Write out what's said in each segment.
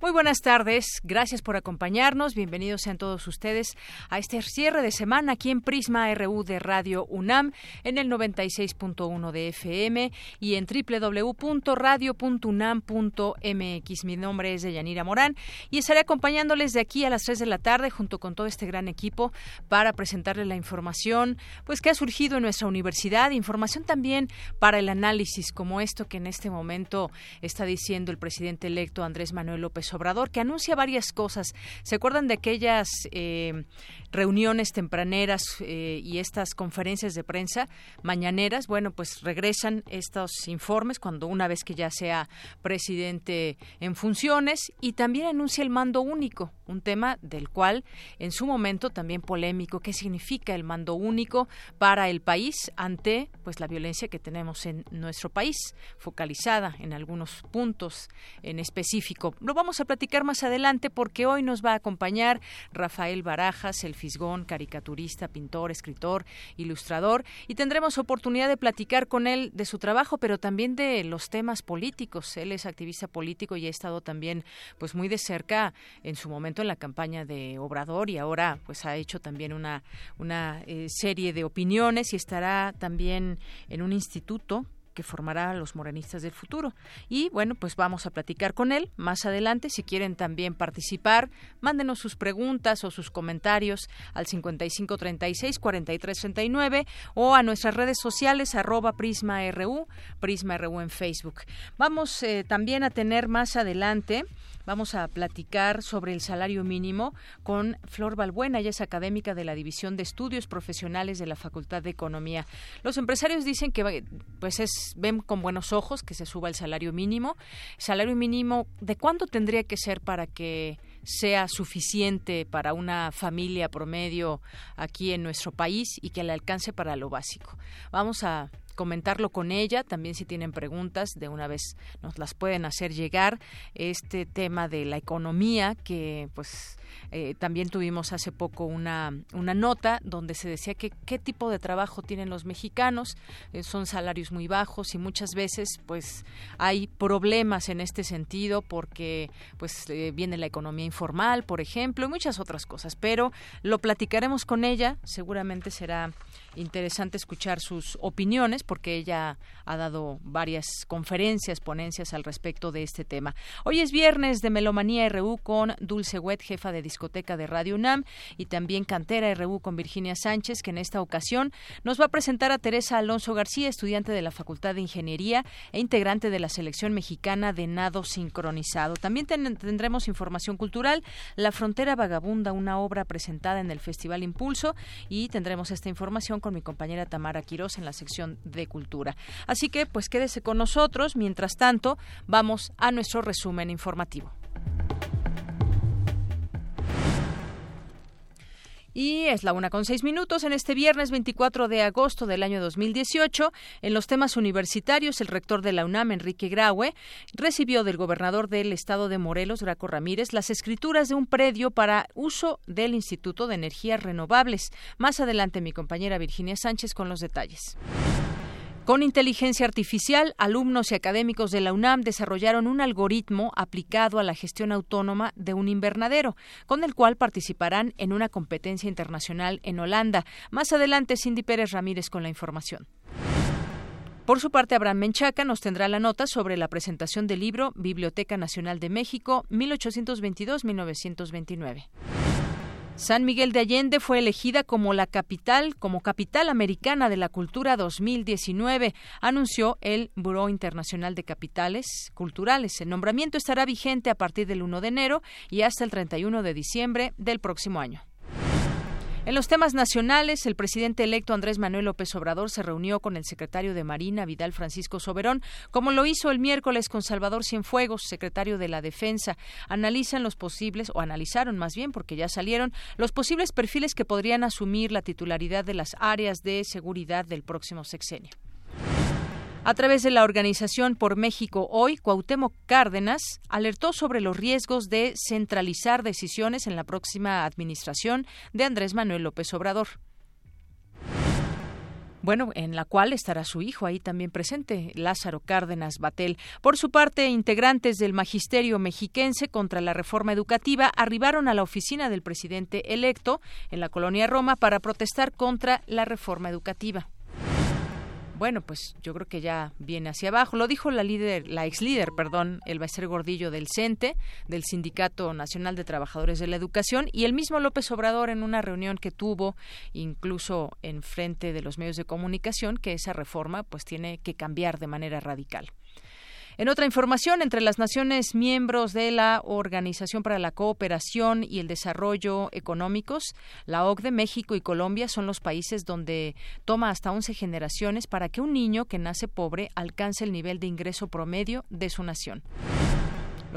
Muy buenas tardes, gracias por acompañarnos, bienvenidos sean todos ustedes a este cierre de semana aquí en Prisma RU de Radio UNAM en el 96.1 de FM y en www.radio.unam.mx. Mi nombre es Deyanira Morán y estaré acompañándoles de aquí a las 3 de la tarde junto con todo este gran equipo para presentarles la información pues que ha surgido en nuestra universidad, información también para el análisis como esto que en este momento está diciendo el presidente electo Andrés Manuel López Obrador, que anuncia varias cosas. ¿Se acuerdan de aquellas eh, reuniones tempraneras eh, y estas conferencias de prensa mañaneras? Bueno, pues regresan estos informes cuando una vez que ya sea presidente en funciones y también anuncia el mando único, un tema del cual en su momento también polémico. ¿Qué significa el mando único para el país ante pues la violencia que tenemos en nuestro país, focalizada en algunos puntos en específico? Lo vamos a platicar más adelante porque hoy nos va a acompañar Rafael Barajas, el fisgón, caricaturista, pintor, escritor, ilustrador, y tendremos oportunidad de platicar con él de su trabajo, pero también de los temas políticos. Él es activista político y ha estado también pues muy de cerca en su momento en la campaña de Obrador y ahora pues ha hecho también una, una eh, serie de opiniones y estará también en un instituto que formará a los morenistas del futuro. Y bueno, pues vamos a platicar con él más adelante. Si quieren también participar, mándenos sus preguntas o sus comentarios al 5536-4339 o a nuestras redes sociales arroba PrismaRU, PrismaRU en Facebook. Vamos eh, también a tener más adelante Vamos a platicar sobre el salario mínimo con Flor Balbuena, ella es académica de la División de Estudios Profesionales de la Facultad de Economía. Los empresarios dicen que pues es ven con buenos ojos que se suba el salario mínimo. Salario mínimo, ¿de cuánto tendría que ser para que sea suficiente para una familia promedio aquí en nuestro país y que le alcance para lo básico? Vamos a comentarlo con ella. También si tienen preguntas, de una vez nos las pueden hacer llegar. Este tema de la economía que pues eh, también tuvimos hace poco una, una nota donde se decía que qué tipo de trabajo tienen los mexicanos. Eh, son salarios muy bajos y muchas veces pues hay problemas en este sentido porque pues eh, viene la economía informal, por ejemplo, y muchas otras cosas. Pero lo platicaremos con ella. Seguramente será interesante escuchar sus opiniones porque ella ha dado varias conferencias, ponencias al respecto de este tema. Hoy es viernes de Melomanía RU con Dulce Wet, jefa de discoteca de Radio UNAM, y también Cantera RU con Virginia Sánchez, que en esta ocasión nos va a presentar a Teresa Alonso García, estudiante de la Facultad de Ingeniería e integrante de la selección mexicana de nado sincronizado. También tendremos información cultural, La Frontera Vagabunda, una obra presentada en el Festival Impulso, y tendremos esta información con mi compañera Tamara Quirós en la sección de cultura. Así que, pues quédese con nosotros. Mientras tanto, vamos a nuestro resumen informativo. Y es la una con seis minutos en este viernes 24 de agosto del año 2018. En los temas universitarios, el rector de la UNAM, Enrique Graue, recibió del gobernador del estado de Morelos, Graco Ramírez, las escrituras de un predio para uso del Instituto de Energías Renovables. Más adelante, mi compañera Virginia Sánchez con los detalles. Con inteligencia artificial, alumnos y académicos de la UNAM desarrollaron un algoritmo aplicado a la gestión autónoma de un invernadero, con el cual participarán en una competencia internacional en Holanda. Más adelante, Cindy Pérez Ramírez con la información. Por su parte, Abraham Menchaca nos tendrá la nota sobre la presentación del libro Biblioteca Nacional de México 1822-1929. San Miguel de Allende fue elegida como la capital, como capital americana de la cultura 2019, anunció el Buró Internacional de Capitales Culturales. El nombramiento estará vigente a partir del 1 de enero y hasta el 31 de diciembre del próximo año. En los temas nacionales, el presidente electo Andrés Manuel López Obrador se reunió con el secretario de Marina, Vidal Francisco Soberón, como lo hizo el miércoles con Salvador Cienfuegos, secretario de la Defensa. Analizan los posibles, o analizaron más bien, porque ya salieron, los posibles perfiles que podrían asumir la titularidad de las áreas de seguridad del próximo sexenio. A través de la organización Por México Hoy, Cuauhtémoc Cárdenas alertó sobre los riesgos de centralizar decisiones en la próxima administración de Andrés Manuel López Obrador. Bueno, en la cual estará su hijo ahí también presente, Lázaro Cárdenas Batel. Por su parte, integrantes del magisterio mexiquense contra la reforma educativa arribaron a la oficina del presidente electo en la colonia Roma para protestar contra la reforma educativa bueno, pues yo creo que ya viene hacia abajo. Lo dijo la líder, la ex líder, perdón, el Baicer Gordillo del CENTE, del Sindicato Nacional de Trabajadores de la Educación, y el mismo López Obrador en una reunión que tuvo, incluso en frente de los medios de comunicación, que esa reforma pues tiene que cambiar de manera radical. En otra información, entre las naciones miembros de la Organización para la Cooperación y el Desarrollo Económicos, la OCDE, México y Colombia son los países donde toma hasta 11 generaciones para que un niño que nace pobre alcance el nivel de ingreso promedio de su nación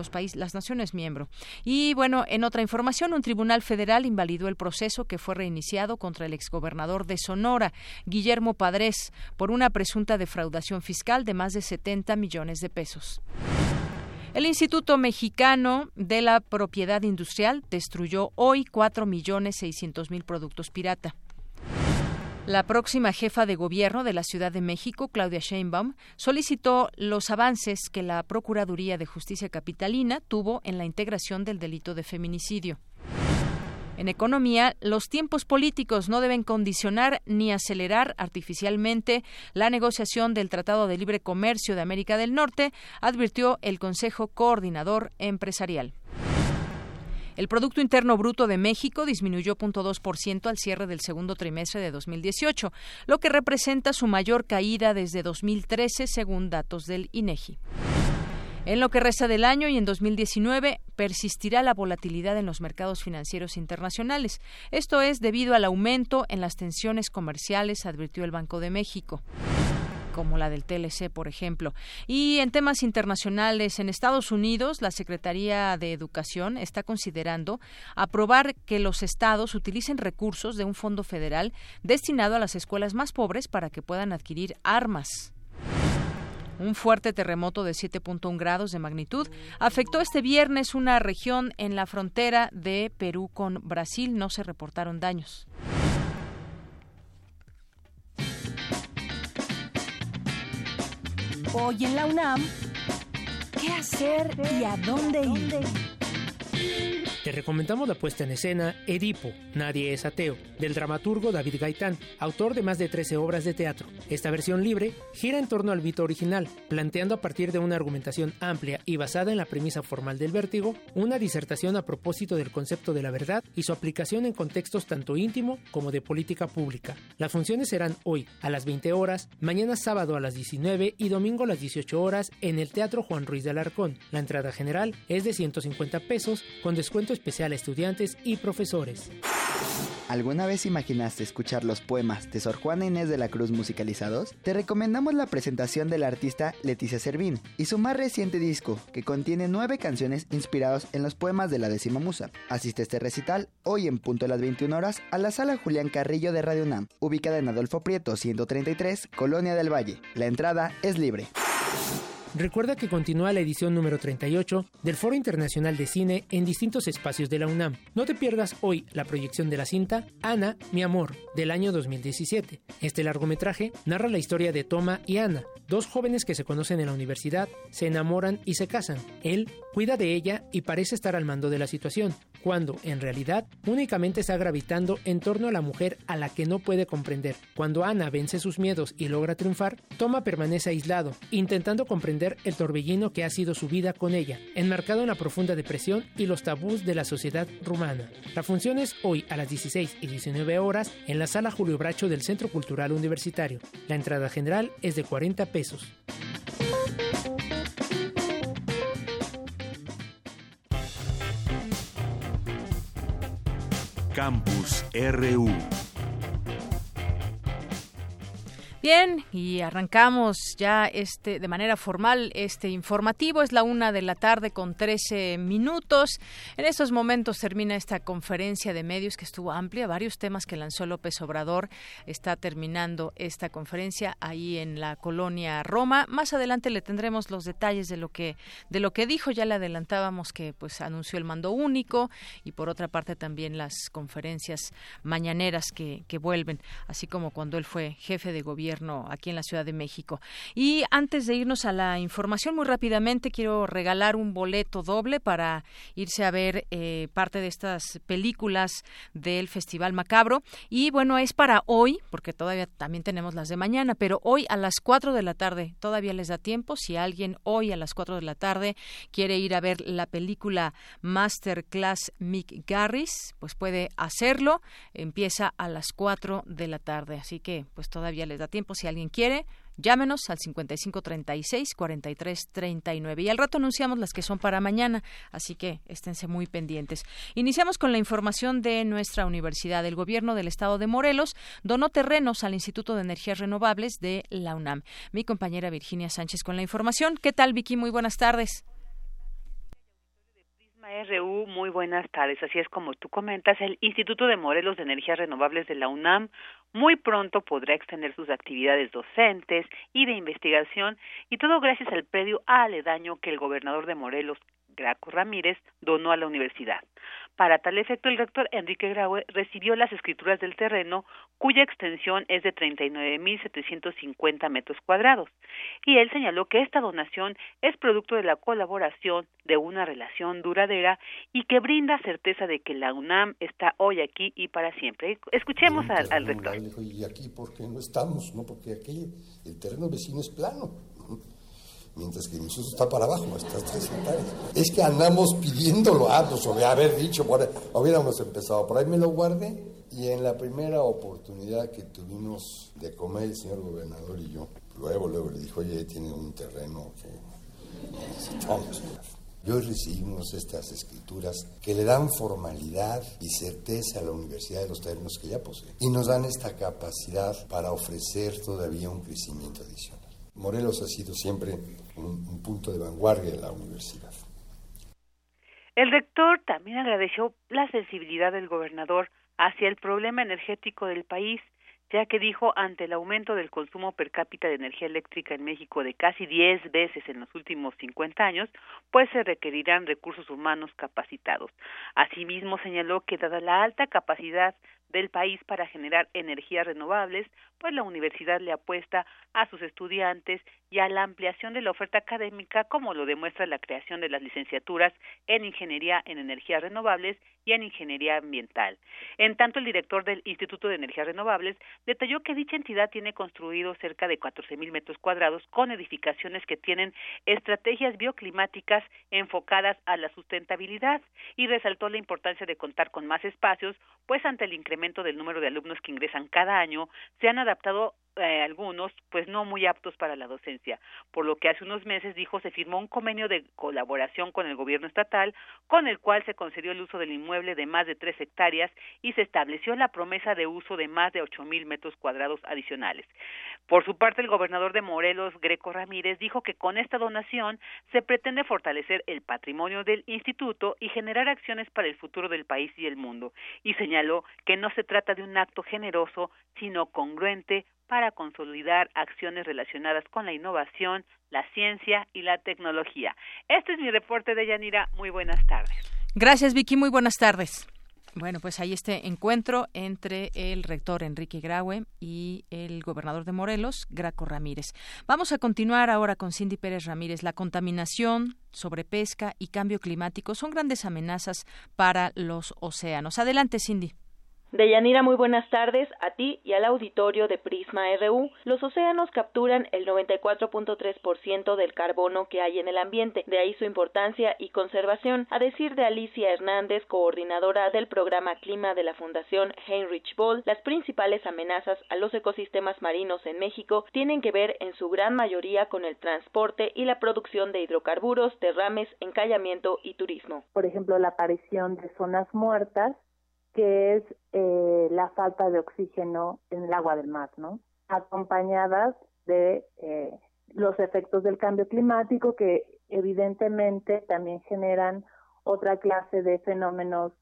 los países, las naciones miembro. Y bueno, en otra información, un tribunal federal invalidó el proceso que fue reiniciado contra el exgobernador de Sonora, Guillermo Padres, por una presunta defraudación fiscal de más de 70 millones de pesos. El Instituto Mexicano de la Propiedad Industrial destruyó hoy 4.600.000 productos pirata. La próxima jefa de gobierno de la Ciudad de México, Claudia Sheinbaum, solicitó los avances que la Procuraduría de Justicia Capitalina tuvo en la integración del delito de feminicidio. En economía, los tiempos políticos no deben condicionar ni acelerar artificialmente la negociación del Tratado de Libre Comercio de América del Norte, advirtió el Consejo Coordinador Empresarial. El Producto Interno Bruto de México disminuyó 0.2% al cierre del segundo trimestre de 2018, lo que representa su mayor caída desde 2013, según datos del INEGI. En lo que resta del año y en 2019 persistirá la volatilidad en los mercados financieros internacionales. Esto es debido al aumento en las tensiones comerciales, advirtió el Banco de México como la del TLC, por ejemplo. Y en temas internacionales, en Estados Unidos, la Secretaría de Educación está considerando aprobar que los estados utilicen recursos de un fondo federal destinado a las escuelas más pobres para que puedan adquirir armas. Un fuerte terremoto de 7.1 grados de magnitud afectó este viernes una región en la frontera de Perú con Brasil. No se reportaron daños. Hoy en la UNAM, ¿qué hacer y a dónde ir? Te recomendamos la puesta en escena Edipo, Nadie es ateo, del dramaturgo David Gaitán, autor de más de 13 obras de teatro. Esta versión libre gira en torno al mito original, planteando a partir de una argumentación amplia y basada en la premisa formal del vértigo, una disertación a propósito del concepto de la verdad y su aplicación en contextos tanto íntimo como de política pública. Las funciones serán hoy a las 20 horas, mañana sábado a las 19 y domingo a las 18 horas en el Teatro Juan Ruiz de Alarcón. La entrada general es de 150 pesos con descuento especial a estudiantes y profesores. ¿Alguna vez imaginaste escuchar los poemas de Sor Juana Inés de la Cruz musicalizados? Te recomendamos la presentación de la artista Leticia Servín y su más reciente disco, que contiene nueve canciones inspirados en los poemas de la décima musa. Asiste a este recital hoy en punto de las 21 horas a la sala Julián Carrillo de Radio UNAM, ubicada en Adolfo Prieto 133, Colonia del Valle. La entrada es libre. Recuerda que continúa la edición número 38 del Foro Internacional de Cine en distintos espacios de la UNAM. No te pierdas hoy la proyección de la cinta Ana, mi amor, del año 2017. Este largometraje narra la historia de Toma y Ana, dos jóvenes que se conocen en la universidad, se enamoran y se casan. Él cuida de ella y parece estar al mando de la situación, cuando, en realidad, únicamente está gravitando en torno a la mujer a la que no puede comprender. Cuando Ana vence sus miedos y logra triunfar, Toma permanece aislado, intentando comprender el torbellino que ha sido su vida con ella, enmarcado en la profunda depresión y los tabús de la sociedad rumana. La función es hoy a las 16 y 19 horas en la sala Julio Bracho del Centro Cultural Universitario. La entrada general es de 40 pesos. Campus RU. Bien, y arrancamos ya este de manera formal este informativo. Es la una de la tarde con 13 minutos. En estos momentos termina esta conferencia de medios que estuvo amplia, varios temas que lanzó López Obrador. Está terminando esta conferencia ahí en la colonia Roma. Más adelante le tendremos los detalles de lo que de lo que dijo. Ya le adelantábamos que pues anunció el mando único y por otra parte también las conferencias mañaneras que, que vuelven, así como cuando él fue jefe de gobierno aquí en la Ciudad de México. Y antes de irnos a la información, muy rápidamente quiero regalar un boleto doble para irse a ver eh, parte de estas películas del Festival Macabro. Y bueno, es para hoy, porque todavía también tenemos las de mañana, pero hoy a las 4 de la tarde todavía les da tiempo. Si alguien hoy a las 4 de la tarde quiere ir a ver la película Masterclass Mick Garris, pues puede hacerlo. Empieza a las 4 de la tarde, así que pues todavía les da tiempo si alguien quiere, llámenos al 5536 4339 y al rato anunciamos las que son para mañana, así que esténse muy pendientes. Iniciamos con la información de nuestra universidad. El gobierno del estado de Morelos donó terrenos al Instituto de Energías Renovables de la UNAM. Mi compañera Virginia Sánchez con la información. ¿Qué tal, Vicky? Muy buenas tardes. RU, muy buenas tardes. Así es como tú comentas, el Instituto de Morelos de Energías Renovables de la UNAM muy pronto podrá extender sus actividades docentes y de investigación y todo gracias al predio aledaño que el gobernador de Morelos, Graco Ramírez, donó a la universidad. Para tal efecto, el rector Enrique Graue recibió las escrituras del terreno, cuya extensión es de 39.750 metros cuadrados, y él señaló que esta donación es producto de la colaboración de una relación duradera y que brinda certeza de que la UNAM está hoy aquí y para siempre. Escuchemos al, al rector. Y aquí porque no estamos, no porque aquí el terreno vecino es plano mientras que nosotros está para abajo, estas tres hectáreas. Es que andamos pidiéndolo, ah, pues haber dicho, por hubiéramos empezado, por ahí me lo guardé y en la primera oportunidad que tuvimos de comer el señor gobernador y yo, luego, luego le dijo, oye, tiene un terreno que necesitamos. Y hoy recibimos estas escrituras que le dan formalidad y certeza a la universidad de los terrenos que ya posee y nos dan esta capacidad para ofrecer todavía un crecimiento adicional. Morelos ha sido siempre un, punto de vanguardia en la universidad. El rector también agradeció la sensibilidad del gobernador hacia el problema energético del país, ya que dijo ante el aumento del consumo per cápita de energía eléctrica en México de casi 10 veces en los últimos 50 años, pues se requerirán recursos humanos capacitados. Asimismo, señaló que dada la alta capacidad del país para generar energías renovables, pues la universidad le apuesta a sus estudiantes y a la ampliación de la oferta académica, como lo demuestra la creación de las licenciaturas en Ingeniería en Energías Renovables y en Ingeniería Ambiental. En tanto, el director del Instituto de Energías Renovables detalló que dicha entidad tiene construido cerca de 14.000 metros cuadrados con edificaciones que tienen estrategias bioclimáticas enfocadas a la sustentabilidad y resaltó la importancia de contar con más espacios, pues ante el incremento del número de alumnos que ingresan cada año, se han adaptado eh, algunos pues no muy aptos para la docencia, por lo que hace unos meses dijo se firmó un convenio de colaboración con el gobierno estatal con el cual se concedió el uso del inmueble de más de tres hectáreas y se estableció la promesa de uso de más de ocho mil metros cuadrados adicionales. Por su parte, el gobernador de Morelos, Greco Ramírez, dijo que con esta donación se pretende fortalecer el patrimonio del instituto y generar acciones para el futuro del país y el mundo, y señaló que no se trata de un acto generoso, sino congruente para consolidar acciones relacionadas con la innovación, la ciencia y la tecnología. Este es mi reporte de Yanira. Muy buenas tardes. Gracias, Vicky. Muy buenas tardes. Bueno, pues ahí este encuentro entre el rector Enrique Graue y el gobernador de Morelos, Graco Ramírez. Vamos a continuar ahora con Cindy Pérez Ramírez. La contaminación, sobrepesca y cambio climático son grandes amenazas para los océanos. Adelante, Cindy. Deyanira, muy buenas tardes a ti y al auditorio de Prisma RU. Los océanos capturan el 94.3% del carbono que hay en el ambiente, de ahí su importancia y conservación. A decir de Alicia Hernández, coordinadora del programa Clima de la Fundación Heinrich Boll, las principales amenazas a los ecosistemas marinos en México tienen que ver en su gran mayoría con el transporte y la producción de hidrocarburos, derrames, encallamiento y turismo. Por ejemplo, la aparición de zonas muertas que es eh, la falta de oxígeno en el agua del mar, ¿no? Acompañadas de eh, los efectos del cambio climático que evidentemente también generan otra clase de fenómenos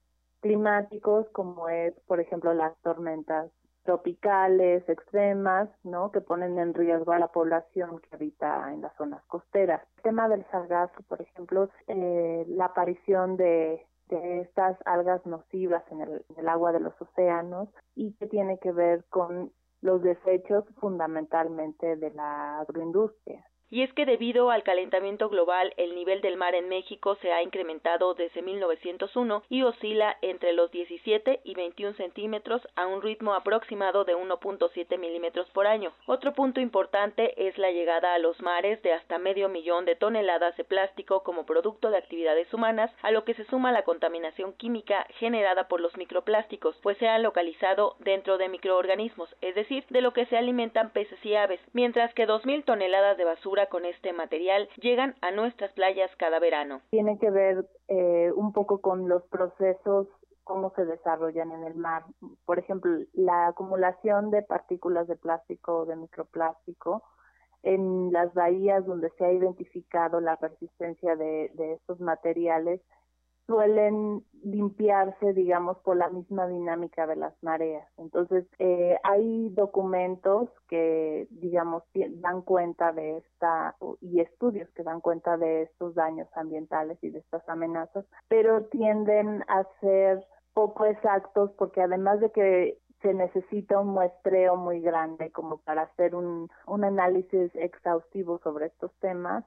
climáticos como es, por ejemplo, las tormentas tropicales extremas, ¿no? Que ponen en riesgo a la población que habita en las zonas costeras. El tema del sargazo, por ejemplo, eh, la aparición de, de estas algas nocivas en el, agua de los océanos y que tiene que ver con los desechos fundamentalmente de la agroindustria. Y es que debido al calentamiento global, el nivel del mar en México se ha incrementado desde 1901 y oscila entre los 17 y 21 centímetros a un ritmo aproximado de 1.7 milímetros por año. Otro punto importante es la llegada a los mares de hasta medio millón de toneladas de plástico como producto de actividades humanas, a lo que se suma la contaminación química generada por los microplásticos, pues se han localizado dentro de microorganismos, es decir, de lo que se alimentan peces y aves, mientras que 2.000 toneladas de basura con este material llegan a nuestras playas cada verano. Tiene que ver eh, un poco con los procesos cómo se desarrollan en el mar. Por ejemplo, la acumulación de partículas de plástico o de microplástico en las bahías donde se ha identificado la resistencia de, de estos materiales suelen limpiarse, digamos, por la misma dinámica de las mareas. Entonces, eh, hay documentos que, digamos, dan cuenta de esta, y estudios que dan cuenta de estos daños ambientales y de estas amenazas, pero tienden a ser poco exactos porque además de que se necesita un muestreo muy grande como para hacer un, un análisis exhaustivo sobre estos temas,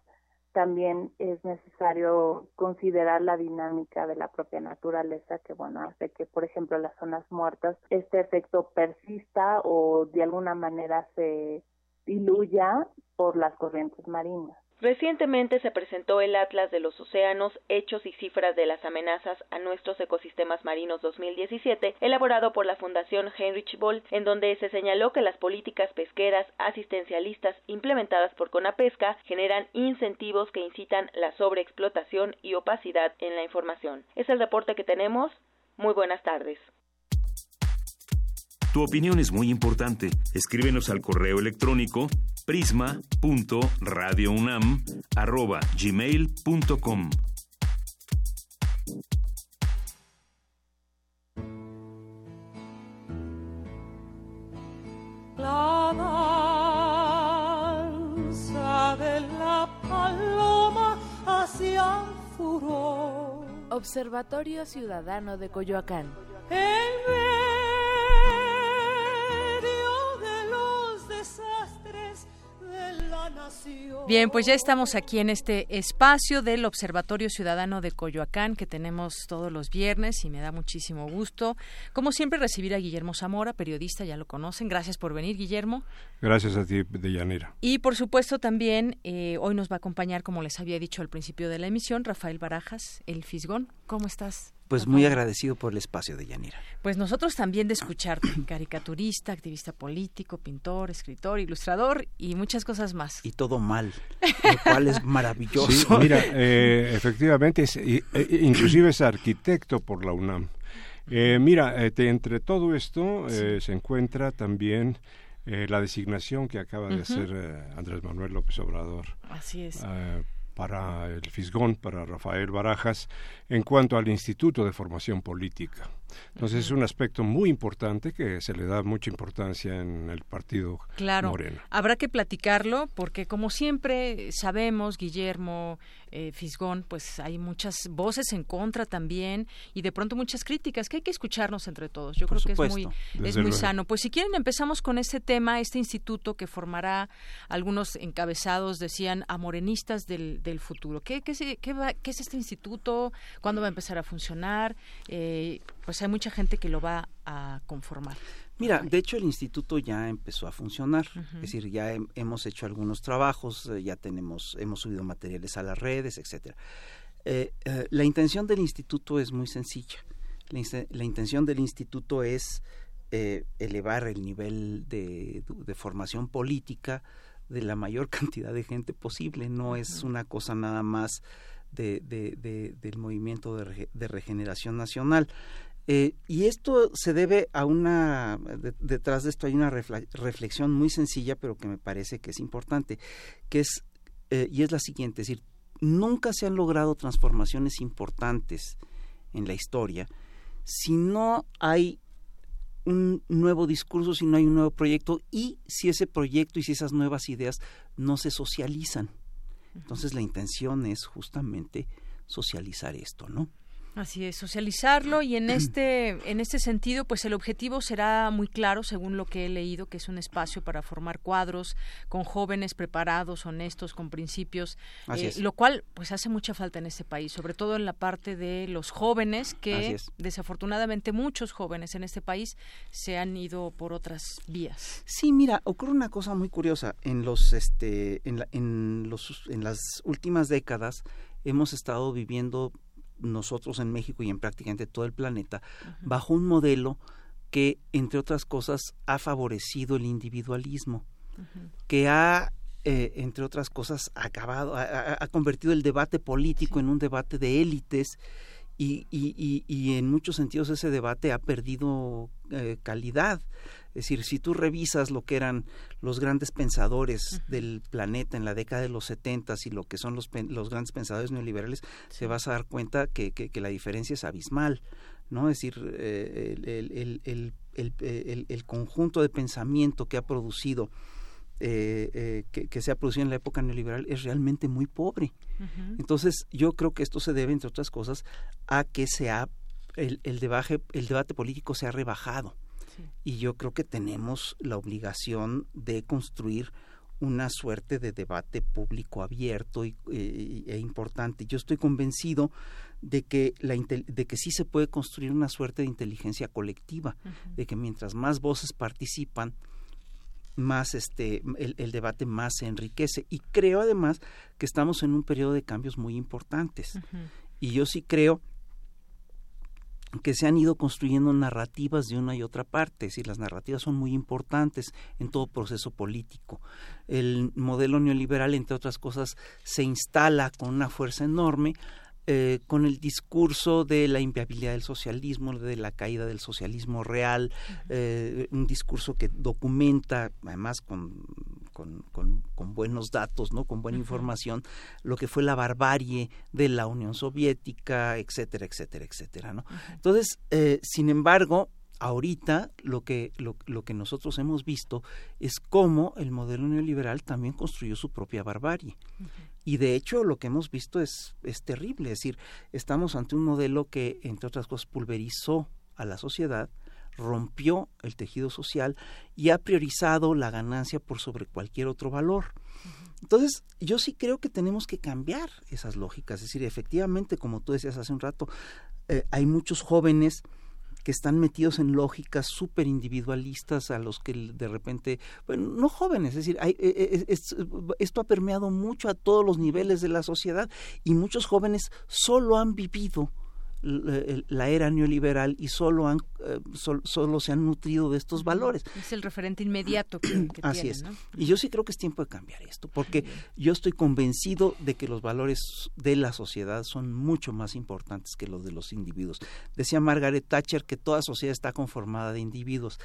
también es necesario considerar la dinámica de la propia naturaleza que bueno hace que por ejemplo las zonas muertas este efecto persista o de alguna manera se diluya por las corrientes marinas Recientemente se presentó el Atlas de los Océanos, Hechos y Cifras de las Amenazas a nuestros ecosistemas marinos 2017, elaborado por la Fundación Heinrich Boll, en donde se señaló que las políticas pesqueras asistencialistas implementadas por Conapesca generan incentivos que incitan la sobreexplotación y opacidad en la información. Es el reporte que tenemos. Muy buenas tardes. Tu opinión es muy importante. Escríbenos al correo electrónico prisma.radiounam@gmail.com. La danza de la paloma hacia el furor. Observatorio Ciudadano de Coyoacán. Bien, pues ya estamos aquí en este espacio del Observatorio Ciudadano de Coyoacán que tenemos todos los viernes y me da muchísimo gusto, como siempre, recibir a Guillermo Zamora, periodista, ya lo conocen. Gracias por venir, Guillermo. Gracias a ti, Deyanira. Y por supuesto también eh, hoy nos va a acompañar, como les había dicho al principio de la emisión, Rafael Barajas, el Fisgón. ¿Cómo estás? Pues muy agradecido por el espacio de Yanira. Pues nosotros también de escucharte, caricaturista, activista político, pintor, escritor, ilustrador y muchas cosas más. Y todo mal, lo cual es maravilloso. mira, eh, efectivamente, es, eh, inclusive es arquitecto por la UNAM. Eh, mira, entre todo esto se encuentra también la designación que acaba de hacer Andrés Manuel López Obrador. Así es para el Fisgón, para Rafael Barajas, en cuanto al Instituto de Formación Política. Entonces es un aspecto muy importante que se le da mucha importancia en el partido claro, Moreno. Habrá que platicarlo porque como siempre sabemos, Guillermo eh, Fisgón, pues hay muchas voces en contra también y de pronto muchas críticas que hay que escucharnos entre todos. Yo creo que es muy, es muy sano. Pues si quieren empezamos con este tema, este instituto que formará algunos encabezados, decían, a morenistas del, del futuro. ¿Qué, qué, qué, ¿Qué es este instituto? ¿Cuándo va a empezar a funcionar? Eh, pues hay mucha gente que lo va a conformar. Mira, de hecho el instituto ya empezó a funcionar, es decir, ya hemos hecho algunos trabajos, eh, ya tenemos, hemos subido materiales a las redes, etcétera. Eh, eh, la intención del instituto es muy sencilla. La, intención del instituto es elevar el nivel de, formación política de la mayor cantidad de gente posible. No es una cosa nada más de, del movimiento de, regeneración nacional. Eh, y esto se debe a una, detrás de esto hay una reflexión muy sencilla, pero que me parece que es importante, que es, eh, y es la siguiente, es decir, nunca se han logrado transformaciones importantes en la historia si no hay un nuevo discurso, si no hay un nuevo proyecto y si ese proyecto y si esas nuevas ideas no se socializan. Entonces la intención es justamente socializar esto, ¿no? Así es, socializarlo y en este en este sentido, pues el objetivo será muy claro, según lo que he leído, que es un espacio para formar cuadros con jóvenes preparados, honestos, con principios, eh, lo cual pues hace mucha falta en este país, sobre todo en la parte de los jóvenes que desafortunadamente muchos jóvenes en este país se han ido por otras vías. Sí, mira, ocurre una cosa muy curiosa. En los este en, en los en las últimas décadas hemos estado viviendo nosotros en México y en prácticamente todo el planeta, bajo un modelo que, entre otras cosas, ha favorecido el individualismo, que ha, eh, entre otras cosas, acabado, ha, convertido el debate político en un debate de élites y, y, y, en muchos sentidos ese debate ha perdido eh, calidad. Es decir, si tú revisas lo que eran los grandes pensadores del planeta en la década de los 70 y lo que son los, los grandes pensadores neoliberales, se vas a dar cuenta que, que, la diferencia es abismal. ¿no? Es decir, eh, el, el, el, el, conjunto de pensamiento que ha producido eh, eh, que, que, se ha producido en la época neoliberal es realmente muy pobre. Entonces, yo creo que esto se debe, entre otras cosas, a que se ha, el, el, debate, el debate político se ha rebajado. Y yo creo que tenemos la obligación de construir una suerte de debate público abierto y, eh, e importante. Yo estoy convencido de que, la, de que sí se puede construir una suerte de inteligencia colectiva, de que mientras más voces participan, más este el, el, debate más se enriquece. Y creo además que estamos en un periodo de cambios muy importantes. Y yo sí creo que se han ido construyendo narrativas de una y otra parte, es decir, las narrativas son muy importantes en todo proceso político. El modelo neoliberal, entre otras cosas, se instala con una fuerza enorme eh, con el discurso de la inviabilidad del socialismo, de la caída del socialismo real, eh, un discurso que documenta, además con, con, con, buenos datos, ¿no? con buena información, lo que fue la barbarie de la Unión Soviética, etcétera, etcétera, etcétera. ¿no? Entonces, eh, sin embargo, ahorita lo que, lo, lo, que nosotros hemos visto es cómo el modelo neoliberal también construyó su propia barbarie. Y de hecho lo que hemos visto es, es terrible, es decir, estamos ante un modelo que, entre otras cosas, pulverizó a la sociedad, rompió el tejido social y ha priorizado la ganancia por sobre cualquier otro valor. Entonces, yo sí creo que tenemos que cambiar esas lógicas. Es decir, efectivamente, como tú decías hace un rato, eh, hay muchos jóvenes que están metidos en lógicas súper individualistas a los que de repente, bueno, no jóvenes, es decir, hay, e, e, esto ha permeado mucho a todos los niveles de la sociedad y muchos jóvenes solo han vivido la era neoliberal y solo han eh, solo se han nutrido de estos valores. Es el referente inmediato que, Así es. Y yo sí creo que es tiempo de cambiar esto, porque yo estoy convencido de que los valores de la sociedad son mucho más importantes que los de los individuos. Decía Margaret Thatcher que toda sociedad está conformada de individuos.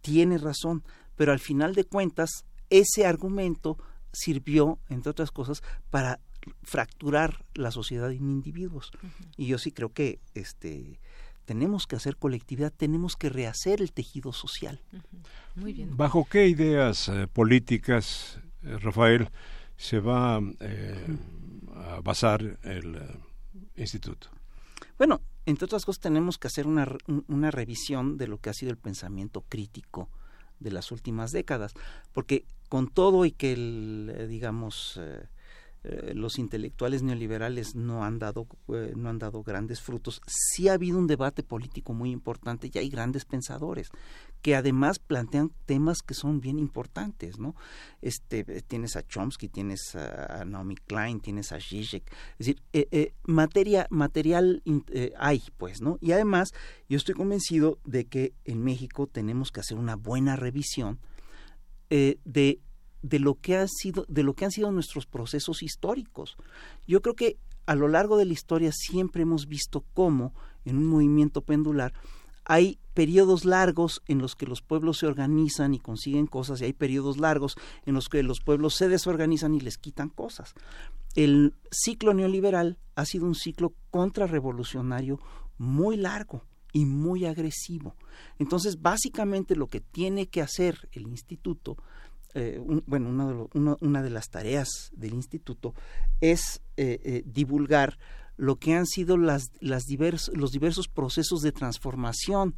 Tiene razón, pero al final de cuentas ese argumento sirvió, entre otras cosas, para fracturar la sociedad en individuos. Y yo sí creo que este tenemos que hacer colectividad, tenemos que rehacer el tejido social. Muy bien. ¿Bajo qué ideas eh, políticas, eh, Rafael, se va eh, a basar el instituto? Bueno, entre otras cosas tenemos que hacer una, una revisión de lo que ha sido el pensamiento crítico de las últimas décadas, porque con todo y que el, digamos, eh, los intelectuales neoliberales no han dado eh, no han dado grandes frutos. Sí ha habido un debate político muy importante y hay grandes pensadores que además plantean temas que son bien importantes no este tienes a Chomsky tienes a, Naomi Klein tienes a Zizek es decir eh, materia material hay pues no y además yo estoy convencido de que en México tenemos que hacer una buena revisión de de lo que ha sido de lo que han sido nuestros procesos históricos. Yo creo que a lo largo de la historia siempre hemos visto cómo en un movimiento pendular hay periodos largos en los que los pueblos se organizan y consiguen cosas y hay periodos largos en los que los pueblos se desorganizan y les quitan cosas. El ciclo neoliberal ha sido un ciclo contrarrevolucionario muy largo y muy agresivo. Entonces, básicamente lo que tiene que hacer el instituto, eh, bueno, una de, las tareas del instituto es eh, eh, divulgar lo que han sido las, las los diversos procesos de transformación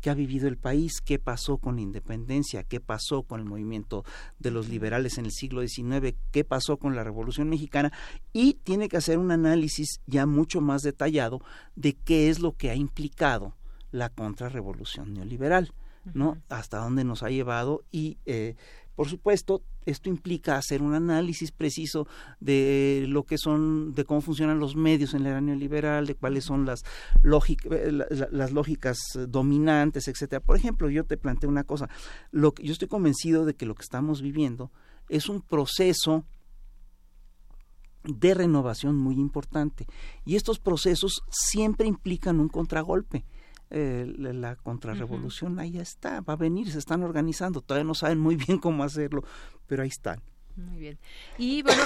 que ha vivido el país, qué pasó con la independencia, qué pasó con el movimiento de los liberales en el siglo XIX, qué pasó con la Revolución Mexicana y tiene que hacer un análisis ya mucho más detallado de qué es lo que ha implicado la contrarrevolución neoliberal, ¿no? Hasta dónde nos ha llevado y eh, por supuesto, esto implica hacer un análisis preciso de lo que son, de cómo funcionan los medios en la era neoliberal, de cuáles son las, eh, las lógicas dominantes, etcétera. Por ejemplo, yo te planteo una cosa. Lo yo estoy convencido de que lo que estamos viviendo es un proceso de renovación muy importante. Y estos procesos siempre implican un contragolpe eh, la contrarrevolución ahí está, va a venir, se están organizando, todavía no saben muy bien cómo hacerlo, pero ahí están. Muy bien. Y bueno,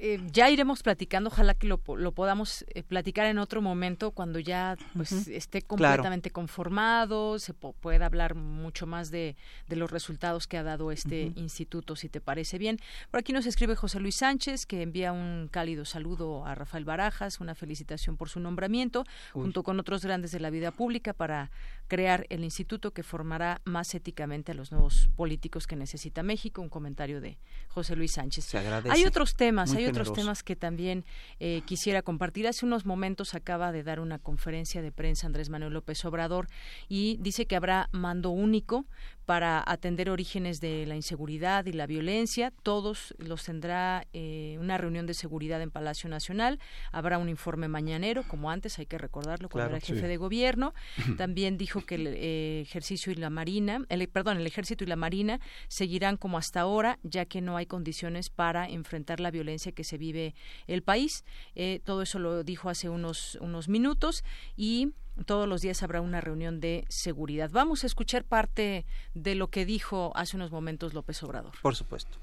eh, ya iremos platicando, ojalá que lo, lo podamos eh, platicar en otro momento cuando ya pues esté completamente conformado, se pueda hablar mucho más de, de, los resultados que ha dado este instituto, si te parece bien. Por aquí nos escribe José Luis Sánchez, que envía un cálido saludo a Rafael Barajas, una felicitación por su nombramiento, junto con otros grandes de la vida pública para crear el instituto que formará más éticamente a los nuevos políticos que necesita México. Un comentario de José Luis Sánchez. Hay otros temas, hay otros temas que también eh, quisiera compartir. Hace unos momentos acaba de dar una conferencia de prensa Andrés Manuel López Obrador y dice que habrá mando único para atender orígenes de la inseguridad y la violencia. Todos los tendrá eh, una reunión de seguridad en Palacio Nacional. Habrá un informe mañanero, como antes, hay que recordarlo, cuando era jefe de gobierno. También dijo que el eh, ejercicio y la marina, el, perdón, el ejército y la marina seguirán como hasta ahora, ya que no hay condiciones para enfrentar la violencia que se vive el país. Eh, todo eso lo dijo hace unos unos minutos y todos los días habrá una reunión de seguridad. Vamos a escuchar parte de lo que dijo hace unos momentos López Obrador. Por supuesto.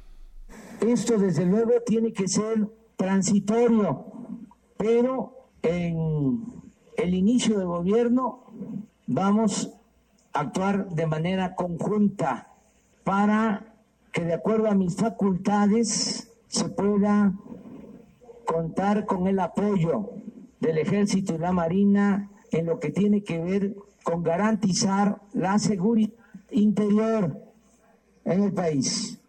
Esto desde luego tiene que ser transitorio, pero en el inicio del gobierno vamos a actuar de manera conjunta para que de acuerdo a mis facultades se pueda contar con el apoyo del ejército y la marina en lo que tiene que ver con garantizar la seguridad interior en el país.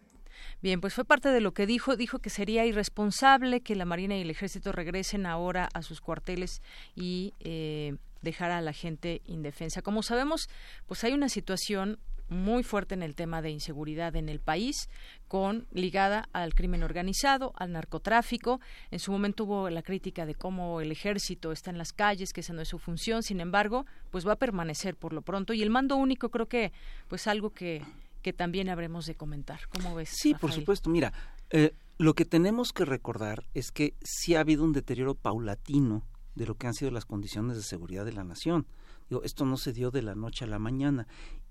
Bien, pues fue parte de lo que dijo. Dijo que sería irresponsable que la Marina y el Ejército regresen ahora a sus cuarteles y eh, dejar a la gente indefensa. Como sabemos, pues hay una situación muy fuerte en el tema de inseguridad en el país, con ligada al crimen organizado, al narcotráfico. En su momento hubo la crítica de cómo el ejército está en las calles, que esa no es su función. Sin embargo, pues va a permanecer por lo pronto. Y el mando único creo que, pues algo que, que también habremos de comentar. ¿Cómo ves? Sí, por supuesto. Mira, eh, lo que tenemos que recordar es que sí ha habido un deterioro paulatino de lo que han sido las condiciones de seguridad de la nación. Digo, esto no se dio de la noche a la mañana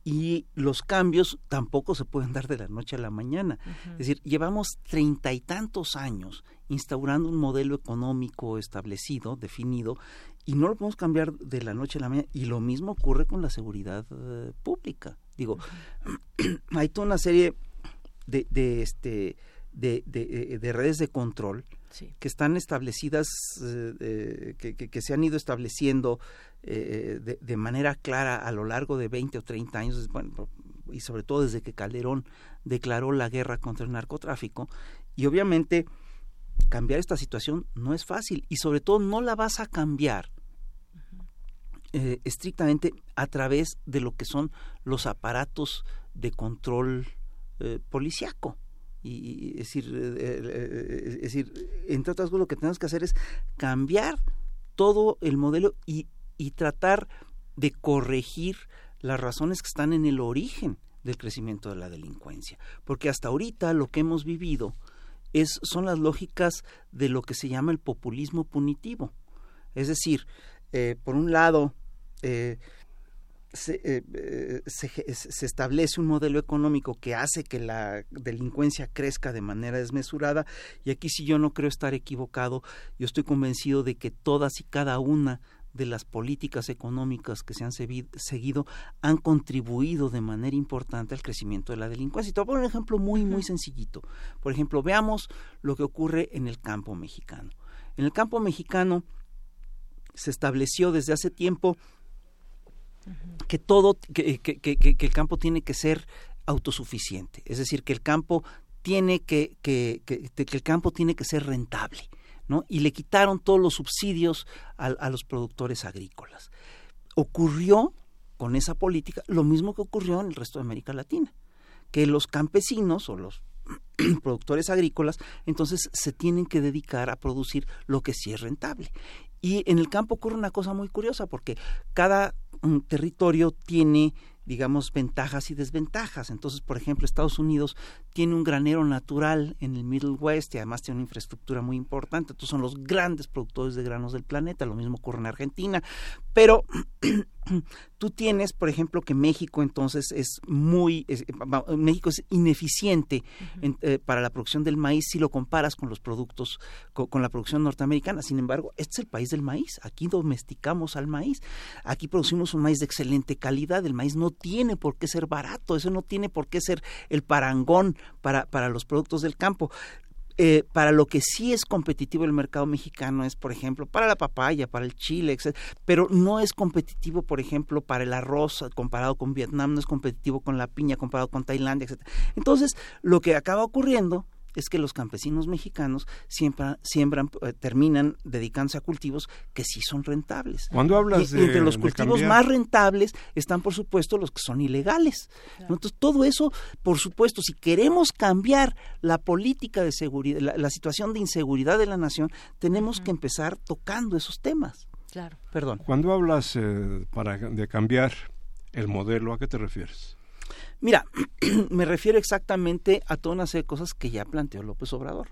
y los cambios tampoco se pueden dar de la noche a la mañana. Es decir, llevamos treinta y tantos años instaurando un modelo económico establecido, definido, y no lo podemos cambiar de la noche a la mañana. Y lo mismo ocurre con la seguridad eh, pública. Digo, hay toda una serie de, de este de, de, de redes de control que están establecidas, eh, que, que, se han ido estableciendo eh, de, de, manera clara a lo largo de 20 o 30 años, bueno, y sobre todo desde que Calderón declaró la guerra contra el narcotráfico, y obviamente cambiar esta situación no es fácil, y sobre todo no la vas a cambiar eh, estrictamente a través de lo que son los aparatos de control eh, policiaco y, es decir, eh, eh, es decir, entre otras cosas lo que tenemos que hacer es cambiar todo el modelo y, y tratar de corregir las razones que están en el origen del crecimiento de la delincuencia. Porque hasta ahorita lo que hemos vivido es, son las lógicas de lo que se llama el populismo punitivo. Es decir, eh, por un lado, eh, se, se, establece un modelo económico que hace que la delincuencia crezca de manera desmesurada y aquí si yo no creo estar equivocado, yo estoy convencido de que todas y cada una de las políticas económicas que se han seguido han contribuido de manera importante al crecimiento de la delincuencia. Y te voy a poner un ejemplo muy, muy sencillito. Por ejemplo, veamos lo que ocurre en el campo mexicano. En el campo mexicano se estableció desde hace tiempo que todo, que, que, que, el campo tiene que ser autosuficiente, es decir, que el campo tiene que, que, el campo tiene que ser rentable. Y le quitaron todos los subsidios a, los productores agrícolas. Ocurrió con esa política lo mismo que ocurrió en el resto de América Latina, que los campesinos o los productores agrícolas entonces se tienen que dedicar a producir lo que sí es rentable. Y en el campo ocurre una cosa muy curiosa porque cada mm, territorio tiene digamos, ventajas y desventajas. Entonces, por ejemplo, Estados Unidos tiene un granero natural en el Middle West y además tiene una infraestructura muy importante. Entonces, son los grandes productores de granos del planeta. Lo mismo ocurre en Argentina. Pero tú tienes, por ejemplo, que México entonces es muy, México es ineficiente eh, para la producción del maíz si lo comparas con los productos, con, la producción norteamericana. Sin embargo, este es el país del maíz. Aquí domesticamos al maíz. Aquí producimos un maíz de excelente calidad. El maíz no tiene por qué ser barato. Eso no tiene por qué ser el parangón para, para los productos del campo. Eh, para lo que sí es competitivo el mercado mexicano es, por ejemplo, para la papaya, para el chile, etc. Pero no es competitivo, por ejemplo, para el arroz comparado con Vietnam, no es competitivo con la piña comparado con Tailandia, etc. Entonces, lo que acaba ocurriendo es que los campesinos mexicanos siempre siembran, eh, terminan dedicándose a cultivos que sí son rentables. Cuando hablas de, entre los cultivos más rentables están, por supuesto, los que son ilegales. Entonces, todo eso, por supuesto, si queremos cambiar la política de seguridad, la, situación de inseguridad de la nación, tenemos que empezar tocando esos temas. Claro. Perdón. Cuando hablas eh, para de cambiar el modelo, ¿a qué te refieres? Mira, me refiero exactamente a toda una serie de cosas que ya planteó López Obrador.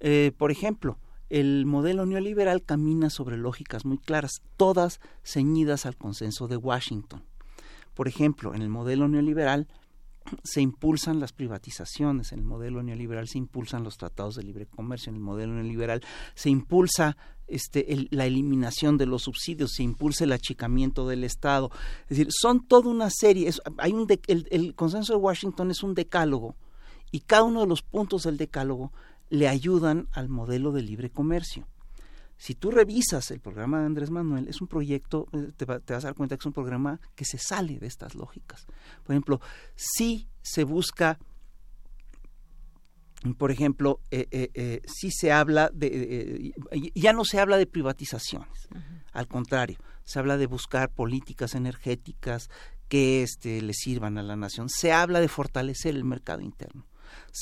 Eh, por ejemplo, el modelo neoliberal camina sobre lógicas muy claras, todas ceñidas al consenso de Washington. Por ejemplo, en el modelo neoliberal se impulsan las privatizaciones, en el modelo neoliberal se impulsan los tratados de libre comercio, en el modelo neoliberal se impulsa este, la eliminación de los subsidios, se impulsa el achicamiento del Estado. Es decir, son toda una serie, hay un el, el consenso de Washington es un decálogo y cada uno de los puntos del decálogo le ayudan al modelo de libre comercio. Si tú revisas el programa de Andrés Manuel, es un proyecto, eh, te, vas a dar cuenta que es un programa que se sale de estas lógicas. Por ejemplo, si se busca por ejemplo, eh, eh, si se habla de, ya no se habla de privatizaciones, al contrario, se habla de buscar políticas energéticas que este, le sirvan a la nación, se habla de fortalecer el mercado interno.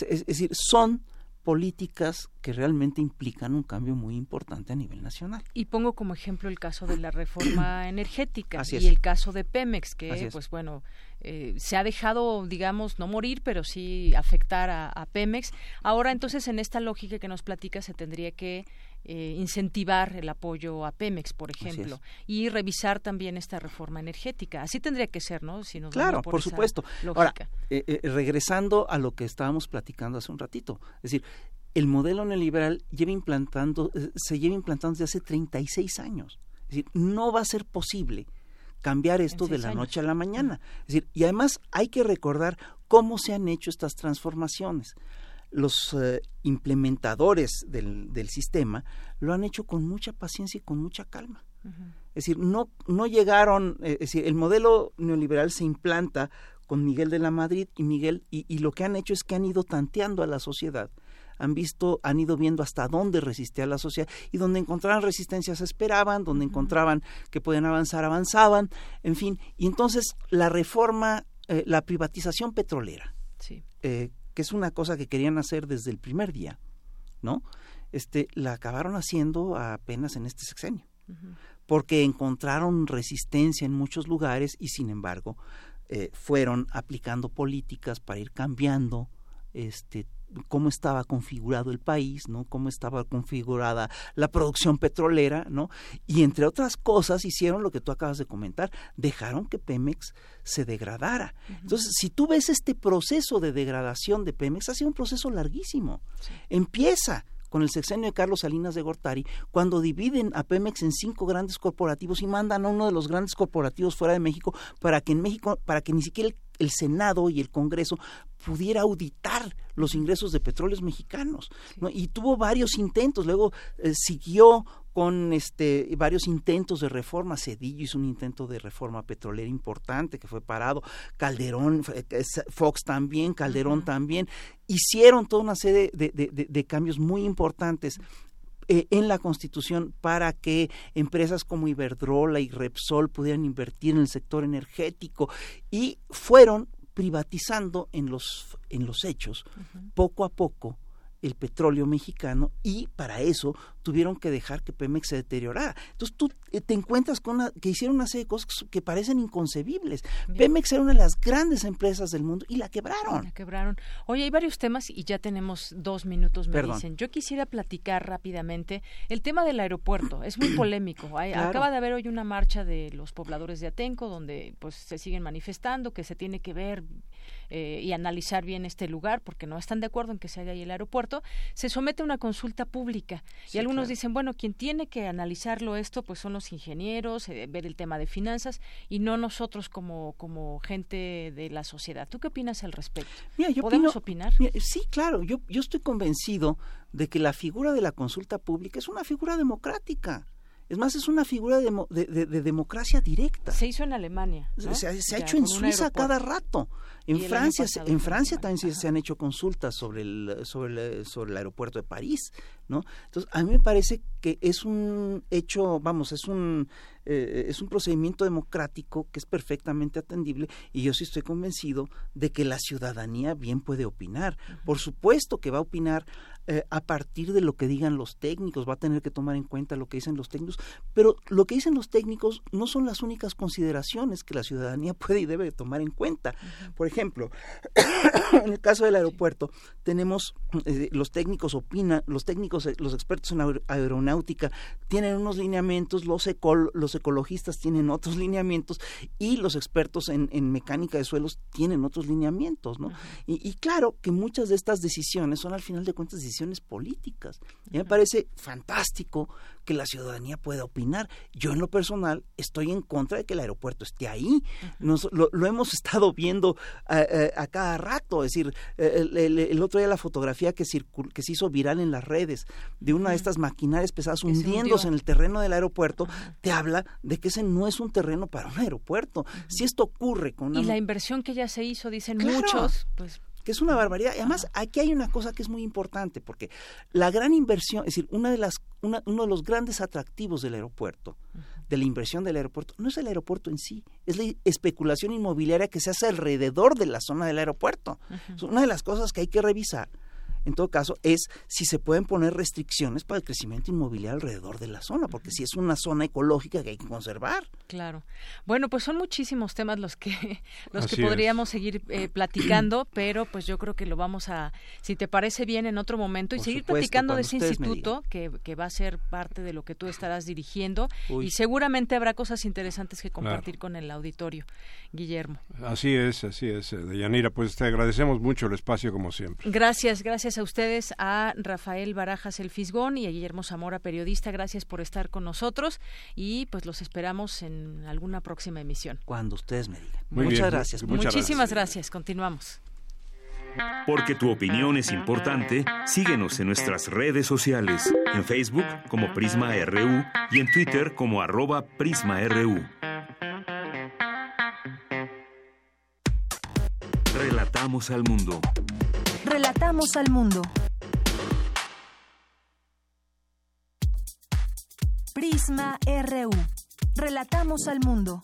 es decir, son políticas que realmente implican un cambio muy importante a nivel nacional. Y pongo como ejemplo el caso de la reforma energética y el caso de Pemex, que pues bueno, eh, se ha dejado, digamos, no morir, pero sí afectar a, Pemex. Ahora entonces en esta lógica que nos platica se tendría que eh, incentivar el apoyo a Pemex, por ejemplo, y revisar también esta reforma energética. Así tendría que ser, ¿no? Si nos claro, por, supuesto. Ahora, eh, regresando a lo que estábamos platicando hace un ratito, es decir, el modelo neoliberal lleva implantando, se lleva implantando desde hace 36 años. Es decir, no va a ser posible cambiar esto de la noche a la mañana. Es decir, y además hay que recordar cómo se han hecho estas transformaciones. Los eh, implementadores del, del, sistema lo han hecho con mucha paciencia y con mucha calma. Es decir, no, no llegaron, eh, es decir, el modelo neoliberal se implanta con Miguel de la Madrid y Miguel, y, y lo que han hecho es que han ido tanteando a la sociedad han visto, han ido viendo hasta dónde resistía la sociedad y donde encontraban resistencias esperaban, donde encontraban que podían avanzar, avanzaban, en fin. Y entonces la reforma, eh, la privatización petrolera, eh, que es una cosa que querían hacer desde el primer día, ¿no? Este, la acabaron haciendo apenas en este sexenio, porque encontraron resistencia en muchos lugares y sin embargo eh, fueron aplicando políticas para ir cambiando este cómo estaba configurado el país, ¿no? Cómo estaba configurada la producción petrolera, ¿no? Y entre otras cosas hicieron lo que tú acabas de comentar, dejaron que Pemex se degradara. Entonces, si tú ves este proceso de degradación de Pemex, ha sido un proceso larguísimo. Empieza con el sexenio de Carlos Salinas de Gortari, cuando dividen a Pemex en cinco grandes corporativos y mandan a uno de los grandes corporativos fuera de México para que en México, para que ni siquiera el, Senado y el Congreso pudiera auditar los ingresos de petróleos mexicanos. Y tuvo varios intentos, luego eh, siguió con este varios intentos de reforma. Cedillo hizo un intento de reforma petrolera importante que fue parado. Calderón, Fox también, Calderón también. Hicieron toda una serie de, cambios muy importantes eh, en la Constitución para que empresas como Iberdrola y Repsol pudieran invertir en el sector energético y fueron privatizando en los en los hechos poco a poco el petróleo mexicano y para eso tuvieron que dejar que Pemex se deteriorara. Entonces tú eh, te encuentras con una, que hicieron una serie de cosas que parecen inconcebibles. Pemex era una de las grandes empresas del mundo y la quebraron. La quebraron. Oye, hay varios temas y ya tenemos dos minutos, me dicen. Yo quisiera platicar rápidamente el tema del aeropuerto. Es muy polémico. Acaba de haber hoy una marcha de los pobladores de Atenco donde pues se siguen manifestando que se tiene que ver eh, y analizar bien este lugar porque no están de acuerdo en que se haga ahí el aeropuerto, se somete a una consulta pública. y algunos dicen, bueno, quien tiene que analizarlo esto pues son los ingenieros, eh, ver el tema de finanzas y no nosotros como, como gente de la sociedad. ¿Tú qué opinas al respecto? ¿Podemos opinar? sí, claro, yo, yo estoy convencido de que la figura de la consulta pública es una figura democrática. Es más, es una figura de, de, democracia directa. Se hizo en Alemania. Se, ha hecho en Suiza cada rato. En Francia, en Francia también se, han hecho consultas sobre el, sobre el, sobre el aeropuerto de París, ¿no? Entonces, a mí me parece que es un hecho, vamos, es un eh, es un procedimiento democrático que es perfectamente atendible y yo sí estoy convencido de que la ciudadanía bien puede opinar. Por supuesto que va a opinar eh, a partir de lo que digan los técnicos, va a tener que tomar en cuenta lo que dicen los técnicos, pero lo que dicen los técnicos no son las únicas consideraciones que la ciudadanía puede y debe tomar en cuenta. Por ejemplo, en el caso del aeropuerto, tenemos eh, los técnicos opinan, los técnicos, los expertos en aeronáutica tienen unos lineamientos, los, los ecologistas tienen otros lineamientos y los expertos en, mecánica de suelos tienen otros lineamientos, ¿no? y, claro que muchas de estas decisiones son al final de cuentas decisiones políticas. Y me parece fantástico que la ciudadanía pueda opinar. Yo en lo personal estoy en contra de que el aeropuerto esté ahí. Nos, lo, hemos estado viendo a, cada rato. Es decir, el, otro día la fotografía que, que se hizo viral en las redes de una de estas maquinarias pesadas hundiéndose en el terreno del aeropuerto, te habla de que ese no es un terreno para un aeropuerto. Si esto ocurre con Y la inversión que ya se hizo, dicen muchos, pues que es una barbaridad. Y además, aquí hay una cosa que es muy importante, porque la gran inversión, es decir, una de las, uno de los grandes atractivos del aeropuerto, de la inversión del aeropuerto, no es el aeropuerto en sí, es la especulación inmobiliaria que se hace alrededor de la zona del aeropuerto. una de las cosas que hay que revisar en todo caso, es si se pueden poner restricciones para el crecimiento inmobiliario alrededor de la zona, porque si es una zona ecológica que hay que conservar. Claro. Bueno, pues son muchísimos temas los que los que podríamos seguir eh, platicando, pero pues yo creo que lo vamos a, si te parece bien, en otro momento y seguir platicando de ese instituto que, que, va a ser parte de lo que tú estarás dirigiendo y seguramente habrá cosas interesantes que compartir con el auditorio. Guillermo. Así es, así es. Deyanira, pues te agradecemos mucho el espacio como siempre. Gracias, gracias a ustedes, a Rafael Barajas El Fisgón y a Guillermo Zamora, periodista. Gracias por estar con nosotros y pues los esperamos en alguna próxima emisión. Cuando ustedes me digan. muchas gracias. Muchísimas gracias. Continuamos. Porque tu opinión es importante, síguenos en nuestras redes sociales, en Facebook como Prisma RU y en Twitter como arroba PrismaRU. Relatamos al mundo. Relatamos al mundo. Prisma RU. Relatamos al mundo.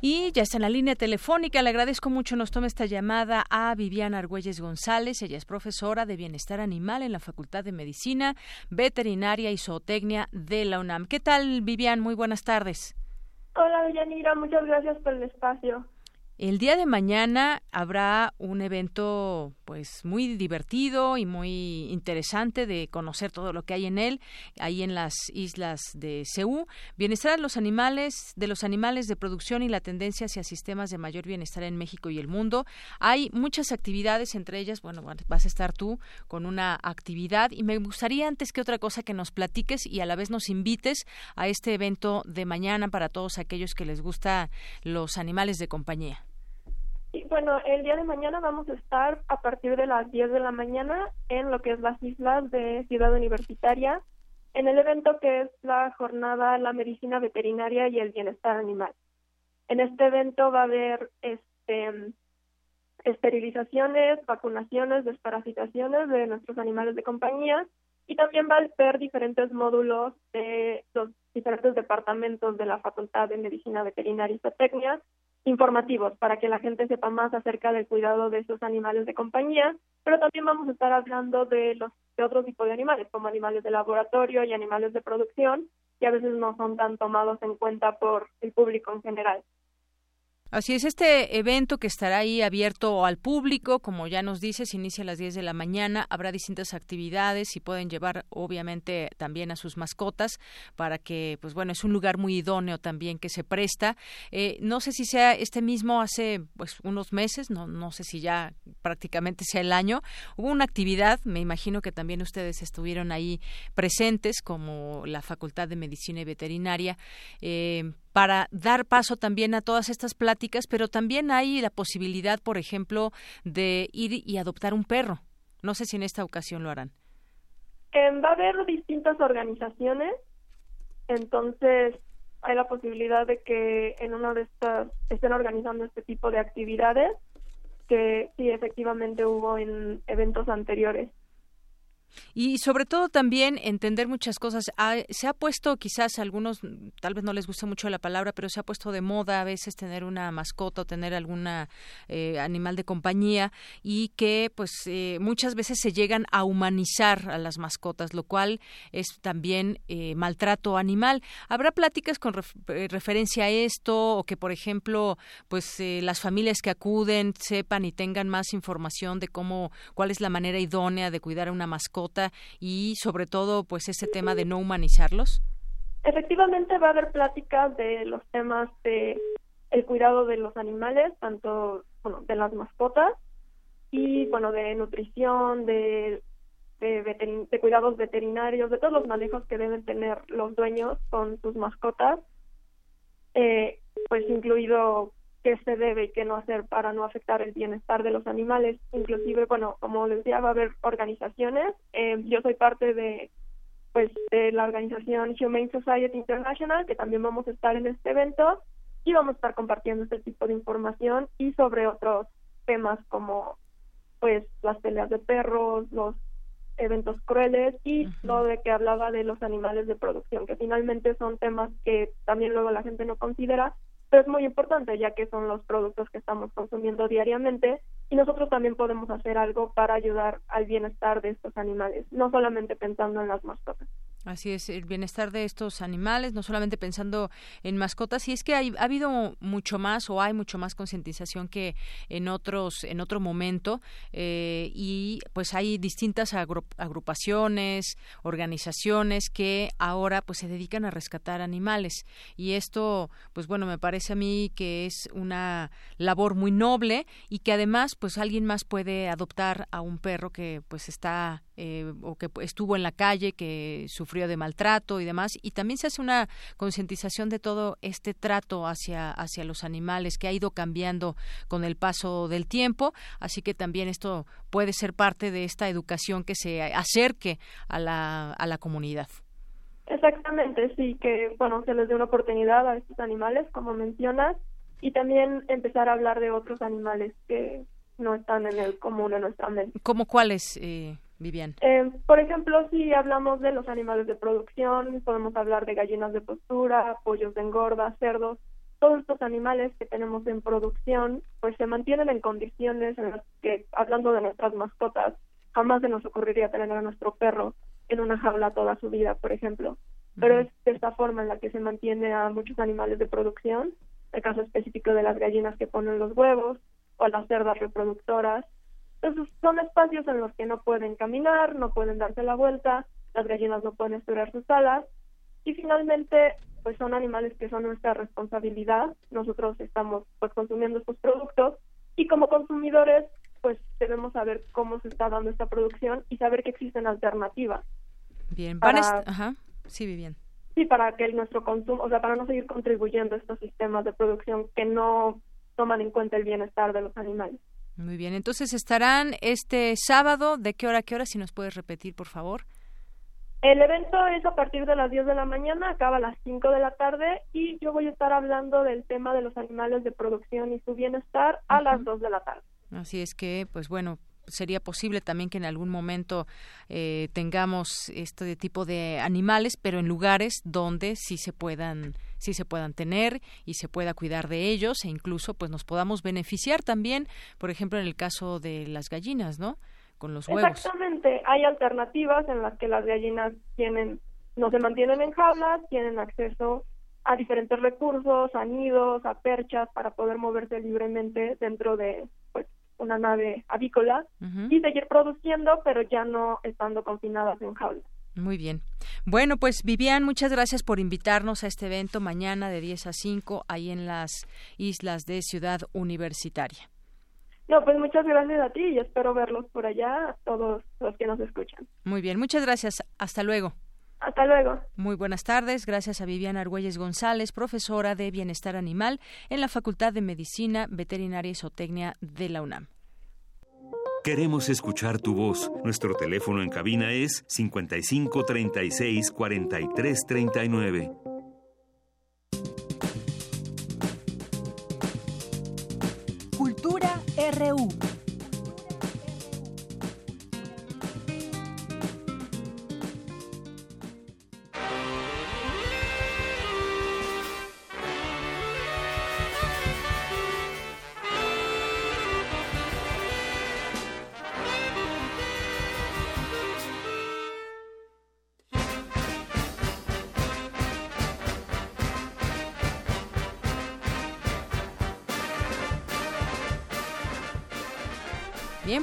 Y ya está en la línea telefónica. Le agradezco mucho. Nos toma esta llamada a Viviana Argüelles González. Ella es profesora de Bienestar Animal en la Facultad de Medicina, Veterinaria y Zootecnia de la UNAM. ¿Qué tal, Vivian? Muy buenas tardes. Hola, Villanira. Muchas gracias por el espacio. El día de mañana habrá un evento pues muy divertido y muy interesante de conocer todo lo que hay en él, ahí en las islas de Ceú. Bienestar de los animales, de los animales de producción y la tendencia hacia sistemas de mayor bienestar en México y el mundo. Hay muchas actividades, entre ellas, bueno, vas a estar tú con una actividad y me gustaría antes que otra cosa que nos platiques y a la vez nos invites a este evento de mañana para todos aquellos que les gusta los animales de compañía. Bueno, el día de mañana vamos a estar a partir de las 10 de la mañana en lo que es las islas de Ciudad Universitaria, en el evento que es la jornada La Medicina Veterinaria y el Bienestar Animal. En este evento va a haber este, esterilizaciones, vacunaciones, desparasitaciones de nuestros animales de compañía y también va a haber diferentes módulos de los diferentes departamentos de la Facultad de Medicina Veterinaria y Zootecnia informativos para que la gente sepa más acerca del cuidado de esos animales de compañía, pero también vamos a estar hablando de los de otro tipo de animales, como animales de laboratorio y animales de producción, que a veces no son tan tomados en cuenta por el público en general. Así es, este evento que estará ahí abierto al público, como ya nos dices, inicia a las 10 de la mañana, habrá distintas actividades y pueden llevar obviamente también a sus mascotas para que, pues bueno, es un lugar muy idóneo también que se presta. Eh, no sé si sea este mismo hace pues unos meses, no, no sé si ya prácticamente sea el año, hubo una actividad, me imagino que también ustedes estuvieron ahí presentes como la Facultad de Medicina y Veterinaria. Eh, para dar paso también a todas estas pláticas, pero también hay la posibilidad, por ejemplo, de ir y adoptar un perro. No sé si en esta ocasión lo harán. va a haber distintas organizaciones, entonces hay la posibilidad de que en una de estas estén organizando este tipo de actividades que sí efectivamente hubo en eventos anteriores. Y sobre todo también entender muchas cosas. Ah, se ha puesto quizás algunos, tal vez no les guste mucho la palabra, pero se ha puesto de moda a veces tener una mascota o tener alguna eh, animal de compañía y que pues eh, muchas veces se llegan a humanizar a las mascotas, lo cual es también eh, maltrato animal. ¿Habrá pláticas con referencia a esto o que por ejemplo pues las familias que acuden sepan y tengan más información de cómo, cuál es la manera idónea de cuidar a una mascota? Y sobre todo pues ese tema de no humanizarlos? Efectivamente va a haber pláticas de los temas de el cuidado de los animales, tanto bueno, de las mascotas y bueno, de nutrición, de de, de, cuidados veterinarios, de todos los manejos que deben tener los dueños con sus mascotas, eh, pues incluido qué se debe y qué no hacer para no afectar el bienestar de los animales. Inclusive, bueno, como les decía, va a haber organizaciones. Eh, yo soy parte de pues de la organización Humane Society International, que también vamos a estar en este evento y vamos a estar compartiendo este tipo de información y sobre otros temas como pues las peleas de perros, los eventos crueles y lo de que hablaba de los animales de producción, que finalmente son temas que también luego la gente no considera, pero es muy importante ya que son los productos que estamos consumiendo diariamente y nosotros también podemos hacer algo para ayudar al bienestar de estos animales, no solamente pensando en las mascotas. Así es, el bienestar de estos animales, no solamente pensando en mascotas, y es que hay, ha habido mucho más o hay mucho más concientización que en otros, en otro momento, eh, y pues hay distintas agrupaciones, organizaciones que ahora pues se dedican a rescatar animales, y esto, pues bueno, me parece a mí que es una labor muy noble y que además pues alguien más puede adoptar a un perro que pues está eh, o que estuvo en la calle, que sufrió de maltrato y demás. Y también se hace una concientización de todo este trato hacia, hacia los animales que ha ido cambiando con el paso del tiempo. Así que también esto puede ser parte de esta educación que se acerque a la, a la comunidad. Exactamente, sí, que bueno, se les dé una oportunidad a estos animales, como mencionas, y también empezar a hablar de otros animales que no están en el común en nuestra mente. ¿Cómo cuáles? Eh, Vivian? Eh, por ejemplo, si hablamos de los animales de producción, podemos hablar de gallinas de postura, pollos de engorda, cerdos. Todos estos animales que tenemos en producción, pues se mantienen en condiciones en las que, hablando de nuestras mascotas, jamás se nos ocurriría tener a nuestro perro en una jaula toda su vida, por ejemplo. Pero es de esta forma en la que se mantiene a muchos animales de producción el caso específico de las gallinas que ponen los huevos o las cerdas reproductoras. Entonces son espacios en los que no pueden caminar, no pueden darse la vuelta, las gallinas no pueden estirar sus alas y finalmente pues son animales que son nuestra responsabilidad. Nosotros estamos pues consumiendo estos productos y como consumidores pues debemos saber cómo se está dando esta producción y saber que existen alternativas. Bien, para... Ajá. Sí, bien. Sí, para que nuestro consumo, o sea, para no seguir contribuyendo a estos sistemas de producción que no toman en cuenta el bienestar de los animales. Muy bien, entonces estarán este sábado, ¿de qué hora a qué hora? Si nos puedes repetir, por favor. El evento es a partir de las 10 de la mañana, acaba a las 5 de la tarde y yo voy a estar hablando del tema de los animales de producción y su bienestar a las 2 de la tarde. Así es que, pues bueno, sería posible también que en algún momento eh, tengamos este tipo de animales, pero en lugares donde sí se puedan sí se puedan tener y se pueda cuidar de ellos e incluso pues nos podamos beneficiar también, por ejemplo en el caso de las gallinas, ¿no? Con los huevos. Exactamente, hay alternativas en las que las gallinas tienen no se mantienen en jaulas, tienen acceso a diferentes recursos, a nidos, a perchas para poder moverse libremente dentro de una nave avícola y seguir produciendo, pero ya no estando confinadas en jaulas. Muy bien. Bueno, pues Vivian, muchas gracias por invitarnos a este evento mañana de 10 a 5 ahí en las islas de Ciudad Universitaria. No, pues muchas gracias a ti y espero verlos por allá, a todos los que nos escuchan. Muy bien, muchas gracias. Hasta luego. Hasta luego. Muy buenas tardes. Gracias a Viviana Argüelles González, profesora de Bienestar Animal en la Facultad de Medicina, Veterinaria y Zootecnia de la UNAM. Queremos escuchar tu voz. Nuestro teléfono en cabina es 55 36 43 39. Cultura RU.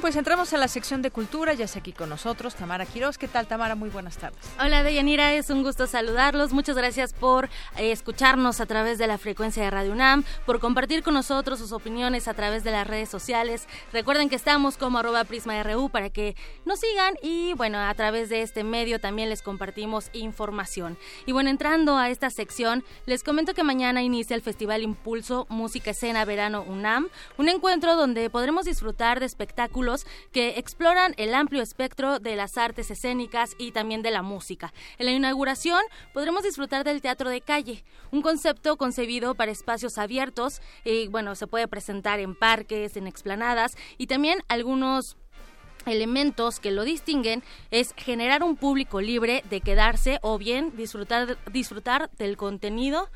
Pues entramos a la sección de cultura, ya está aquí con nosotros Tamara Quiroz. ¿Qué tal, Tamara? Muy buenas tardes. Hola, Deyanira, es un gusto saludarlos. Muchas gracias por eh, escucharnos a través de la frecuencia de Radio UNAM, por compartir con nosotros sus opiniones a través de las redes sociales. Recuerden que estamos como arroba prisma.ru para que nos sigan y bueno, a través de este medio también les compartimos información. Y bueno, entrando a esta sección, les comento que mañana inicia el Festival Impulso Música Escena Verano UNAM, un encuentro donde podremos disfrutar de espectáculos que exploran el amplio espectro de las artes escénicas y también de la música. En la inauguración podremos disfrutar del teatro de calle, un concepto concebido para espacios abiertos y bueno, se puede presentar en parques, en explanadas y también algunos elementos que lo distinguen es generar un público libre de quedarse o bien disfrutar, disfrutar del contenido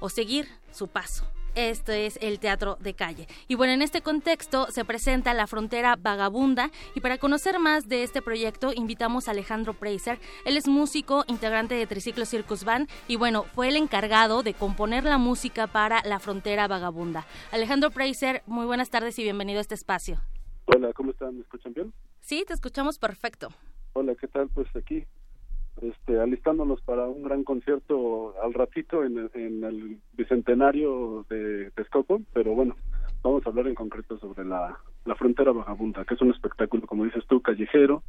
o seguir su paso. Esto es el teatro de calle. Y bueno, en este contexto se presenta La Frontera Vagabunda y para conocer más de este proyecto invitamos a Alejandro Preiser. Él es músico, integrante de Triciclo Circus Band y bueno, fue el encargado de componer la música para La Frontera Vagabunda. Alejandro Preiser, muy buenas tardes y bienvenido a este espacio. Hola, ¿cómo están? ¿Me escuchan bien? Sí, te escuchamos perfecto. Hola, ¿qué tal? Pues aquí este, alistándonos para un gran concierto al ratito en, el bicentenario de Texcoco, pero bueno, vamos a hablar en concreto sobre la, la frontera vagabunda, que es un espectáculo, como dices tú, callejero,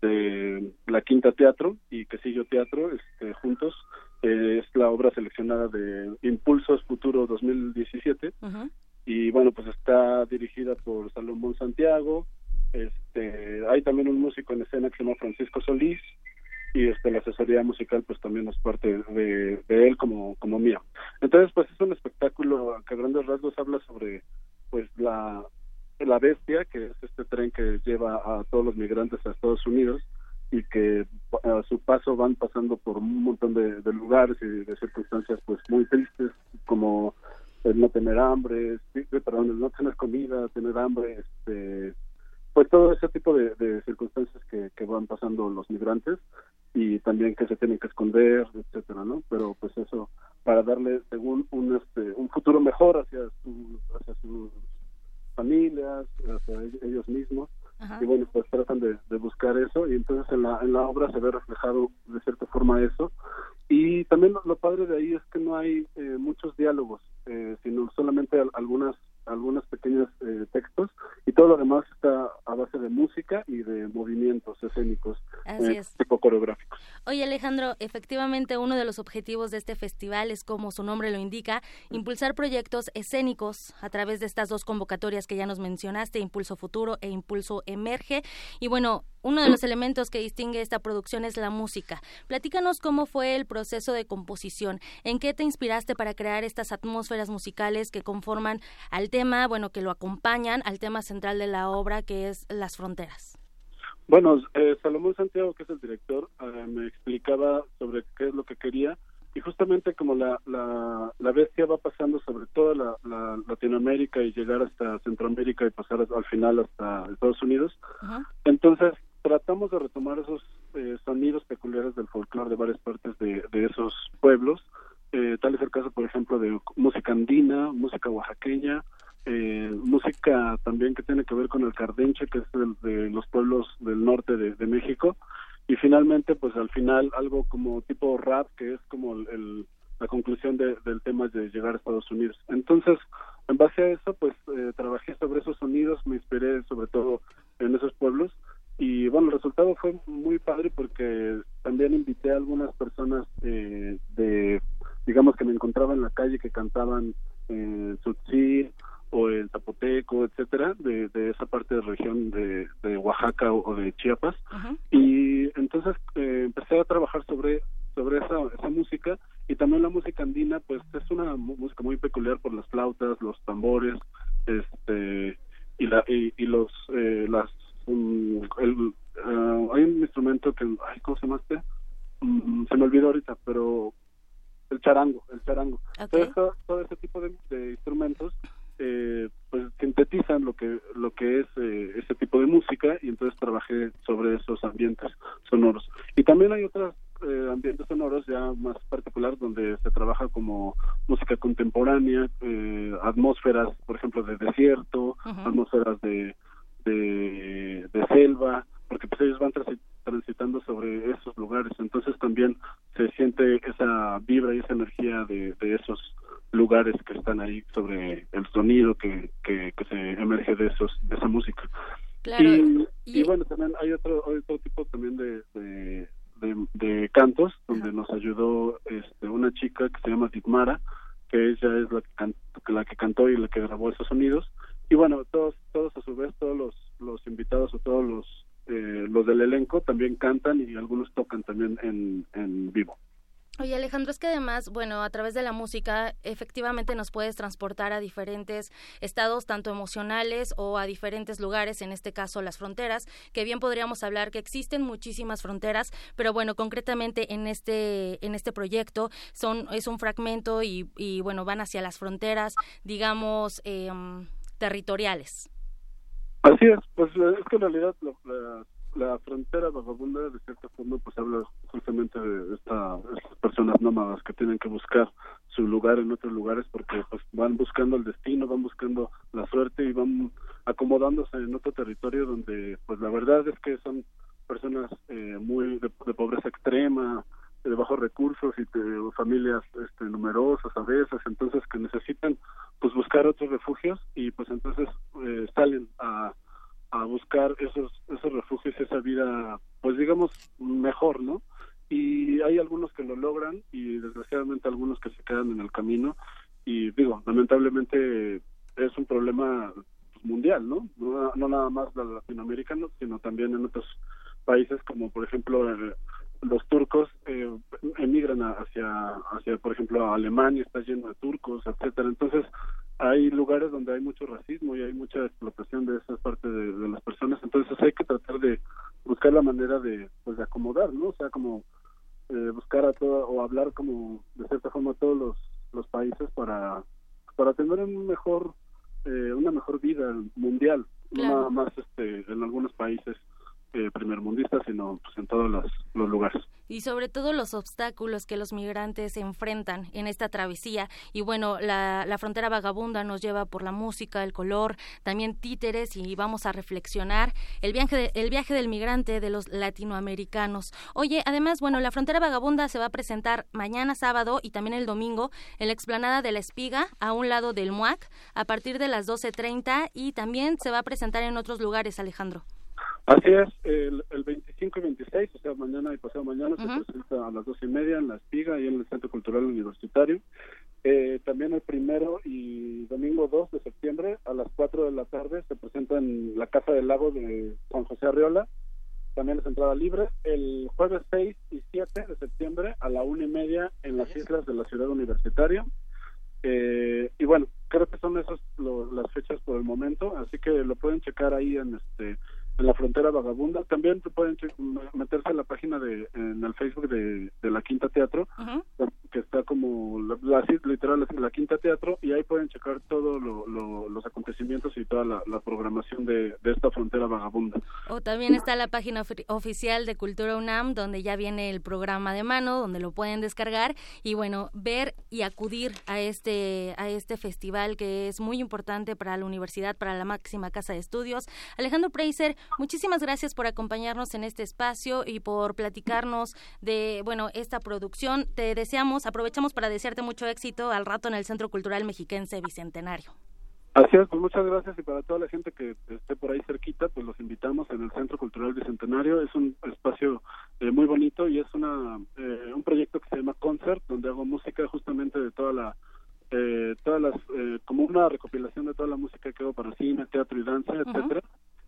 de la Quinta Teatro y Quesillo Teatro, este, juntos, eh, es la obra seleccionada de Impulsos Futuro 2017, y bueno, pues está dirigida por Salomón Santiago, este, hay también un músico en escena que se llama Francisco Solís, y este la asesoría musical pues también es parte de, él como como mía entonces pues es un espectáculo que a grandes rasgos habla sobre pues la la bestia que es este tren que lleva a todos los migrantes a Estados Unidos y que a su paso van pasando por un montón de, lugares y de circunstancias pues muy tristes como el no tener hambre, perdón, el no tener comida, tener hambre, este, pues todo ese tipo de, circunstancias que, van pasando los migrantes y también que se tienen que esconder, etcétera, ¿no? Pero pues eso para darle según un este un futuro mejor hacia su, hacia sus familias hacia ellos mismos. Y bueno pues tratan de, de, buscar eso. Y entonces en la en la obra se ve reflejado de cierta forma eso. Y también lo, padre de ahí es que no hay eh, muchos diálogos eh, sino solamente algunas algunos pequeños eh, textos y todo lo demás está a base de música y de movimientos escénicos Así es. tipo coreográficos. Oye Alejandro, efectivamente uno de los objetivos de este festival es como su nombre lo indica, impulsar proyectos escénicos a través de estas dos convocatorias que ya nos mencionaste, Impulso Futuro e Impulso Emerge y bueno, uno de los elementos que distingue esta producción es la música. Platícanos cómo fue el proceso de composición, en qué te inspiraste para crear estas atmósferas musicales que conforman al tema, bueno, que lo acompañan al tema central de la obra, que es las fronteras. Bueno, eh, Salomón Santiago, que es el director, eh, me explicaba sobre qué es lo que quería y justamente como la, la, la bestia va pasando sobre toda la, la, Latinoamérica y llegar hasta Centroamérica y pasar al final hasta Estados Unidos, entonces tratamos de retomar esos eh, sonidos peculiares del folclore de varias partes de, de esos pueblos. Eh, tal es el caso, por ejemplo, de música andina, música oaxaqueña, eh, música también que tiene que ver con el cardenche, que es de los pueblos del norte de, México. Y finalmente, pues al final, algo como tipo rap, que es como el, la conclusión de, del tema de llegar a Estados Unidos. Entonces, en base a eso, pues eh, trabajé sobre esos sonidos, me inspiré sobre todo en esos pueblos y bueno, el resultado fue muy padre porque también invité a algunas personas eh, de, digamos que me encontraba en la calle que cantaban Tzutzil o en Zapoteco, etcétera, de, de esa parte de región de, de Oaxaca o, de Chiapas. Y entonces eh, empecé a trabajar sobre sobre esa, esa música y también la música andina pues es una música muy peculiar por las flautas los tambores este y la y, y los eh, las el, uh, hay un instrumento que, ay, ¿cómo se llama este? Mm, se me olvidó ahorita, pero el charango, el charango. Todo, todo, ese tipo de, de instrumentos lo que lo que es eh, ese tipo de música y entonces trabajé sobre esos ambientes sonoros. Y también hay otros eh, ambientes sonoros ya más particulares donde se trabaja como música contemporánea eh, atmósferas por ejemplo de desierto atmósferas de de, de selva, porque pues ellos van transitando sobre esos lugares, entonces también se siente esa vibra y esa energía de, de esos lugares que están ahí sobre el sonido que, que, se emerge de esos de esa música. Y, y, bueno, también hay otro, otro tipo también de, de, de, cantos donde nos ayudó este, una chica que se llama Ditmara, que ella es la que, la que cantó y la que grabó esos sonidos. Y bueno todos todos a su vez todos los los invitados o todos los eh, los del elenco también cantan y algunos tocan también en, en vivo Oye Alejandro, es que además, bueno, a través de la música efectivamente nos puedes transportar a diferentes estados, tanto emocionales o a diferentes lugares, en este caso las fronteras, que bien podríamos hablar que existen muchísimas fronteras, pero bueno, concretamente en este, en este proyecto son, es un fragmento y, y bueno, van hacia las fronteras, digamos, eh, territoriales. Así es, pues es que en realidad la, la, frontera vagabunda de cierta forma pues habla justamente esta, estas personas nómadas que tienen que buscar su lugar en otros lugares porque pues van buscando el destino, van buscando la suerte y van acomodándose en otro territorio donde pues la verdad es que son personas eh, muy de, pobreza extrema, de bajos recursos y de familias este, numerosas a veces, entonces que necesitan pues buscar otros refugios y pues entonces eh, salen a, a buscar esos esos refugios, esa vida pues digamos mejor, ¿no? Y hay algunos que lo logran y desgraciadamente algunos que se quedan en el camino y digo, lamentablemente es un problema mundial, ¿no? ¿no? No nada más latinoamericano, sino también en otros países como por ejemplo eh, los turcos eh, emigran hacia hacia por ejemplo Alemania está lleno de turcos etcétera entonces hay lugares donde hay mucho racismo y hay mucha explotación de esa parte de, las personas entonces hay que tratar de buscar la manera de pues de acomodar no o sea como eh, buscar a todo o hablar como de cierta forma a todos los los países para para tener un mejor eh, una mejor vida mundial. No nada más este en algunos países eh, primermundistas, sino pues, en todos los, los lugares y sobre todo los obstáculos que los migrantes enfrentan en esta travesía. Y bueno, la, la, frontera vagabunda nos lleva por la música, el color, también títeres y vamos a reflexionar el viaje, el viaje del migrante de los latinoamericanos. Oye, además, bueno, la frontera vagabunda se va a presentar mañana sábado y también el domingo en la explanada de la Espiga, a un lado del MUAC, a partir de las 12.30 y también se va a presentar en otros lugares, Alejandro. Así es, el, el 25 y 26, o sea, mañana y pasado mañana, se presenta a las dos y media en La Espiga y en el Centro Cultural Universitario. Eh, también el primero y domingo 2 de septiembre a las 4 de la tarde se presenta en la Casa del Lago de Juan José Arriola. También es entrada libre. El jueves 6 y 7 de septiembre a la una y media en las islas de la Ciudad Universitaria. Eh, y bueno, creo que son esas las fechas por el momento, así que lo pueden checar ahí en este en la frontera vagabunda. También pueden meterse en la página de, en el Facebook de, de la Quinta Teatro, que está como, la, literal, la Quinta Teatro, y ahí pueden checar todos los acontecimientos y toda la, programación de, de, esta frontera vagabunda. O también está la página oficial de Cultura UNAM, donde ya viene el programa de mano, donde lo pueden descargar y bueno, ver y acudir a este, a este festival que es muy importante para la universidad, para la máxima casa de estudios. Alejandro Preiser, Muchísimas gracias por acompañarnos en este espacio y por platicarnos de, bueno, esta producción. Te deseamos, aprovechamos para desearte mucho éxito al rato en el Centro Cultural Mexiquense Bicentenario. Así es, pues muchas gracias y para toda la gente que esté por ahí cerquita, pues los invitamos en el Centro Cultural Bicentenario. Es un espacio eh, muy bonito y es una eh, un proyecto que se llama Concert, donde hago música justamente de toda la eh, todas las como una recopilación de toda la música que hago para cine, teatro y danza, etcétera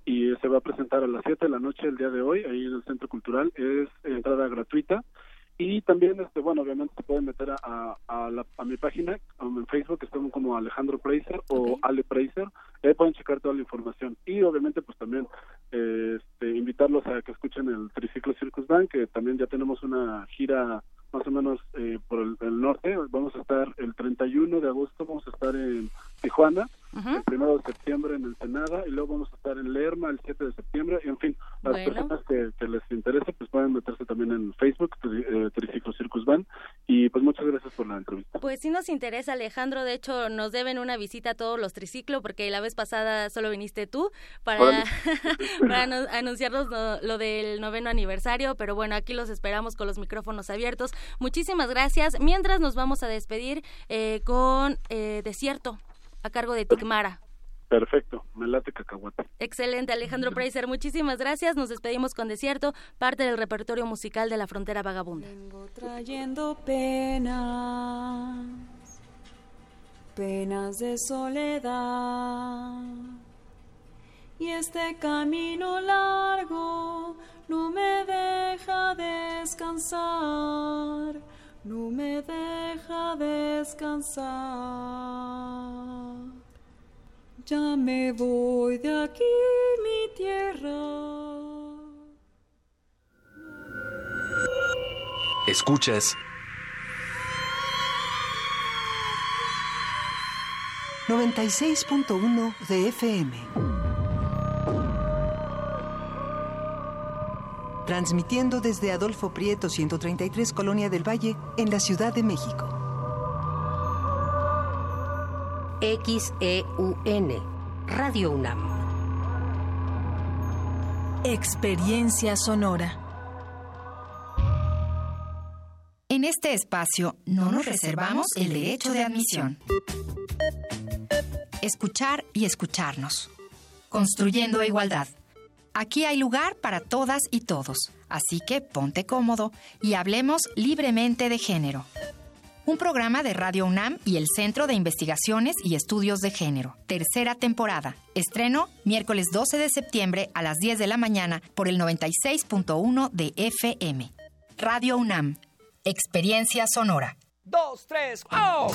y se va a presentar a las 7 de la noche el día de hoy ahí en el Centro Cultural. Es entrada gratuita y también, este bueno, obviamente se pueden meter a, a, la, a mi página en Facebook, que estamos como Alejandro Preiser o Ale Preiser, ahí pueden checar toda la información. Y obviamente, pues también este, invitarlos a que escuchen el Triciclo Circus Band, que también ya tenemos una gira más o menos eh, por el, el, norte. Vamos a estar el 31 de agosto, vamos a estar en Tijuana el primero de septiembre en Ensenada y luego vamos a estar en Lerma el 7 de septiembre. Y en fin, las personas que, les interese pues pueden meterse también en Facebook, eh, Triciclo Circus Van. Y pues muchas gracias por la entrevista. Pues sí nos interesa Alejandro, de hecho nos deben una visita a todos los triciclos porque la vez pasada solo viniste tú para, para anunciarnos lo, del noveno aniversario, pero bueno, aquí los esperamos con los micrófonos abiertos. Muchísimas gracias. Mientras nos vamos a despedir eh, con eh, Desierto a cargo de Tigmara. Perfecto, me late cacahuate. Excelente, Alejandro Preiser, muchísimas gracias. Nos despedimos con Desierto, parte del repertorio musical de la frontera vagabunda. Vengo trayendo penas, penas de soledad. Y este camino largo no me deja descansar no me deja descansar. Ya me voy de aquí, mi tierra. Escuchas 96.1 de FM. Transmitiendo desde Adolfo Prieto 133 Colonia del Valle en la Ciudad de México. XEUN, Radio UNAM. Experiencia sonora. En este espacio no nos reservamos el derecho de admisión. Escuchar y escucharnos. Construyendo igualdad. Aquí hay lugar para todas y todos, así que ponte cómodo y hablemos libremente de género. Un programa de Radio UNAM y el Centro de Investigaciones y Estudios de Género. Tercera temporada. Estreno miércoles 12 de septiembre a las 10 de la mañana por el 96.1 de FM. Radio UNAM. Experiencia sonora. Dos, tres, ¡oh!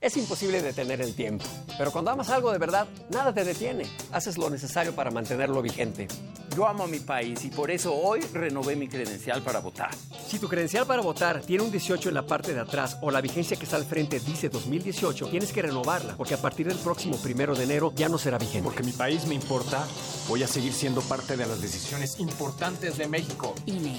Es imposible detener el tiempo, pero cuando amas algo de verdad, nada te detiene. Haces lo necesario para mantenerlo vigente. Yo amo mi país y por eso hoy renové mi credencial para votar. Si tu credencial para votar tiene un 18 en la parte de atrás o la vigencia que está al frente dice 2018, tienes que renovarla porque a partir del próximo primero de enero ya no será vigente. Porque mi país me importa, voy a seguir siendo parte de las decisiones importantes de México. INE.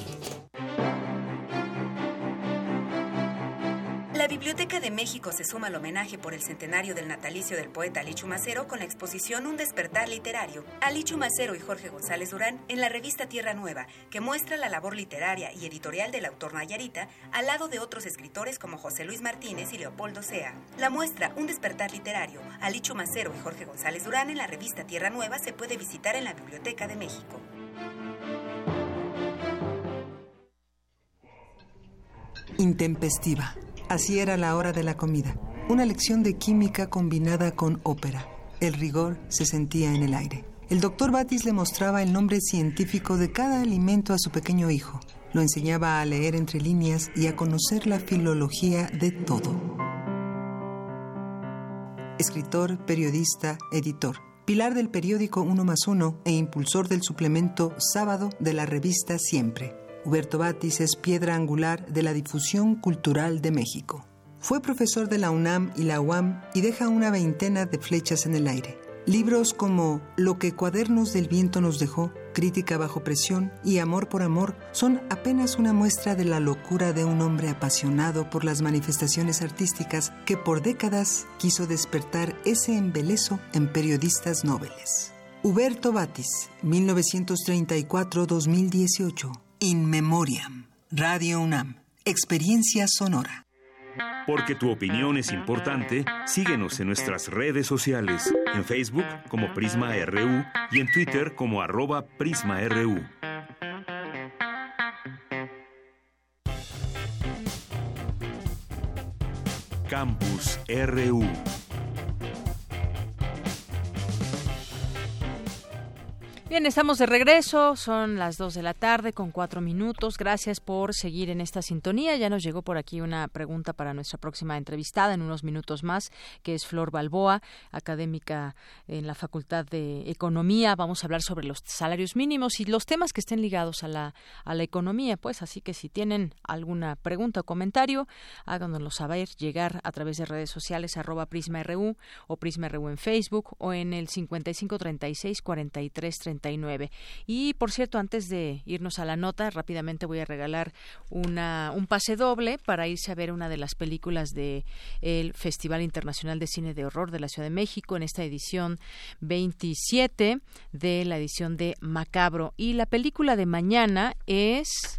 Biblioteca de México se suma al homenaje por el centenario del natalicio del poeta Alichu Macero con la exposición Un despertar literario. Alichu Macero y Jorge González Durán en la revista Tierra Nueva, que muestra la labor literaria y editorial del autor Nayarita al lado de otros escritores como José Luis Martínez y Leopoldo Sea. La muestra Un despertar literario, Alichu Macero y Jorge González Durán en la revista Tierra Nueva se puede visitar en la Biblioteca de México. Intempestiva. Así era la hora de la comida. Una lección de química combinada con ópera. El rigor se sentía en el aire. El doctor Batis le mostraba el nombre científico de cada alimento a su pequeño hijo. Lo enseñaba a leer entre líneas y a conocer la filología de todo. Escritor, periodista, editor. Pilar del periódico Uno más Uno e impulsor del suplemento Sábado de la revista Siempre. Huberto Batis es piedra angular de la difusión cultural de México. Fue profesor de la UNAM y la UAM y deja una veintena de flechas en el aire. Libros como Lo que Cuadernos del Viento nos dejó, Crítica bajo presión y Amor por Amor son apenas una muestra de la locura de un hombre apasionado por las manifestaciones artísticas que por décadas quiso despertar ese embeleso en periodistas nobles. Huberto Batis, 1934-2018. In Memoriam. Radio UNAM. Experiencia sonora. Porque tu opinión es importante, síguenos en nuestras redes sociales, en Facebook como Prisma RU y en Twitter como arroba PrismaRU. Campus RU. Bien, estamos de regreso, son las 2 de la tarde con cuatro minutos. Gracias por seguir en esta sintonía. Ya nos llegó por aquí una pregunta para nuestra próxima entrevistada en unos minutos más, que es Flor Balboa, académica en la Facultad de Economía. Vamos a hablar sobre los salarios mínimos y los temas que estén ligados a la, a la economía. Pues así que si tienen alguna pregunta o comentario, háganoslo saber, llegar a través de redes sociales arroba PrismaRU o PrismaRU en Facebook o en el 5536 43 y por cierto, antes de irnos a la nota, rápidamente voy a regalar una, un pase doble para irse a ver una de las películas del el Festival Internacional de Cine de Horror de la Ciudad de México en esta edición 27 de la edición de Macabro. Y la película de mañana es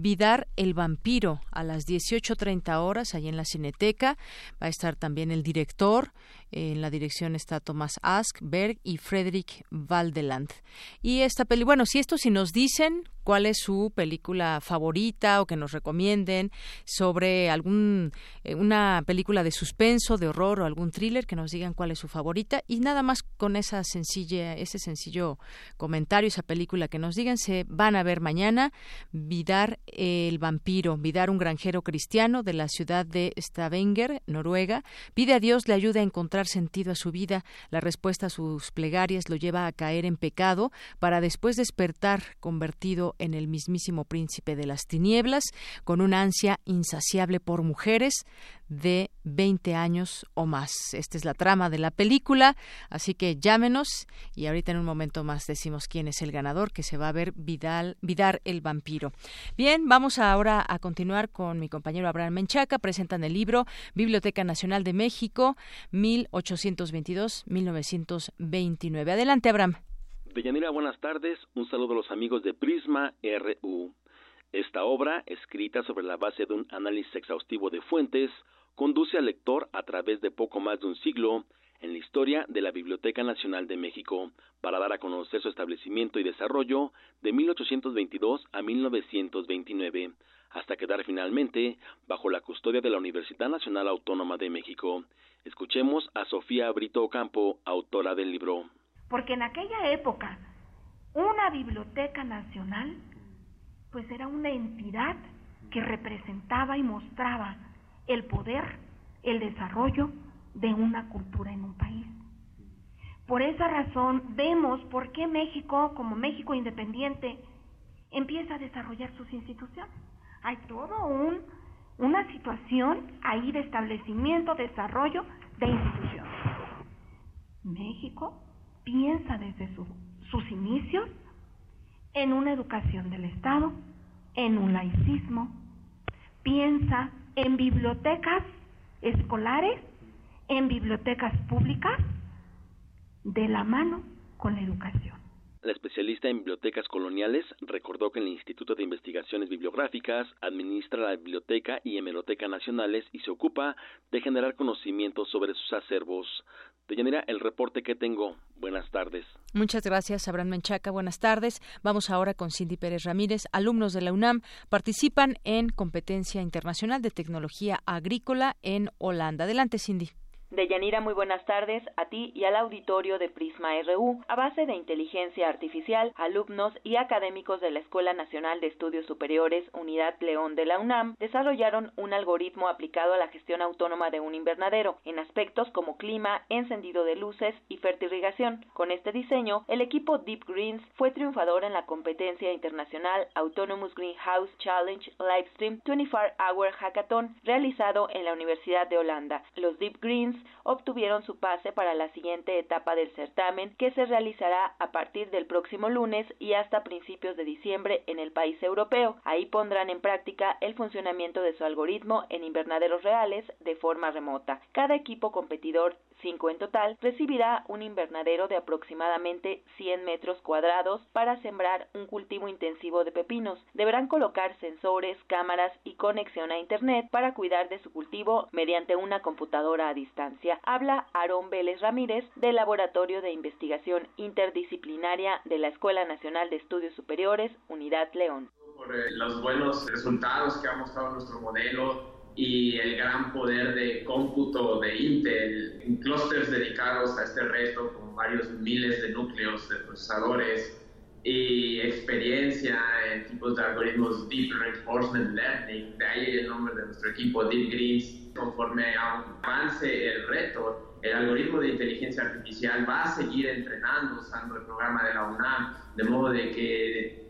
Vidar el vampiro a las 18.30 horas allí en la Cineteca. Va a estar también el director, en la dirección está Tomás Askberg y Frederick Valdeland. Y esta peli, bueno, si esto si nos dicen cuál es su película favorita o que nos recomienden sobre algún eh, una película de suspenso, de horror o algún thriller que nos digan cuál es su favorita. Y nada más con esa sencilla ese sencillo comentario, esa película que nos digan se van a ver mañana Vidar el vampiro, Vidar un granjero cristiano de la ciudad de Stavanger, Noruega, pide a Dios le ayude a encontrar sentido a su vida, la respuesta a sus plegarias lo lleva a caer en pecado para después despertar convertido en el mismísimo príncipe de las tinieblas, con una ansia insaciable por mujeres de 20 años o más. Esta es la trama de la película, así que llámenos y ahorita en un momento más decimos quién es el ganador, que se va a ver Vidal, Vidar el vampiro. Bien, vamos ahora a continuar con mi compañero Abraham Menchaca. Presentan el libro Biblioteca Nacional de México, 1822-1929. Adelante, Abraham. Deyanira, buenas tardes. Un saludo a los amigos de Prisma RU. Esta obra, escrita sobre la base de un análisis exhaustivo de fuentes, conduce al lector a través de poco más de un siglo en la historia de la Biblioteca Nacional de México, para dar a conocer su establecimiento y desarrollo de 1822 a 1929, hasta quedar finalmente bajo la custodia de la Universidad Nacional Autónoma de México. Escuchemos a Sofía Brito Ocampo, autora del libro porque en aquella época una biblioteca nacional pues era una entidad que representaba y mostraba el poder, el desarrollo de una cultura en un país. Por esa razón vemos por qué México, como México independiente, empieza a desarrollar sus instituciones. Hay todo un, una situación ahí de establecimiento, desarrollo de instituciones. México piensa desde sus inicios en una educación del Estado, en un laicismo, piensa en bibliotecas escolares, en bibliotecas públicas, de la mano con la educación. La especialista en bibliotecas coloniales recordó que el Instituto de Investigaciones Bibliográficas administra la Biblioteca y Hemeroteca Nacionales y se ocupa de generar conocimientos sobre sus acervos. Deyanira, el reporte que tengo. Buenas tardes. Muchas gracias, Abraham Menchaca. Buenas tardes. Vamos ahora con Cindy Pérez Ramírez. Alumnos de la UNAM participan en competencia internacional de tecnología agrícola en Holanda. Adelante, Cindy. Deyanira, muy buenas tardes a ti y al auditorio de Prisma RU. A base de inteligencia artificial, alumnos y académicos de la Escuela Nacional de Estudios Superiores Unidad León de la UNAM desarrollaron un algoritmo aplicado a la gestión autónoma de un invernadero en aspectos como clima, encendido de luces y fertirrigación. Con este diseño, el equipo Deep Greens fue triunfador en la competencia internacional Autonomous Greenhouse Challenge Livestream 24 Hour Hackathon realizado en la Universidad de Holanda. Los Deep Greens obtuvieron su pase para la siguiente etapa del certamen que se realizará a partir del próximo lunes y hasta principios de diciembre en el país europeo. Ahí pondrán en práctica el funcionamiento de su algoritmo en invernaderos reales de forma remota. Cada equipo competidor cinco en total, recibirá un invernadero de aproximadamente 100 metros cuadrados para sembrar un cultivo intensivo de pepinos. Deberán colocar sensores, cámaras y conexión a Internet para cuidar de su cultivo mediante una computadora a distancia. Habla Aarón Vélez Ramírez del Laboratorio de Investigación Interdisciplinaria de la Escuela Nacional de Estudios Superiores, Unidad León. Por eh, los buenos resultados que ha mostrado nuestro modelo y el gran poder de cómputo de Intel en clústeres dedicados a este reto con varios miles de núcleos de procesadores y experiencia en tipos de algoritmos Deep Reinforcement Learning, de ahí el nombre de nuestro equipo Deep Greens. Conforme avance el reto, el algoritmo de inteligencia artificial va a seguir entrenando usando el programa de la UNAM, de modo de que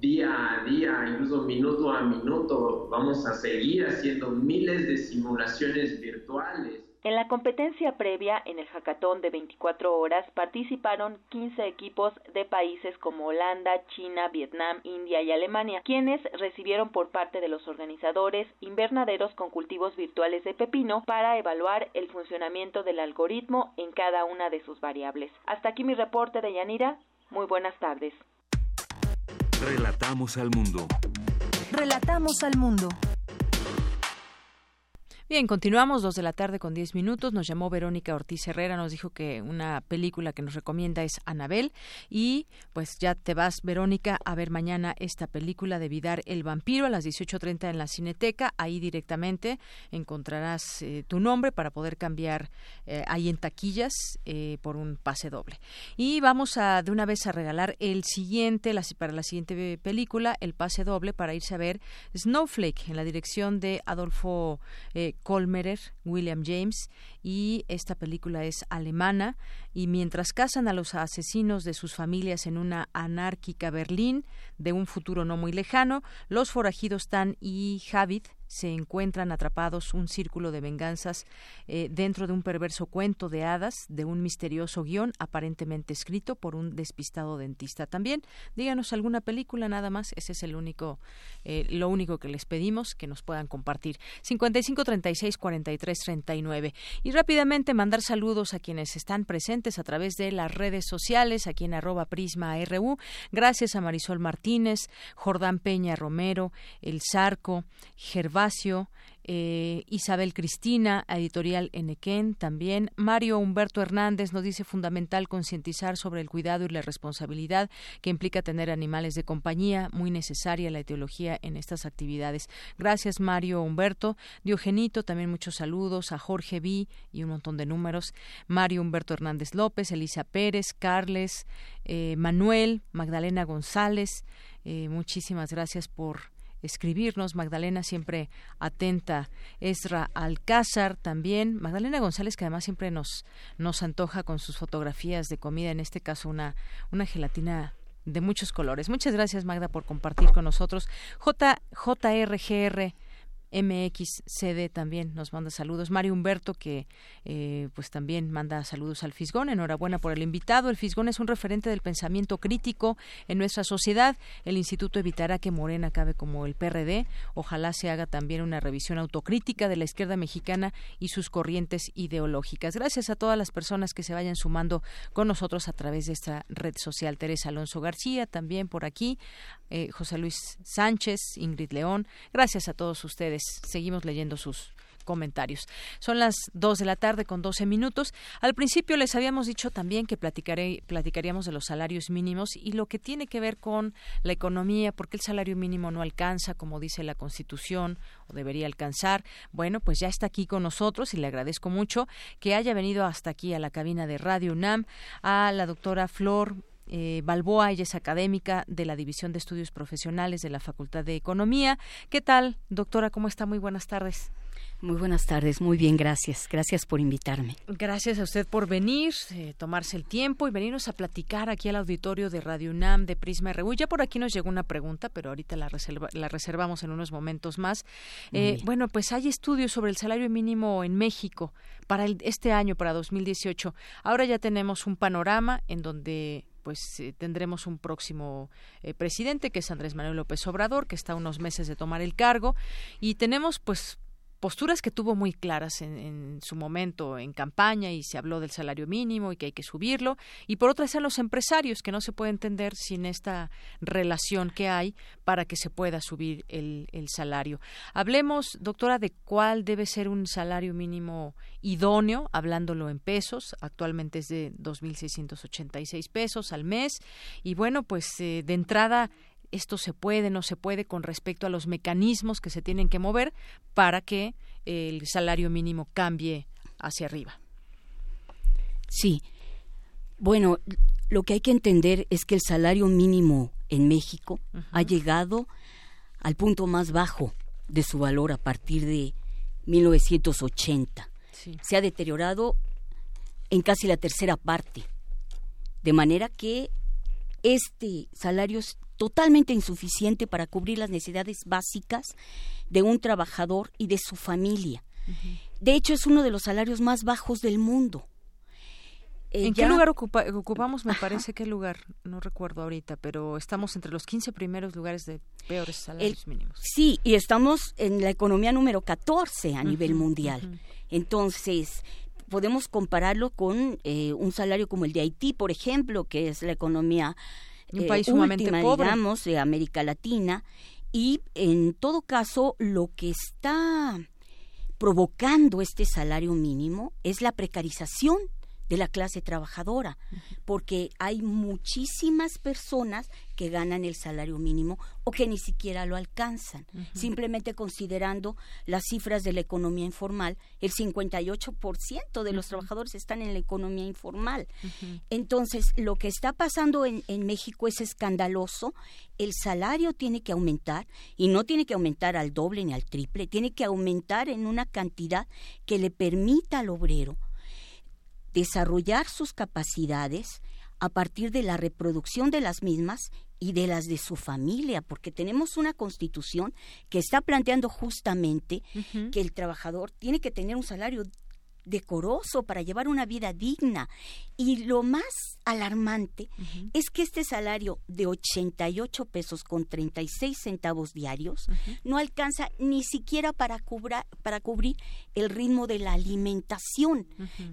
día a día, incluso minuto a minuto, vamos a seguir haciendo miles de simulaciones virtuales. En la competencia previa en el hackathon de 24 horas participaron 15 equipos de países como Holanda, China, Vietnam, India y Alemania, quienes recibieron por parte de los organizadores invernaderos con cultivos virtuales de pepino para evaluar el funcionamiento del algoritmo en cada una de sus variables. Hasta aquí mi reporte de Yanira. Muy buenas tardes. Relatamos al mundo. Relatamos al mundo. Bien, continuamos dos de la tarde con diez minutos. Nos llamó Verónica Ortiz Herrera, nos dijo que una película que nos recomienda es Anabel y pues ya te vas Verónica a ver mañana esta película de Vidar el vampiro a las 18:30 en la Cineteca. Ahí directamente encontrarás eh, tu nombre para poder cambiar eh, ahí en taquillas eh, por un pase doble. Y vamos a de una vez a regalar el siguiente para la siguiente película el pase doble para irse a ver Snowflake en la dirección de Adolfo Colmerer, William James, y esta película es alemana. Y mientras cazan a los asesinos de sus familias en una anárquica Berlín de un futuro no muy lejano, los forajidos Tan y Javid se encuentran atrapados un círculo de venganzas eh, dentro de un perverso cuento de hadas de un misterioso guion aparentemente escrito por un despistado dentista. También díganos alguna película nada más, ese es el único, eh, lo único que les pedimos que nos puedan compartir. 55 36 43 39 y rápidamente mandar saludos a quienes están presentes a través de las redes sociales aquí en arroba prisma ru. Gracias a Marisol Martínez, Jordán Peña Romero, El Zarco, Gervasio, eh, Isabel Cristina, editorial Enequén, también. Mario Humberto Hernández nos dice fundamental concientizar sobre el cuidado y la responsabilidad que implica tener animales de compañía, muy necesaria la etiología en estas actividades. Gracias Mario Humberto, Diogenito, también muchos saludos a Jorge V y un montón de números, Mario Humberto Hernández López, Elisa Pérez, Carles, eh, Manuel, Magdalena González, eh, muchísimas gracias por escribirnos. Magdalena siempre atenta. Esra Alcázar también. Magdalena González que además siempre nos, nos antoja con sus fotografías de comida, en este caso una, una gelatina de muchos colores. Muchas gracias Magda por compartir con nosotros. J, JRGR MXCD también nos manda saludos. Mario Humberto, que eh, pues también manda saludos al Fisgón. Enhorabuena por el invitado. El Fisgón es un referente del pensamiento crítico en nuestra sociedad. El instituto evitará que Morena acabe como el PRD. Ojalá se haga también una revisión autocrítica de la izquierda mexicana y sus corrientes ideológicas. Gracias a todas las personas que se vayan sumando con nosotros a través de esta red social. Teresa Alonso García también por aquí. Eh, José Luis Sánchez, Ingrid León. Gracias a todos ustedes. Seguimos leyendo sus comentarios. Son las dos de la tarde con 12 minutos. Al principio les habíamos dicho también que platicaré, platicaríamos de los salarios mínimos y lo que tiene que ver con la economía, porque el salario mínimo no alcanza, como dice la Constitución, o debería alcanzar. Bueno, pues ya está aquí con nosotros y le agradezco mucho que haya venido hasta aquí a la cabina de Radio UNAM a la doctora Flor eh, Balboa, ella es académica de la División de Estudios Profesionales de la Facultad de Economía. ¿Qué tal, doctora? ¿Cómo está? Muy buenas tardes. Muy buenas tardes, muy bien, gracias. Gracias por invitarme. Gracias a usted por venir, eh, tomarse el tiempo y venirnos a platicar aquí al auditorio de Radio UNAM de Prisma RU. Ya por aquí nos llegó una pregunta, pero ahorita la, la reservamos en unos momentos más. Eh, bueno, pues hay estudios sobre el salario mínimo en México para este año, para 2018. Ahora ya tenemos un panorama en donde pues eh, tendremos un próximo eh, presidente que es Andrés Manuel López Obrador, que está unos meses de tomar el cargo. Y tenemos pues posturas que tuvo muy claras en, su momento en campaña y se habló del salario mínimo y que hay que subirlo y por otra están los empresarios que no se puede entender sin esta relación que hay para que se pueda subir el, el salario. Hablemos, doctora, de cuál debe ser un salario mínimo idóneo, hablándolo en pesos, actualmente es de 2.686 pesos al mes y bueno, pues eh, de entrada esto se puede, no se puede con respecto a los mecanismos que se tienen que mover para que el salario mínimo cambie hacia arriba. Sí. Bueno, lo que hay que entender es que el salario mínimo en México ha llegado al punto más bajo de su valor a partir de 1980. Se ha deteriorado en casi la tercera parte. De manera que este salario totalmente insuficiente para cubrir las necesidades básicas de un trabajador y de su familia. De hecho, es uno de los salarios más bajos del mundo. ¿En qué lugar ocupamos? Me parece qué lugar, no recuerdo ahorita, pero estamos entre los 15 primeros lugares de peores salarios mínimos. Sí, y estamos en la economía número 14 a nivel mundial. Entonces, podemos compararlo con eh, un salario como el de Haití, por ejemplo, que es la economía un eh, país sumamente pobre. digamos, de América Latina. Y en todo caso, lo que está provocando este salario mínimo es la precarización de la clase trabajadora, porque hay muchísimas personas que ganan el salario mínimo o que ni siquiera lo alcanzan. Simplemente considerando las cifras de la economía informal, el 58% de los trabajadores están en la economía informal. Entonces, lo que está pasando en, en México es escandaloso. El salario tiene que aumentar y no tiene que aumentar al doble ni al triple, tiene que aumentar en una cantidad que le permita al obrero desarrollar sus capacidades a partir de la reproducción de las mismas y de las de su familia, porque tenemos una constitución que está planteando justamente que el trabajador tiene que tener un salario decoroso para llevar una vida digna. Y lo más alarmante es que este salario de 88 pesos con 36 centavos diarios no alcanza ni siquiera para, para cubrir el ritmo de la alimentación.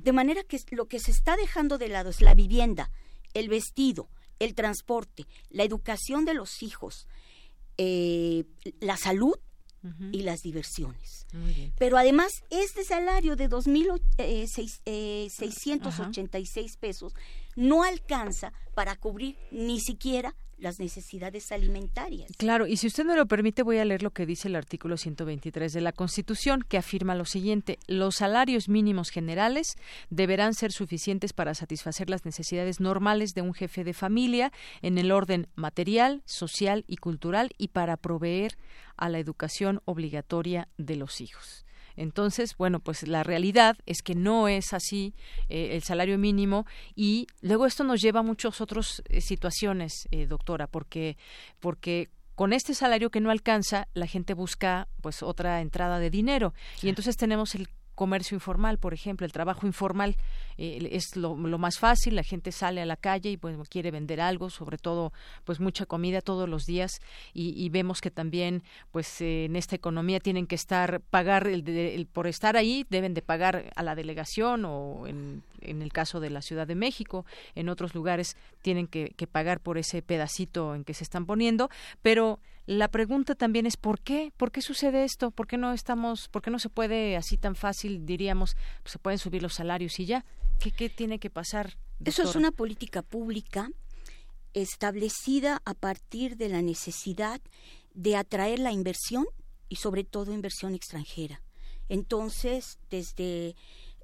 De manera que lo que se está dejando de lado es la vivienda, el vestido, el transporte, la educación de los hijos, eh, la salud y las diversiones. Pero además, este salario de 2.686 eh, eh, pesos no alcanza para cubrir ni siquiera las necesidades alimentarias. Claro, y si usted me lo permite, voy a leer lo que dice el artículo 123 de la Constitución, que afirma lo siguiente, los salarios mínimos generales deberán ser suficientes para satisfacer las necesidades normales de un jefe de familia en el orden material, social y cultural y para proveer a la educación obligatoria de los hijos. Entonces, bueno, pues la realidad es que no es así eh, el salario mínimo y luego esto nos lleva a muchas otras eh, situaciones, eh, doctora, porque porque con este salario que no alcanza, la gente busca pues otra entrada de dinero. Y entonces tenemos el comercio informal, por ejemplo, el trabajo informal eh, es lo, más fácil, la gente sale a la calle y pues quiere vender algo, sobre todo pues mucha comida todos los días y, vemos que también pues en esta economía tienen que estar pagar el, por estar ahí deben de pagar a la delegación o en, en el caso de la Ciudad de México, en otros lugares tienen que, que pagar por ese pedacito en que se están poniendo, pero la pregunta también es ¿por qué? ¿Por qué sucede esto? ¿Por qué no estamos, por qué no se puede así tan fácil, diríamos, pues se pueden subir los salarios y ya? ¿Qué, qué tiene que pasar? Eso es una política pública establecida a partir de la necesidad de atraer la inversión y sobre todo inversión extranjera. Entonces, desde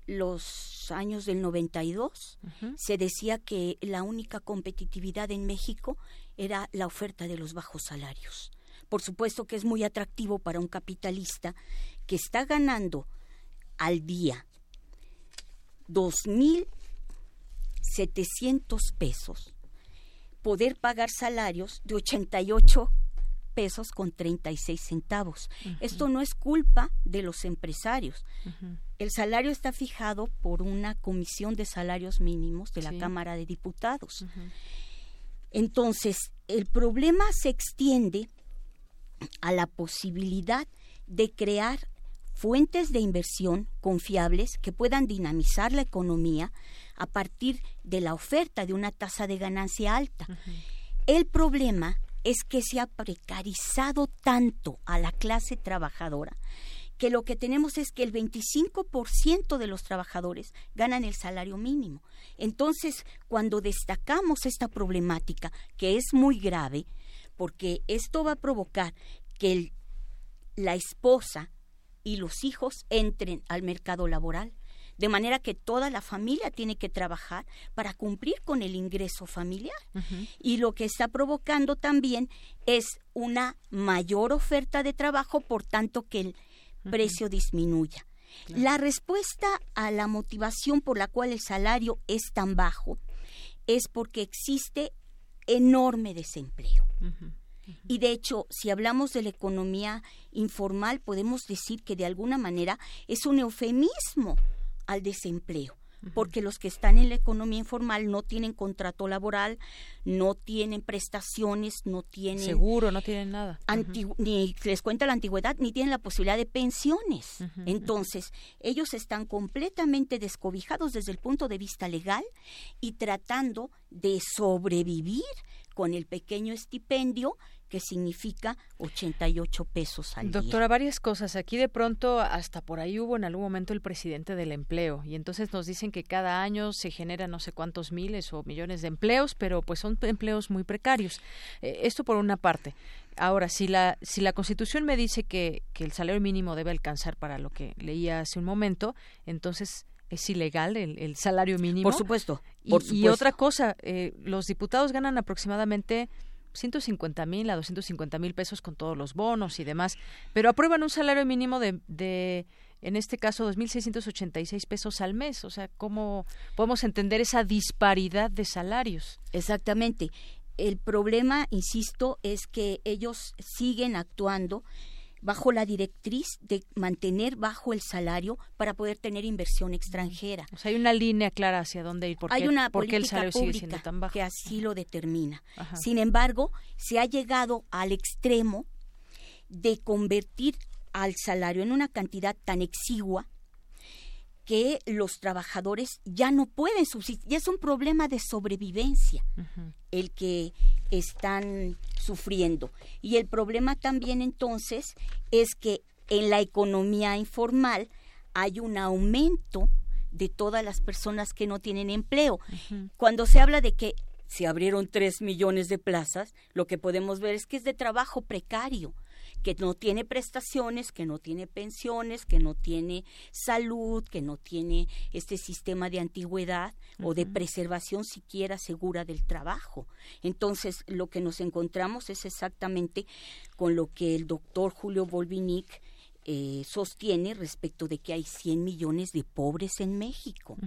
los años del 92 se decía que la única competitividad en México era la oferta de los bajos salarios. Por supuesto que es muy atractivo para un capitalista que está ganando al día 2.700 pesos, poder pagar salarios de 88 pesos con 36 centavos. Esto no es culpa de los empresarios. El salario está fijado por una comisión de salarios mínimos de la Cámara de Diputados. Entonces, el problema se extiende a la posibilidad de crear fuentes de inversión confiables que puedan dinamizar la economía a partir de la oferta de una tasa de ganancia alta. El problema es que se ha precarizado tanto a la clase trabajadora que lo que tenemos es que el 25% de los trabajadores ganan el salario mínimo. Entonces, cuando destacamos esta problemática, que es muy grave, porque esto va a provocar que la esposa y los hijos entren al mercado laboral, de manera que toda la familia tiene que trabajar para cumplir con el ingreso familiar. Y lo que está provocando también es una mayor oferta de trabajo, por tanto que el precio disminuya. La respuesta a la motivación por la cual el salario es tan bajo es porque existe enorme desempleo. Y de hecho, si hablamos de la economía informal, podemos decir que de alguna manera es un eufemismo al desempleo porque los que están en la economía informal no tienen contrato laboral, no tienen prestaciones, no tienen seguro, no tienen nada, ni les cuenta la antigüedad, ni tienen la posibilidad de pensiones. Entonces, ellos están completamente descobijados desde el punto de vista legal y tratando de sobrevivir con el pequeño estipendio que significa 88 pesos al día. Doctora, varias cosas. Aquí de pronto hasta por ahí hubo en algún momento el presidente del empleo y entonces nos dicen que cada año se genera no sé cuántos miles o millones de empleos, pero pues son empleos muy precarios. Eh, esto por una parte. Ahora, si la, si la Constitución me dice que, que el salario mínimo debe alcanzar para lo que leía hace un momento, entonces es ilegal el, salario mínimo. Por supuesto. y, otra cosa, eh, los diputados ganan aproximadamente 150 mil a 250 mil pesos con todos los bonos y demás, pero aprueban un salario mínimo de, de en este caso 2.686 pesos al mes. O sea, ¿cómo podemos entender esa disparidad de salarios? Exactamente. El problema, insisto, es que ellos siguen actuando bajo la directriz de mantener bajo el salario para poder tener inversión extranjera. O sea, hay una línea clara hacia dónde ir. ¿Por hay una ¿por el salario sigue siendo tan bajo? que así lo determina. Sin embargo, se ha llegado al extremo de convertir al salario en una cantidad tan exigua que los trabajadores ya no pueden subsistir. Ya es un problema de sobrevivencia el que están sufriendo. Y el problema también entonces es que en la economía informal hay un aumento de todas las personas que no tienen empleo. Cuando se habla de que se abrieron tres millones de plazas, lo que podemos ver es que es de trabajo precario que no tiene prestaciones, que no tiene pensiones, que no tiene salud, que no tiene este sistema de antigüedad o de preservación siquiera segura del trabajo. Entonces, lo que nos encontramos es exactamente con lo que el doctor Julio Volvinic eh, sostiene respecto de que hay 100 millones de pobres en México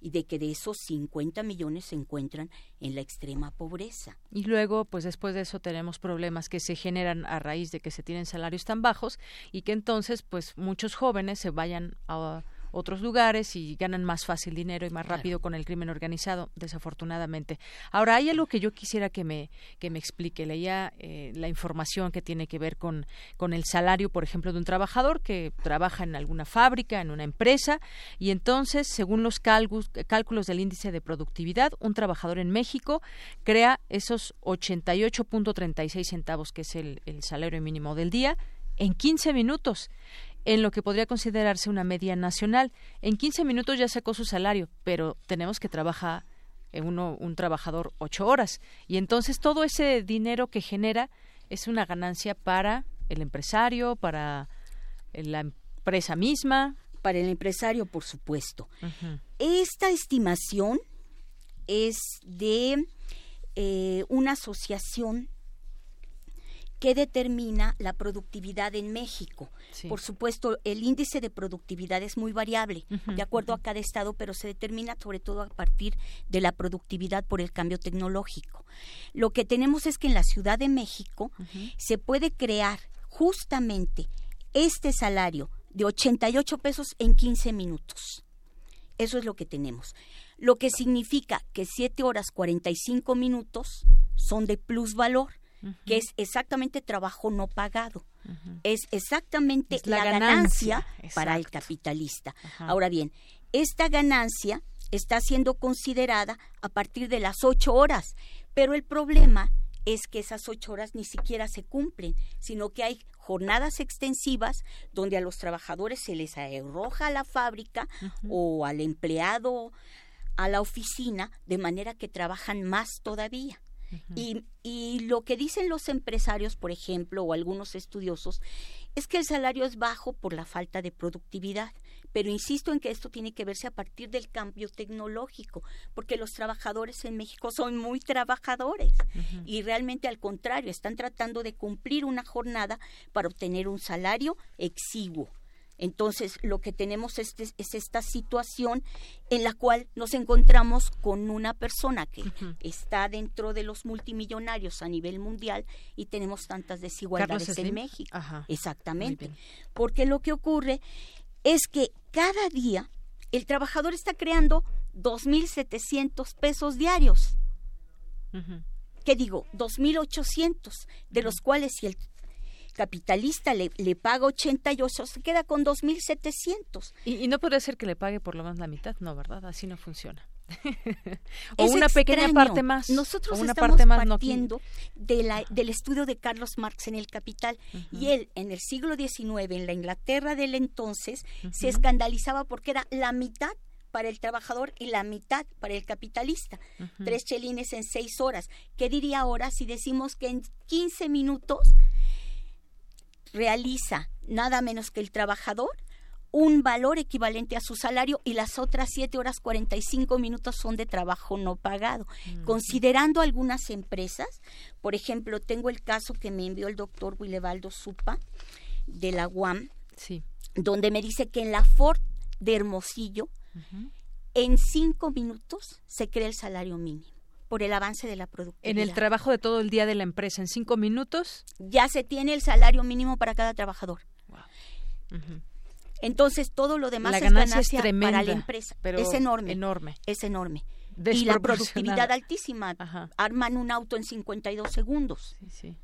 y de que de esos 50 millones se encuentran en la extrema pobreza. Y luego, pues después de eso tenemos problemas que se generan a raíz de que se tienen salarios tan bajos y que entonces, pues muchos jóvenes se vayan a otros lugares y ganan más fácil dinero y más rápido con el crimen organizado, desafortunadamente. Ahora, hay algo que yo quisiera que me, que me explique. Leía eh, la información que tiene que ver con, con el salario, por ejemplo, de un trabajador que trabaja en alguna fábrica, en una empresa, y entonces, según los cálculos, cálculos del índice de productividad, un trabajador en México crea esos 88.36 centavos, que es el, el salario mínimo del día, en 15 minutos en lo que podría considerarse una media nacional. En 15 minutos ya sacó su salario, pero tenemos que trabajar uno, un trabajador ocho horas. Y entonces todo ese dinero que genera es una ganancia para el empresario, para la empresa misma. Para el empresario, por supuesto. Esta estimación es de eh, una asociación que determina la productividad en México. Por supuesto, el índice de productividad es muy variable, de acuerdo a cada estado, pero se determina sobre todo a partir de la productividad por el cambio tecnológico. Lo que tenemos es que en la Ciudad de México se puede crear justamente este salario de 88 pesos en 15 minutos. Eso es lo que tenemos. Lo que significa que 7 horas 45 minutos son de que es exactamente trabajo no pagado. Es exactamente la, ganancia, para el capitalista. Ahora bien, esta ganancia está siendo considerada a partir de las ocho horas, pero el problema es que esas ocho horas ni siquiera se cumplen, sino que hay jornadas extensivas donde a los trabajadores se les arroja a la fábrica o al empleado a la oficina, de manera que trabajan más todavía y, y lo que dicen los empresarios, por ejemplo, o algunos estudiosos, es que el salario es bajo por la falta de productividad. Pero insisto en que esto tiene que verse a partir del cambio tecnológico, porque los trabajadores en México son muy trabajadores y realmente al contrario, están tratando de cumplir una jornada para obtener un salario exiguo. Entonces, lo que tenemos es, es, esta situación en la cual nos encontramos con una persona que está dentro de los multimillonarios a nivel mundial y tenemos tantas desigualdades en México. Exactamente. Porque lo que ocurre es que cada día el trabajador está creando 2.700 pesos diarios. ¿Qué digo? 2.800, de los cuales si el capitalista le, le paga 88, se queda con 2.700. Y, y no puede ser que le pague por lo menos la mitad, no, ¿verdad? Así no funciona. o una pequeña parte más. Nosotros una estamos parte más partiendo de la, del estudio de Carlos Marx en el Capital y él en el siglo XIX en la Inglaterra del entonces se escandalizaba porque era la mitad para el trabajador y la mitad para el capitalista. Tres chelines en seis horas. ¿Qué diría ahora si decimos que en 15 minutos realiza nada menos que el trabajador un valor equivalente a su salario y las otras 7 horas 45 minutos son de trabajo no pagado. Considerando algunas empresas, por ejemplo, tengo el caso que me envió el doctor Wilevaldo Supa de la UAM, sí. donde me dice que en la Ford de Hermosillo, en cinco minutos se crea el salario mínimo por el avance de la productividad. En el trabajo de todo el día de la empresa, en cinco minutos. Ya se tiene el salario mínimo para cada trabajador. Entonces todo lo demás la es ganancia ganancia es tremenda, para la empresa. pero es enorme. Enorme. Es enorme. Y la productividad altísima. Arman un auto en 52 segundos. Sí, sí.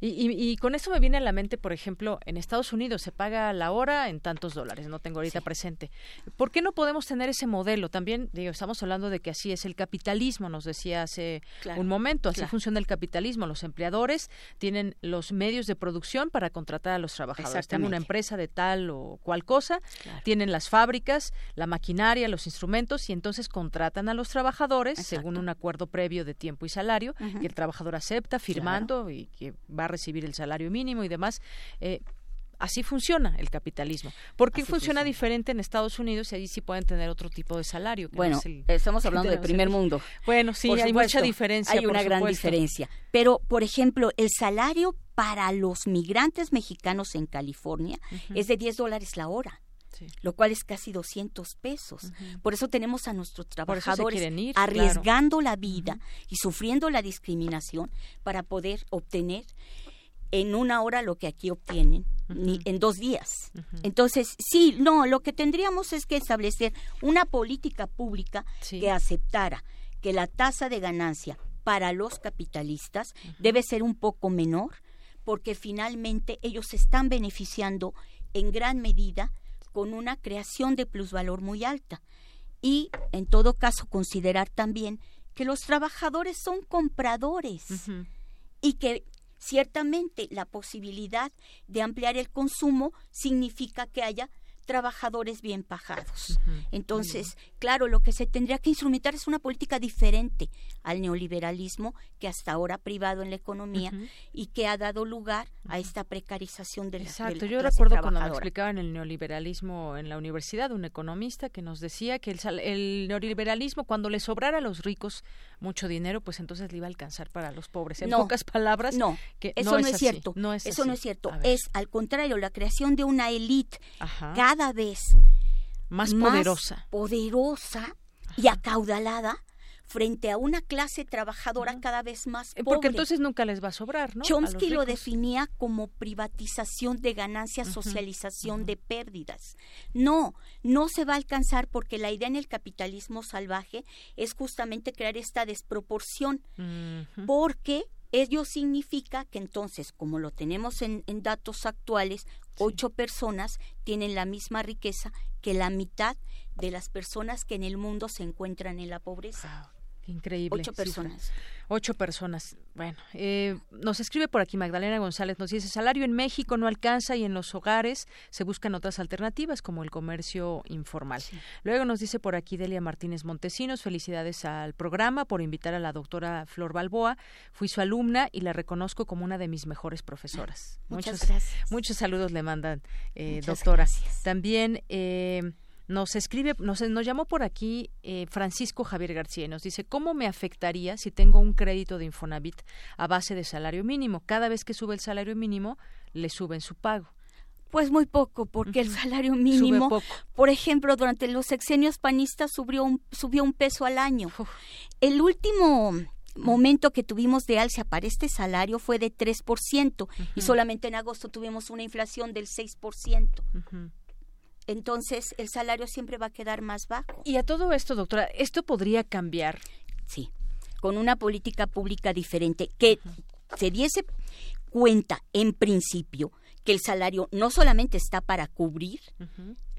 Y, con eso me viene a la mente, por ejemplo, en Estados Unidos se paga la hora en tantos dólares, no tengo ahorita presente. ¿Por qué no podemos tener ese modelo? También, digo, estamos hablando de que así es el capitalismo, nos decía hace un momento, así funciona el capitalismo. Los empleadores tienen los medios de producción para contratar a los trabajadores. Tienen una empresa de tal o cual cosa, tienen las fábricas, la maquinaria, los instrumentos y entonces contratan a los trabajadores según un acuerdo previo de tiempo y salario que el trabajador acepta firmando y que va a recibir el salario mínimo y demás. Eh, así funciona el capitalismo. ¿Por qué funciona, diferente en Estados Unidos y allí sí pueden tener otro tipo de salario? Bueno, estamos hablando del primer mundo. Bueno, sí, hay mucha diferencia. Hay una gran diferencia. Pero, por ejemplo, el salario para los migrantes mexicanos en California es de 10 dólares la hora. Lo cual es casi 200 pesos. Por eso tenemos a nuestros trabajadores arriesgando la vida y sufriendo la discriminación para poder obtener en una hora lo que aquí obtienen ni en dos días. Entonces, sí, no, lo que tendríamos es que establecer una política pública que aceptara que la tasa de ganancia para los capitalistas debe ser un poco menor, porque finalmente ellos están beneficiando en gran medida con una creación de plusvalor muy alta. Y, en todo caso, considerar también que los trabajadores son compradores y que Ciertamente, la posibilidad de ampliar el consumo significa que haya trabajadores bien pagados. Entonces, claro, lo que se tendría que instrumentar es una política diferente al neoliberalismo que hasta ahora ha privado en la economía y que ha dado lugar a esta precarización de la Exacto, yo recuerdo cuando me explicaban el neoliberalismo en la universidad, un economista que nos decía que el, neoliberalismo, cuando le sobrara a los ricos mucho dinero, pues entonces le iba a alcanzar para los pobres. En pocas palabras, no, que eso no, es, cierto. No es eso no es cierto. Es al contrario, la creación de una élite cada vez más poderosa, poderosa y acaudalada frente a una clase trabajadora cada vez más pobre. Porque entonces nunca les va a sobrar, ¿no? Chomsky lo definía como privatización de ganancias, socialización de pérdidas. No, no se va a alcanzar porque la idea en el capitalismo salvaje es justamente crear esta desproporción, porque ello significa que entonces, como lo tenemos en, datos actuales, ocho personas tienen la misma riqueza que la mitad de las personas que en el mundo se encuentran en la pobreza. Increíble. Ocho personas. Ocho personas. Bueno, eh, nos escribe por aquí Magdalena González, nos dice, salario en México no alcanza y en los hogares se buscan otras alternativas como el comercio informal. Luego nos dice por aquí Delia Martínez Montesinos, felicidades al programa por invitar a la doctora Flor Balboa. Fui su alumna y la reconozco como una de mis mejores profesoras. Muchas muchos, gracias. Muchos saludos le mandan, eh, doctora. También... Eh, nos escribe, nos, nos llamó por aquí eh, Francisco Javier García y nos dice, ¿cómo me afectaría si tengo un crédito de Infonavit a base de salario mínimo? Cada vez que sube el salario mínimo, le suben su pago. Pues muy poco, porque el salario mínimo, por ejemplo, durante los sexenios panistas subió un, subió un peso al año. El último momento que tuvimos de alza para este salario fue de 3% y solamente en agosto tuvimos una inflación del 6% entonces el salario siempre va a quedar más bajo. Y a todo esto, doctora, ¿esto podría cambiar? Sí, con una política pública diferente que se diese cuenta en principio que el salario no solamente está para cubrir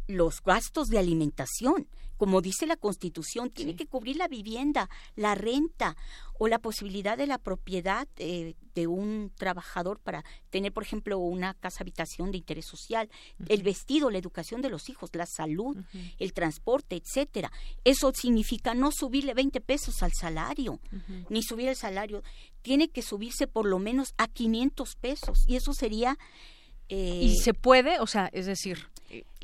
los gastos de alimentación, como dice la Constitución, tiene que cubrir la vivienda, la renta o la posibilidad de la propiedad eh, de un trabajador para tener, por ejemplo, una casa habitación de interés social, el vestido, la educación de los hijos, la salud, el transporte, etcétera. Eso significa no subirle 20 pesos al salario, ni subir el salario, tiene que subirse por lo menos a 500 pesos y eso sería ¿Y eh, se puede? O sea, es decir,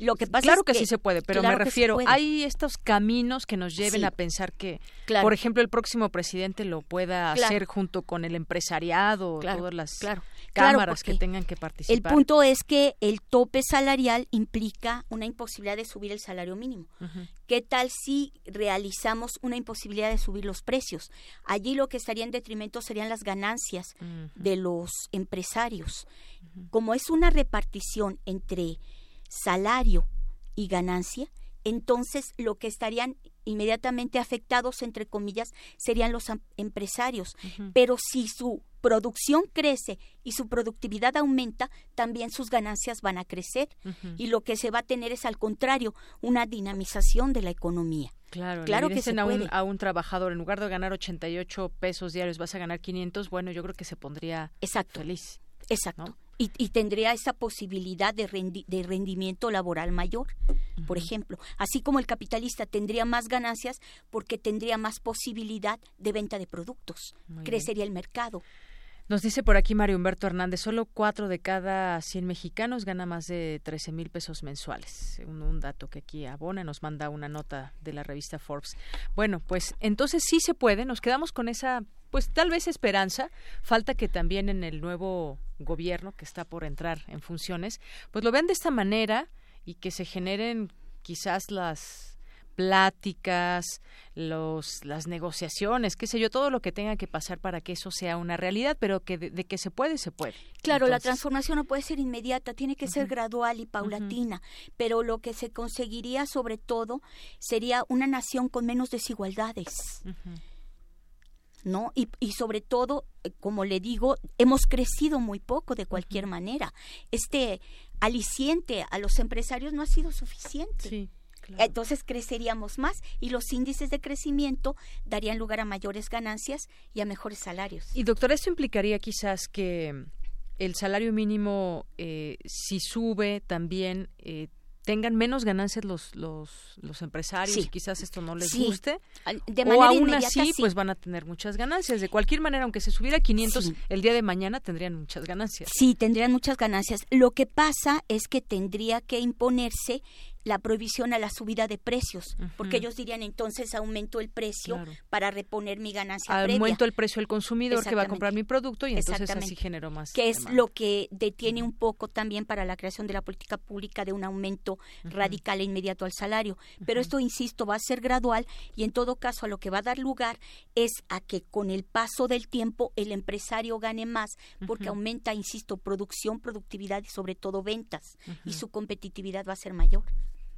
lo que pasa claro que, sí se puede, pero me refiero, hay estos caminos que nos lleven a pensar que, por ejemplo, el próximo presidente lo pueda hacer junto con el empresariado, todas las cámaras que tengan que participar. El punto es que el tope salarial implica una imposibilidad de subir el salario mínimo. ¿Qué tal si realizamos una imposibilidad de subir los precios? Allí lo que estaría en detrimento serían las ganancias de los empresarios. Como es una repartición entre salario y ganancia, entonces lo que estarían inmediatamente afectados, entre comillas, serían los empresarios. Pero si su producción crece y su productividad aumenta, también sus ganancias van a crecer. Y lo que se va a tener es, al contrario, una dinamización de la economía. Claro, claro que se a un, a un trabajador, en lugar de ganar 88 pesos diarios, vas a ganar 500, bueno, yo creo que se pondría Exacto. feliz. Exacto. Y, tendría esa posibilidad de, de rendimiento laboral mayor, por ejemplo. Así como el capitalista tendría más ganancias porque tendría más posibilidad de venta de productos. Crecería el mercado. Nos dice por aquí Mario Humberto Hernández, solo cuatro de cada 100 mexicanos gana más de 13 mil pesos mensuales. Un, un, dato que aquí abona, nos manda una nota de la revista Forbes. Bueno, pues entonces sí se puede, nos quedamos con esa, pues tal vez esperanza. Falta que también en el nuevo gobierno que está por entrar en funciones, pues lo vean de esta manera y que se generen quizás las pláticas, los, las negociaciones, qué sé yo, todo lo que tenga que pasar para que eso sea una realidad, pero que de, que se puede, se puede. Claro, la transformación no puede ser inmediata, tiene que ser gradual y paulatina, pero lo que se conseguiría sobre todo sería una nación con menos desigualdades. ¿No? Y, y, sobre todo, eh, como le digo, hemos crecido muy poco de cualquier manera. Este aliciente a los empresarios no ha sido suficiente. Sí. Entonces creceríamos más y los índices de crecimiento darían lugar a mayores ganancias y a mejores salarios. Y doctor, esto implicaría quizás que el salario mínimo, eh, si sube también, eh, tengan menos ganancias los los, los empresarios y quizás esto no les guste de manera o aún así pues van a tener muchas ganancias. De cualquier manera aunque se subiera a 500 el día de mañana tendrían muchas ganancias. Sí tendrían muchas ganancias. Lo que pasa es que tendría que imponerse la prohibición a la subida de precios, porque ellos dirían entonces aumento el precio para reponer mi ganancia Aumento el precio del consumidor que va a comprar mi producto y entonces así genero más. Que es lo que detiene un poco también para la creación de la política pública de un aumento radical e inmediato al salario. Pero esto, insisto, va a ser gradual y en todo caso a lo que va a dar lugar es a que con el paso del tiempo el empresario gane más porque aumenta, insisto, producción, productividad y sobre todo ventas y su competitividad va a ser mayor.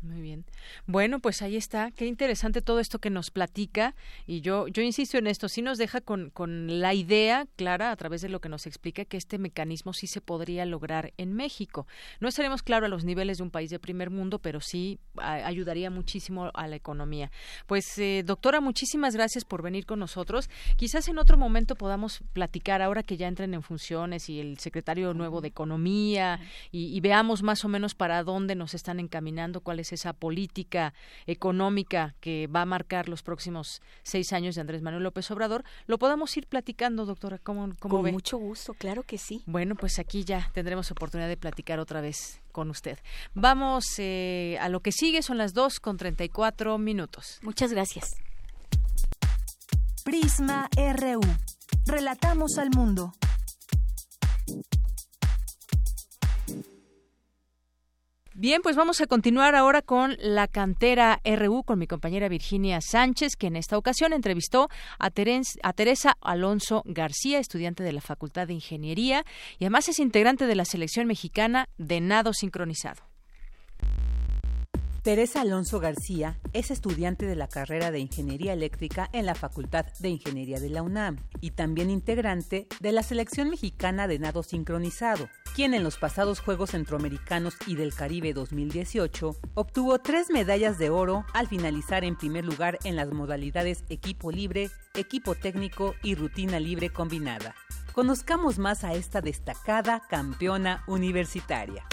Muy bien. Bueno, pues ahí está. Qué interesante todo esto que nos platica. Y yo, yo insisto en esto, sí nos deja con, con la idea clara a través de lo que nos explica que este mecanismo sí se podría lograr en México. No estaremos claro a los niveles de un país de primer mundo, pero sí ayudaría muchísimo a la economía. Pues, eh, doctora, muchísimas gracias por venir con nosotros. Quizás en otro momento podamos platicar ahora que ya entren en funciones y el secretario nuevo de Economía y, y veamos más o menos para dónde nos están encaminando, esa política económica que va a marcar los próximos seis años de Andrés Manuel López Obrador, lo podamos ir platicando, doctora. ¿Cómo, cómo Con mucho gusto, claro que sí. Bueno, pues aquí ya tendremos oportunidad de platicar otra vez con usted. Vamos eh, a lo que sigue, son las dos con treinta y cuatro minutos. Muchas gracias. Prisma RU. Relatamos al mundo. Bien, pues vamos a continuar ahora con la cantera RU con mi compañera Virginia Sánchez, que en esta ocasión entrevistó a, a, Teresa Alonso García, estudiante de la Facultad de Ingeniería y además es integrante de la selección mexicana de nado sincronizado. Teresa Alonso García es estudiante de la carrera de Ingeniería Eléctrica en la Facultad de Ingeniería de la UNAM y también integrante de la selección mexicana de nado sincronizado, quien en los pasados Juegos Centroamericanos y del Caribe 2018 obtuvo tres medallas de oro al finalizar en primer lugar en las modalidades equipo libre, equipo técnico y rutina libre combinada. Conozcamos más a esta destacada campeona universitaria.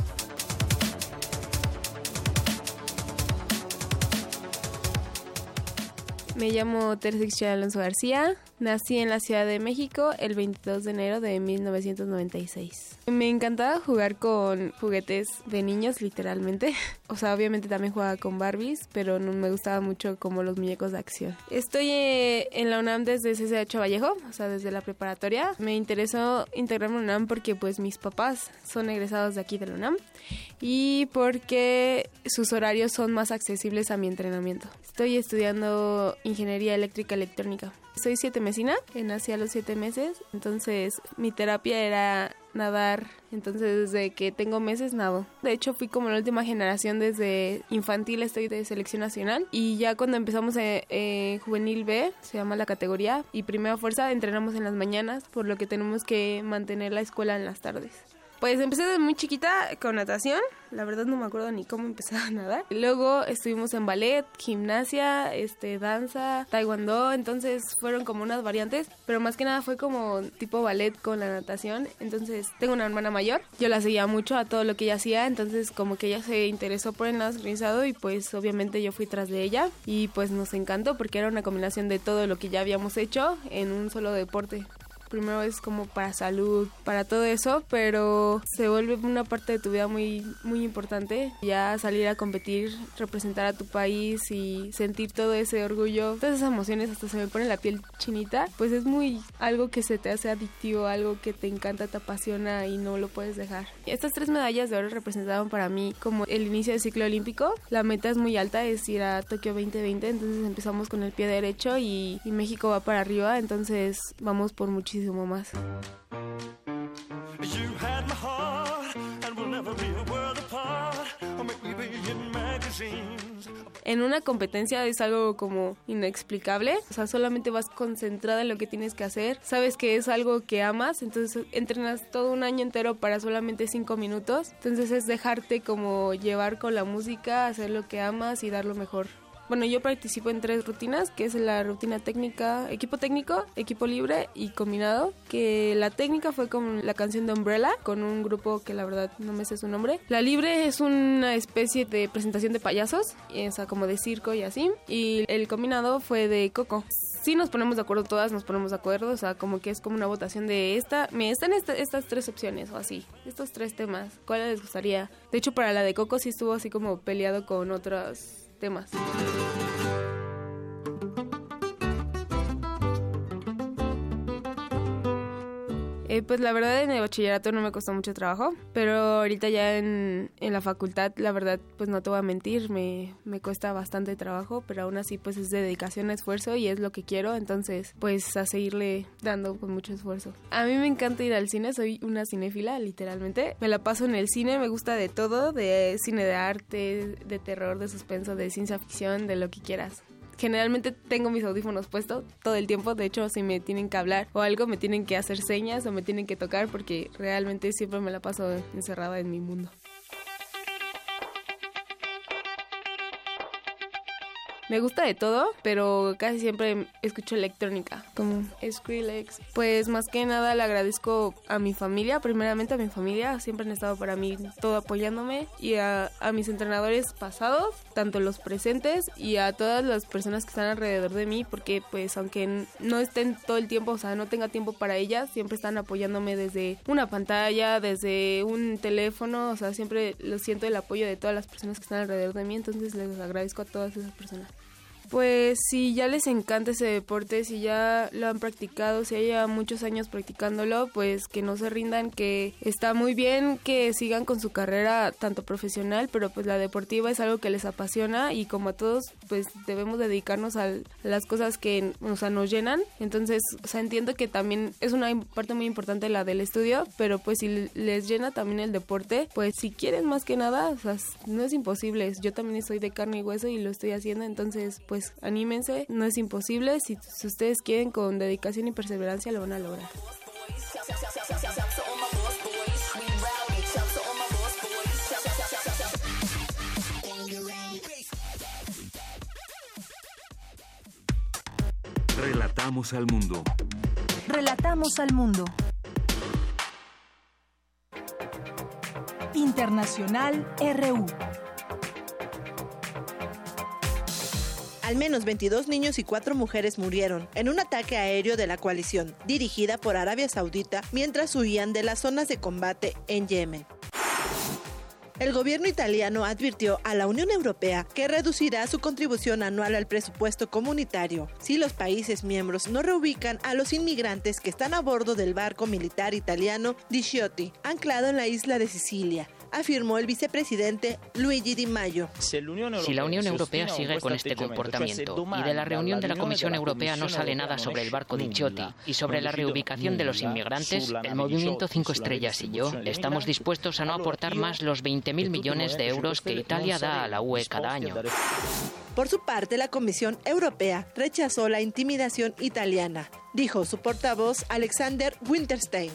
Me llamo Teresa Alonso García. Nací en la Ciudad de México el 22 de enero de 1996. Me encantaba jugar con juguetes de niños, literalmente. O sea, obviamente también jugaba con Barbies, pero no me gustaba mucho como los muñecos de acción. Estoy eh, en la UNAM desde CCH Vallejo, o sea, desde la preparatoria. Me interesó integrarme en la UNAM porque pues mis papás son egresados de aquí de la UNAM y porque sus horarios son más accesibles a mi entrenamiento. Estoy estudiando ingeniería eléctrica electrónica. Soy siete mesina, nací a los siete meses, entonces mi terapia era nadar, entonces desde que tengo meses nado. De hecho fui como la última generación desde infantil, estoy de selección nacional y ya cuando empezamos en, juvenil B, se llama la categoría, y primera fuerza entrenamos en las mañanas, por lo que tenemos que mantener la escuela en las tardes. Pues empecé desde muy chiquita con natación, la verdad no me acuerdo ni cómo empecé a nadar. Luego estuvimos en ballet, gimnasia, este danza, taekwondo, entonces fueron como unas variantes, pero más que nada fue como tipo ballet con la natación. Entonces tengo una hermana mayor, yo la seguía mucho a todo lo que ella hacía, entonces como que ella se interesó por el nado y pues obviamente yo fui tras de ella. Y pues nos encantó porque era una combinación de todo lo que ya habíamos hecho en un solo deporte primero es como para salud, para todo eso, pero se vuelve una parte de tu vida muy, muy importante. Ya salir a competir, representar a tu país y sentir todo ese orgullo, todas esas emociones, hasta se me pone la piel chinita, pues es muy algo que se te hace adictivo, algo que te encanta, te apasiona y no lo puedes dejar. Estas tres medallas de oro representaban para mí como el inicio del ciclo olímpico. La meta es muy alta, es ir a Tokio 2020, entonces empezamos con el pie derecho y, y México va para arriba, entonces vamos por muchísimo más. En una competencia es algo como inexplicable, o sea, solamente vas concentrada en lo que tienes que hacer, sabes que es algo que amas, entonces entrenas todo un año entero para solamente cinco minutos, entonces es dejarte como llevar con la música, hacer lo que amas y dar lo mejor. Bueno, yo participo en tres rutinas, que es la rutina técnica, equipo técnico, equipo libre y combinado, que la técnica fue con la canción de Umbrella, con un grupo que la verdad no me sé su nombre. La libre es una especie de presentación de payasos, o sea, como de circo y así, y el combinado fue de Coco sí nos ponemos de acuerdo todas, nos ponemos de acuerdo, o sea, como que es como una votación de esta, me están estas tres opciones o así, estos tres temas, ¿cuál les gustaría? De hecho, para la de Coco sí estuvo así como peleado con otros temas. Eh, pues la verdad en el bachillerato no me costó mucho trabajo, pero ahorita ya en, la facultad, la verdad, pues no te voy a mentir, me, me cuesta bastante trabajo, pero aún así pues es dedicación, esfuerzo y es lo que quiero, entonces pues a seguirle dando con mucho esfuerzo. A mí me encanta ir al cine, soy una cinéfila literalmente, me la paso en el cine, me gusta de todo, de cine de arte, de terror, de suspenso, de ciencia ficción, de lo que quieras generalmente tengo mis audífonos puestos todo el tiempo. De hecho, si me tienen que hablar o algo, me tienen que hacer señas o me tienen que tocar porque realmente siempre me la paso encerrada en mi mundo. Me gusta de todo, pero casi siempre escucho electrónica, como Skrillex. Pues más que nada le agradezco a mi familia, primeramente a mi familia, siempre han estado para mí todo apoyándome y a, a mis entrenadores pasados, tanto los presentes y a todas las personas que están alrededor de mí, porque pues aunque no estén todo el tiempo, o sea, no tenga tiempo para ellas, siempre están apoyándome desde una pantalla, desde un teléfono, o sea, siempre lo siento el apoyo de todas las personas que están alrededor de mí, entonces les agradezco a todas esas personas. Pues si ya les encanta ese deporte, si ya lo han practicado, si ya muchos años practicándolo, pues que no se rindan, que está muy bien que sigan con su carrera tanto profesional, pero pues la deportiva es algo que les apasiona y como a todos, pues debemos dedicarnos a las cosas que o sea, nos llenan. Entonces, o sea, entiendo que también es una parte muy importante la del estudio, pero pues si les llena también el deporte, pues si quieren más que nada, no es imposible. Yo también estoy de carne y hueso y lo estoy haciendo, entonces pues pues anímense, no es imposible, si, ustedes quieren con dedicación y perseverancia lo van a lograr. Relatamos al mundo. Relatamos al mundo. Internacional RU. Al menos 22 niños y 4 mujeres murieron en un ataque aéreo de la coalición, dirigida por Arabia Saudita, mientras huían de las zonas de combate en Yemen. El gobierno italiano advirtió a la Unión Europea que reducirá su contribución anual al presupuesto comunitario si los países miembros no reubican a los inmigrantes que están a bordo del barco militar italiano Di anclado en la isla de Sicilia, afirmó el vicepresidente Luigi Di Maio. Si la Unión Europea sigue con este comportamiento y de la reunión de la Comisión Europea no sale nada sobre el barco de Chiotti y sobre la reubicación de los inmigrantes, el Movimiento Cinco Estrellas y yo estamos dispuestos a no aportar más los 20.000 millones de euros que Italia da a la UE cada año. Por su parte, la Comisión Europea rechazó la intimidación italiana, dijo su portavoz Alexander Winterstein.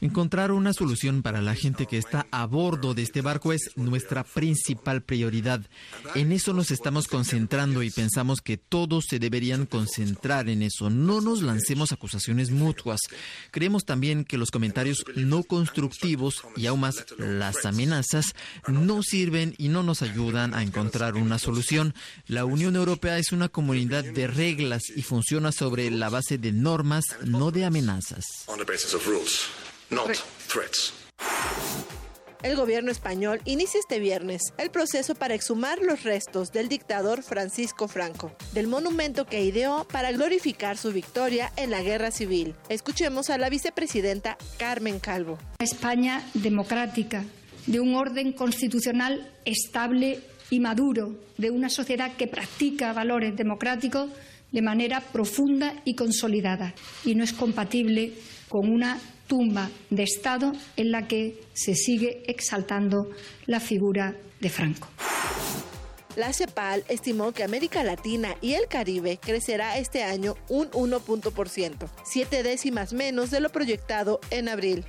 Encontrar una solución para la gente que está a bordo de este barco es nuestra principal prioridad. En eso nos estamos concentrando y pensamos que todos se deberían concentrar en eso. No nos lancemos acusaciones mutuas. Creemos también que los comentarios no constructivos y aún más las amenazas no sirven y no nos ayudan a encontrar una solución. La Unión Europea es una comunidad de reglas y funciona sobre la base de normas, no de amenazas not threats. El gobierno español inicia este viernes el proceso para exhumar los restos del dictador Francisco Franco, del monumento que ideó para glorificar su victoria en la guerra civil. Escuchemos a la vicepresidenta Carmen Calvo. España democrática, de un orden constitucional estable y maduro, de una sociedad que practica valores democráticos de manera profunda y consolidada, y no es compatible con una tumba de Estado en la que se sigue exaltando la figura de Franco. La CEPAL estimó que América Latina y el Caribe crecerá este año un 1%, siete décimas menos de lo proyectado en abril.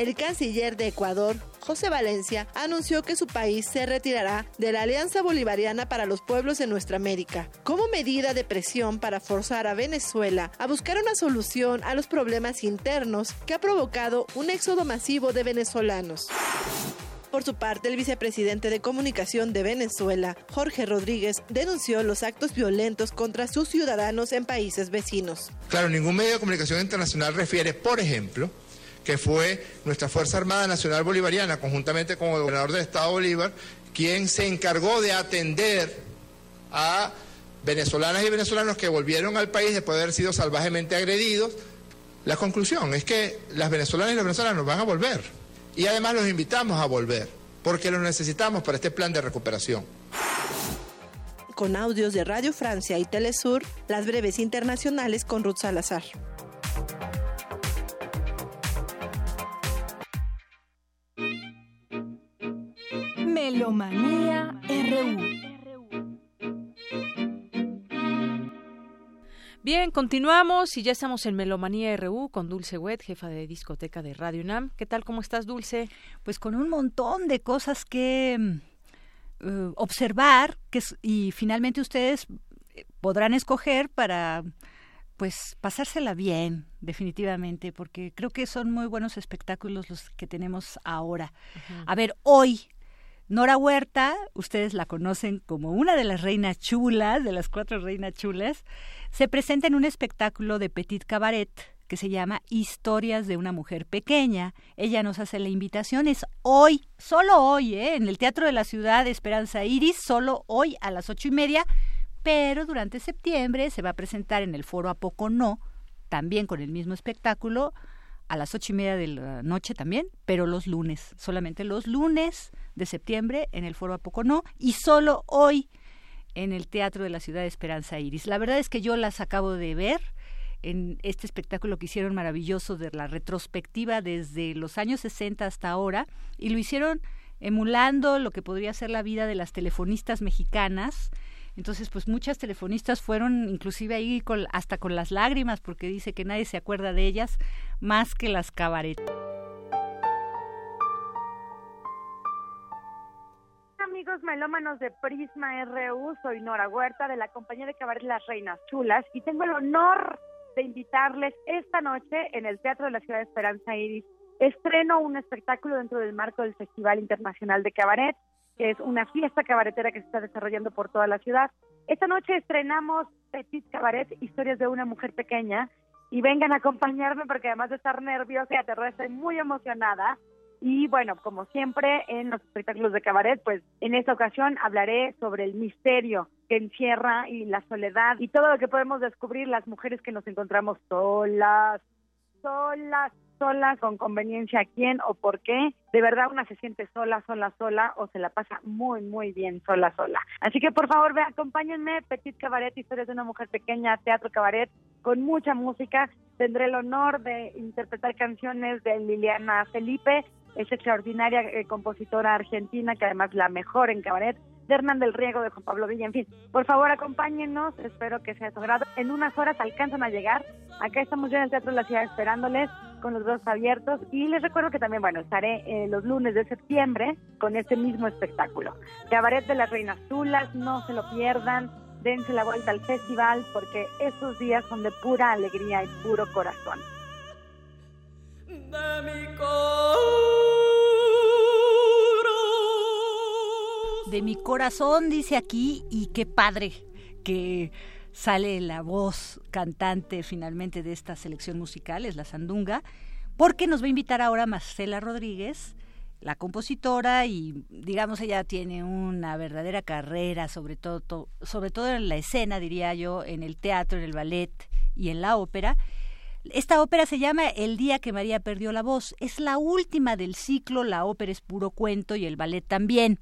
El canciller de Ecuador, José Valencia, anunció que su país se retirará de la Alianza Bolivariana para los Pueblos de Nuestra América, como medida de presión para forzar a Venezuela a buscar una solución a los problemas internos que ha provocado un éxodo masivo de venezolanos. Por su parte, el vicepresidente de comunicación de Venezuela, Jorge Rodríguez, denunció los actos violentos contra sus ciudadanos en países vecinos. Claro, ningún medio de comunicación internacional refiere, por ejemplo, que fue nuestra Fuerza Armada Nacional Bolivariana, conjuntamente con el gobernador del Estado Bolívar, quien se encargó de atender a venezolanas y venezolanos que volvieron al país después de haber sido salvajemente agredidos. La conclusión es que las venezolanas y los venezolanos van a volver y además los invitamos a volver porque los necesitamos para este plan de recuperación. Con audios de Radio Francia y Telesur, las breves internacionales con Ruth Salazar. Melomanía RU. Bien, continuamos y ya estamos en Melomanía RU con Dulce Wet, jefa de discoteca de Radio UNAM. ¿Qué tal? ¿Cómo estás, Dulce? Pues con un montón de cosas que mm, eh, observar que, y finalmente ustedes eh, podrán escoger para pues pasársela bien, definitivamente, porque creo que son muy buenos espectáculos los que tenemos ahora. A ver, hoy Nora Huerta, ustedes la conocen como una de las reinas chulas, de las cuatro reinas chulas, se presenta en un espectáculo de Petit Cabaret que se llama Historias de una mujer pequeña. Ella nos hace la invitación, es hoy, solo hoy, ¿eh? en el Teatro de la Ciudad de Esperanza Iris, solo hoy a las ocho y media, pero durante septiembre se va a presentar en el Foro A Poco No, también con el mismo espectáculo, a las ocho y media de la noche también, pero los lunes, solamente los lunes de septiembre en el Foro A No y solo hoy en el Teatro de la Ciudad de Esperanza Iris. La verdad es que yo las acabo de ver en este espectáculo que hicieron maravilloso de la retrospectiva desde los años 60 hasta ahora y lo hicieron emulando lo que podría ser la vida de las telefonistas mexicanas entonces, pues muchas telefonistas fueron inclusive ahí hasta con las lágrimas porque dice que nadie se acuerda de ellas más que las cabaret. Amigos melómanos de Prisma RU, soy Nora Huerta de la compañía de Cabaret Las Reinas Chulas y tengo el honor de invitarles esta noche en el Teatro de la Ciudad de Esperanza Iris. Estreno un espectáculo dentro del marco del Festival Internacional de Cabaret que es una fiesta cabaretera que se está desarrollando por toda la ciudad. Esta noche estrenamos Petit Cabaret, historias de una mujer pequeña, y vengan a acompañarme porque además de estar nerviosa y aterrada, estoy muy emocionada. Y bueno, como siempre en los espectáculos de cabaret, pues en esta ocasión hablaré sobre el misterio que encierra y la soledad y todo lo que podemos descubrir las mujeres que nos encontramos solas, solas, sola, con conveniencia a quién o por qué. De verdad una se siente sola, sola, sola o se la pasa muy, muy bien sola, sola. Así que por favor, ve, acompáñenme, Petit Cabaret, historias de una mujer pequeña, teatro cabaret, con mucha música. Tendré el honor de interpretar canciones de Liliana Felipe, es extraordinaria eh, compositora argentina que además la mejor en cabaret de Hernán del Riego, de Juan Pablo Villa, en fin. Por favor, acompáñenos, espero que sea su grado. En unas horas alcanzan a llegar. Acá estamos ya en el Teatro de la Ciudad esperándoles con los brazos abiertos y les recuerdo que también, bueno, estaré eh, los lunes de septiembre con este mismo espectáculo. Cabaret de las Reinas Tulas, no se lo pierdan, dense la vuelta al festival porque estos días son de pura alegría y puro corazón. De mi corazón, dice aquí, y qué padre que sale la voz cantante finalmente de esta selección musical, es la Sandunga, porque nos va a invitar ahora Marcela Rodríguez, la compositora, y digamos ella tiene una verdadera carrera, sobre todo, sobre todo en la escena, diría yo, en el teatro, en el ballet y en la ópera. Esta ópera se llama El día que María perdió la voz. Es la última del ciclo, la ópera es puro cuento y el ballet también.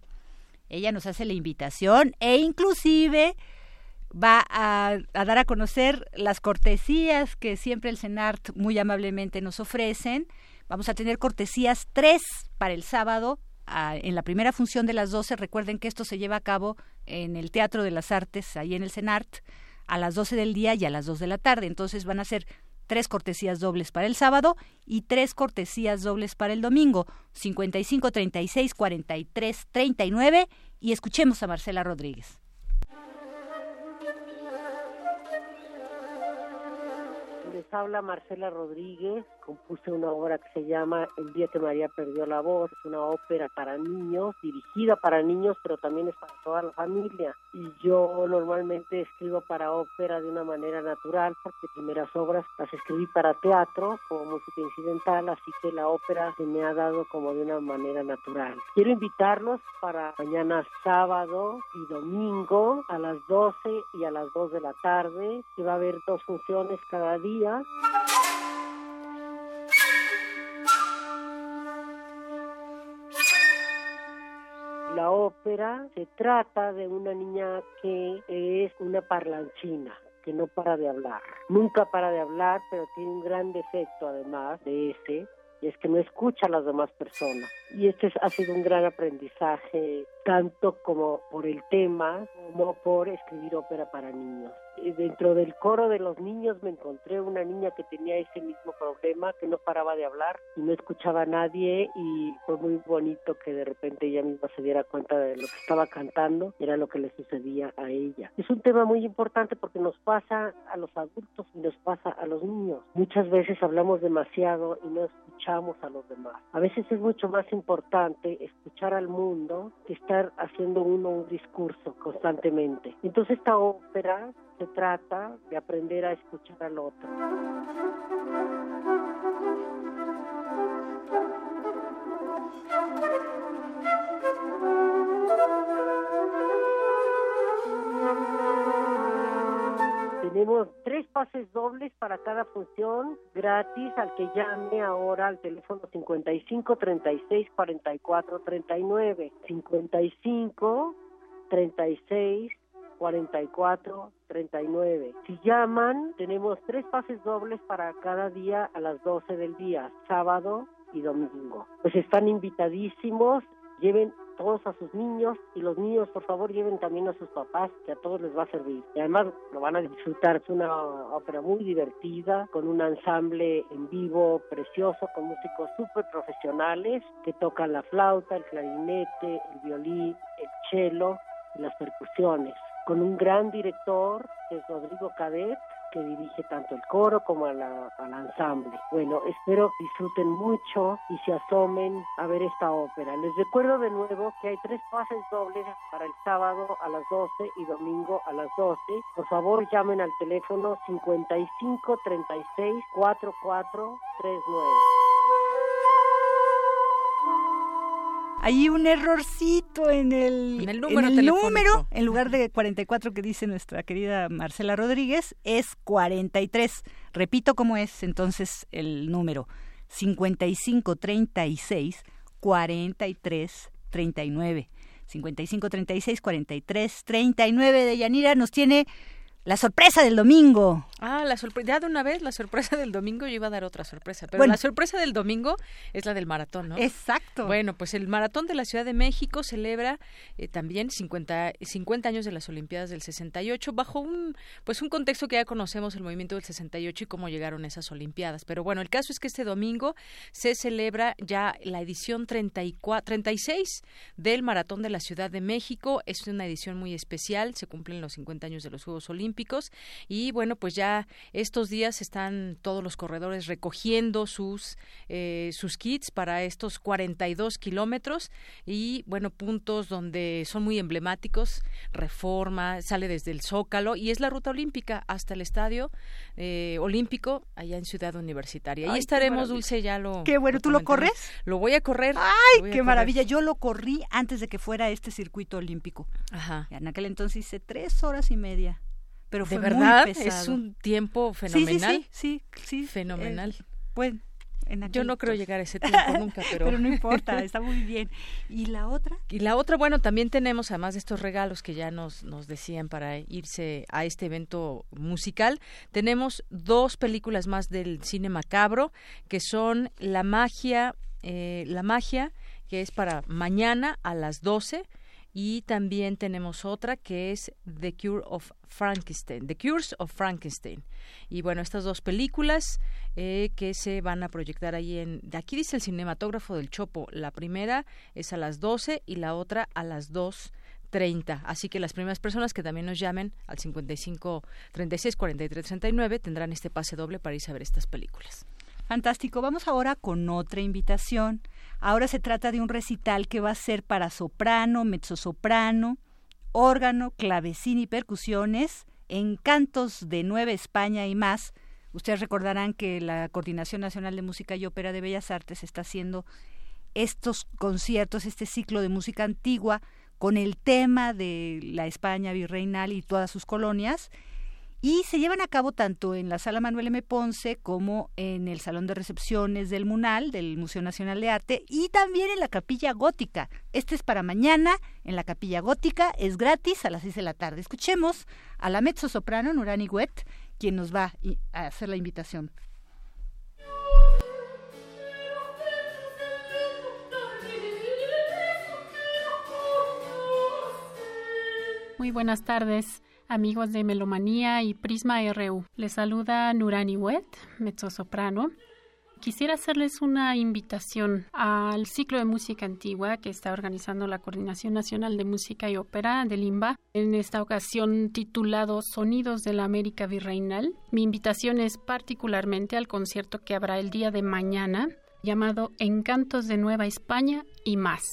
Ella nos hace la invitación e inclusive va a, dar a conocer las cortesías que siempre el CENART muy amablemente nos ofrecen. Vamos a tener cortesías tres para el sábado en la primera función de las 12. Recuerden que esto se lleva a cabo en el Teatro de las Artes, ahí en el CENART, a las 12 del día y a las 2 de la tarde. Entonces van a ser tres cortesías dobles para el sábado y tres cortesías dobles para el domingo, 55 36 43 39 y escuchemos a Marcela Rodríguez. Les habla Marcela Rodríguez, compuse una obra que se llama El día que María perdió la voz, es una ópera para niños, dirigida para niños, pero también es para toda la familia. Y yo normalmente escribo para ópera de una manera natural, porque primeras obras las escribí para teatro, como música incidental, así que la ópera se me ha dado como de una manera natural. Quiero invitarlos para mañana sábado y domingo a las 12 y a las 2 de la tarde, que va a haber dos funciones cada día. La ópera se trata de una niña que es una parlanchina, que no para de hablar. Nunca para de hablar, pero tiene un gran defecto además de ese, y es que no escucha a las demás personas. Y este ha sido un gran aprendizaje, tanto como por el tema, como por escribir ópera para niños dentro del coro de los niños me encontré una niña que tenía ese mismo problema, que no paraba de hablar y no escuchaba a nadie y fue muy bonito que de repente ella misma se diera cuenta de lo que estaba cantando, era lo que le sucedía a ella. Es un tema muy importante porque nos pasa a los adultos y nos pasa a los niños. Muchas veces hablamos demasiado y no escuchamos a los demás. A veces es mucho más importante escuchar al mundo que estar haciendo uno un discurso constantemente. Entonces esta ópera se trata de aprender a escuchar al otro. Tenemos tres pases dobles para cada función, gratis al que llame ahora al teléfono 55 36 44 39. 55 36 44 39. Si llaman, tenemos tres pases dobles para cada día a las 12 del día, sábado y domingo. Pues están invitadísimos, lleven todos a sus niños y los niños por favor lleven también a sus papás que a todos les va a servir y además lo van a disfrutar es una ópera muy divertida con un ensamble en vivo precioso con músicos súper profesionales que tocan la flauta el clarinete el violín el cello y las percusiones con un gran director, que es Rodrigo Cadet, que dirige tanto el coro como al ensamble. Bueno, espero disfruten mucho y se asomen a ver esta ópera. Les recuerdo de nuevo que hay tres pases dobles para el sábado a las 12 y domingo a las 12. Por favor, llamen al teléfono 55 36 44 39. Hay un errorcito en el, en el número, en, lugar de 44 que dice nuestra querida Marcela Rodríguez, es 43. Repito cómo es entonces el número. 55 36 43 39. 55 36 43 39 de Yanira nos tiene la sorpresa del domingo. Ah, la sorpresa. Ya de una vez, la sorpresa del domingo, yo iba a dar otra sorpresa. Pero la sorpresa del domingo es la del maratón, ¿no? Exacto. Bueno, pues el maratón de la Ciudad de México celebra eh, también 50, 50 años de las Olimpiadas del 68, bajo un, pues un contexto que ya conocemos, el movimiento del 68 y cómo llegaron esas Olimpiadas. Pero bueno, el caso es que este domingo se celebra ya la edición 34, 36 del maratón de la Ciudad de México. Es una edición muy especial, se cumplen los 50 años de los Juegos Olímpicos y bueno, pues ya estos días están todos los corredores recogiendo sus, eh, sus kits para estos 42 kilómetros y bueno, puntos donde son muy emblemáticos, Reforma, sale desde el Zócalo y es la ruta olímpica hasta el estadio eh, olímpico allá en Ciudad Universitaria. Ahí estaremos, Dulce, ya lo... Qué bueno, ¿tú lo corres? Lo voy a correr. ¡Ay, qué maravilla! Yo lo corrí antes de que fuera este circuito olímpico. Ajá. en aquel entonces hice tres horas y media pero de verdad es un tiempo fenomenal. Sí, sí, sí, fenomenal. bueno, yo no creo llegar a ese tiempo nunca, pero... pero no importa, está muy bien. ¿Y la otra? Y la otra, bueno, también tenemos, además de estos regalos que ya nos, nos decían para irse a este evento musical, tenemos dos películas más del cine macabro, que son La magia, eh, La magia, que es para mañana a las 12, y también tenemos otra que es The Cure of Frankenstein, The Cures of Frankenstein. Y bueno, estas dos películas eh, que se van a proyectar ahí en... De aquí dice el cinematógrafo del Chopo. La primera es a las 12 y la otra a las 2.30. Así que las primeras personas que también nos llamen al 55 36 43 39 tendrán este pase doble para irse a ver estas películas. Fantástico. Vamos ahora con otra invitación. Ahora se trata de un recital que va a ser para soprano, mezzosoprano, órgano, clavecín y percusiones, en cantos de Nueva España y más. Ustedes recordarán que la Coordinación Nacional de Música y Ópera de Bellas Artes está haciendo estos conciertos, este ciclo de música antigua con el tema de la España virreinal y todas sus colonias y se llevan a cabo tanto en la Sala Manuel M. Ponce como en el Salón de Recepciones del MUNAL, del Museo Nacional de Arte, y también en la Capilla Gótica. Este es para mañana en la Capilla Gótica, es gratis a las 6 de la tarde. Escuchemos a la mezzo soprano Nurani Wet, quien nos va a hacer la invitación. Muy buenas tardes amigos de Melomanía y Prisma RU. Les saluda Nurani Wet, mezzosoprano. Quisiera hacerles una invitación al ciclo de música antigua que está organizando la Coordinación Nacional de Música y Ópera de Limba, en esta ocasión titulado Sonidos de la América Virreinal. Mi invitación es particularmente al concierto que habrá el día de mañana, llamado Encantos de Nueva España y más.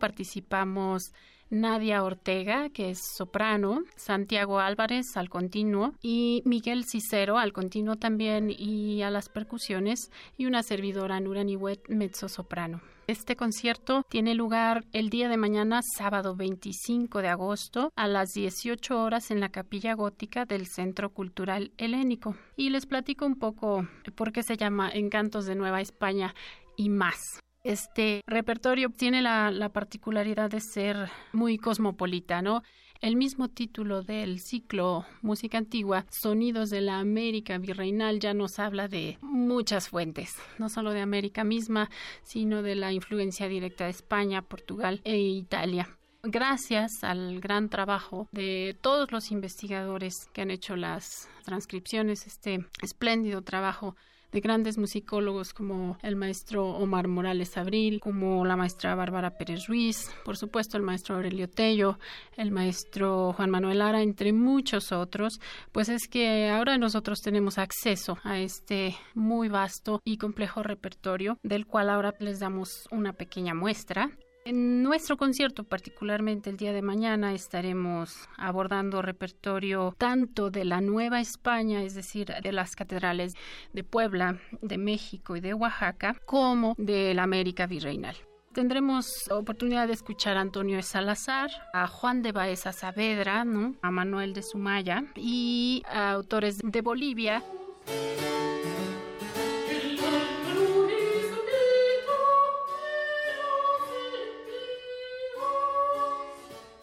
Participamos Nadia Ortega, que es soprano, Santiago Álvarez al continuo y Miguel Cicero al continuo también y a las percusiones y una servidora Nurani Wet mezzo soprano. Este concierto tiene lugar el día de mañana, sábado 25 de agosto, a las 18 horas en la capilla gótica del Centro Cultural Helénico. Y les platico un poco por qué se llama Encantos de Nueva España y más. Este repertorio tiene la, particularidad de ser muy cosmopolita, ¿no? El mismo título del ciclo Música Antigua, Sonidos de la América Virreinal, ya nos habla de muchas fuentes, no solo de América misma, sino de la influencia directa de España, Portugal e Italia. Gracias al gran trabajo de todos los investigadores que han hecho las transcripciones, este espléndido trabajo de grandes musicólogos como el maestro Omar Morales Abril, como la maestra Bárbara Pérez Ruiz, por supuesto el maestro Aurelio Tello, el maestro Juan Manuel Ara, entre muchos otros, pues es que ahora nosotros tenemos acceso a este muy vasto y complejo repertorio del cual ahora les damos una pequeña muestra en nuestro concierto, particularmente el día de mañana, estaremos abordando repertorio tanto de la Nueva España, es decir, de las catedrales de Puebla, de México y de Oaxaca, como de la América Virreinal. Tendremos oportunidad de escuchar a Antonio Salazar, a Juan de Baeza Saavedra, a Manuel de Sumaya y a autores de Bolivia.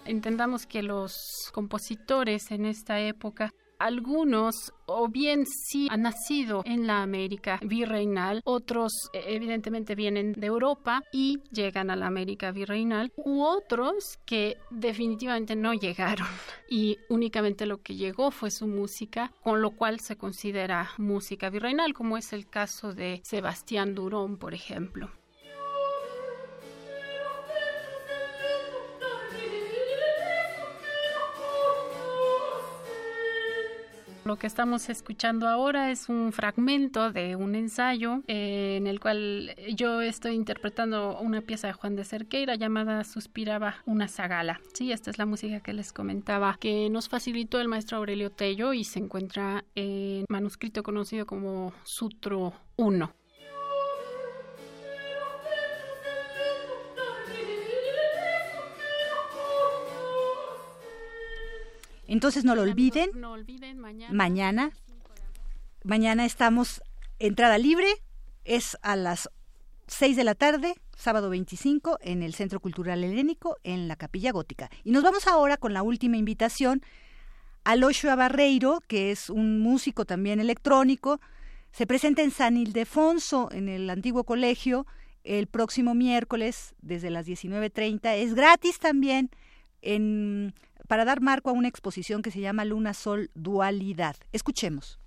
Entendamos que los compositores en esta época algunos o bien sí han nacido en la América virreinal, otros eh, evidentemente vienen de Europa y llegan a la América virreinal, u otros que definitivamente no llegaron y únicamente lo que llegó fue su música, con lo cual se considera música virreinal, como es el caso de Sebastián Durón, por ejemplo. Lo que estamos escuchando ahora es un fragmento de un ensayo eh, en el cual yo estoy interpretando una pieza de Juan de Cerqueira llamada Suspiraba una zagala. Sí, esta es la música que les comentaba que nos facilitó el maestro Aurelio Tello y se encuentra en manuscrito conocido como Sutro 1. Entonces no lo olviden. mañana. mañana. estamos entrada libre. Es a las 6 de la tarde, sábado 25, en el Centro Cultural Helénico, en la Capilla Gótica. Y nos vamos ahora con la última invitación a Loshua Barreiro, que es un músico también electrónico. Se presenta en San Ildefonso, en el antiguo colegio, el próximo miércoles desde las 19.30. Es gratis también en para dar marco a una exposición que se llama Luna Sol Dualidad. Escuchemos.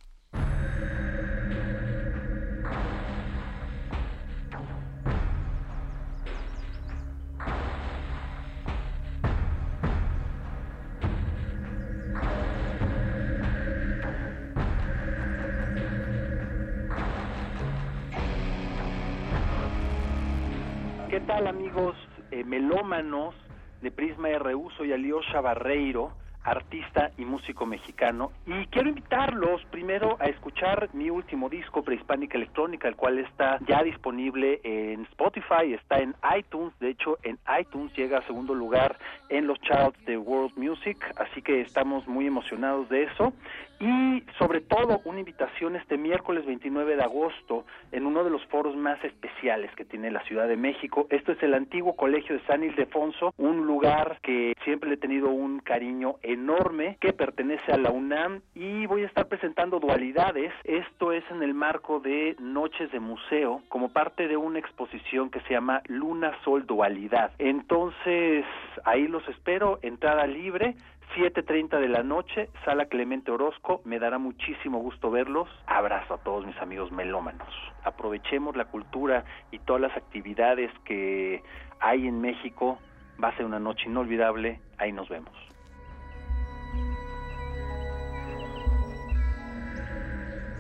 ¿Qué tal amigos eh, melómanos? De Prisma RU, soy Aliosha Barreiro, artista y músico mexicano, y quiero invitarlos primero a escuchar mi último disco, Prehispánica Electrónica, el cual está ya disponible en Spotify, está en iTunes, de hecho en iTunes llega a segundo lugar en los charts de World Music, así que estamos muy emocionados de eso, y sobre todo una invitación este miércoles 29 de agosto en uno de los foros más especiales que tiene la Ciudad de México. Esto es el antiguo Colegio de San Ildefonso, un lugar que siempre le he tenido un cariño enorme, que pertenece a la UNAM y voy a estar presentando dualidades. Esto es en el marco de Noches de Museo, como parte de una exposición que se llama Luna Sol Dualidad. Entonces, ahí los espero, entrada libre 7.30 de la noche, Sala Clemente Orozco, me dará muchísimo gusto verlos. Abrazo a todos mis amigos melómanos. Aprovechemos la cultura y todas las actividades que hay en México. Va a ser una noche inolvidable. Ahí nos vemos.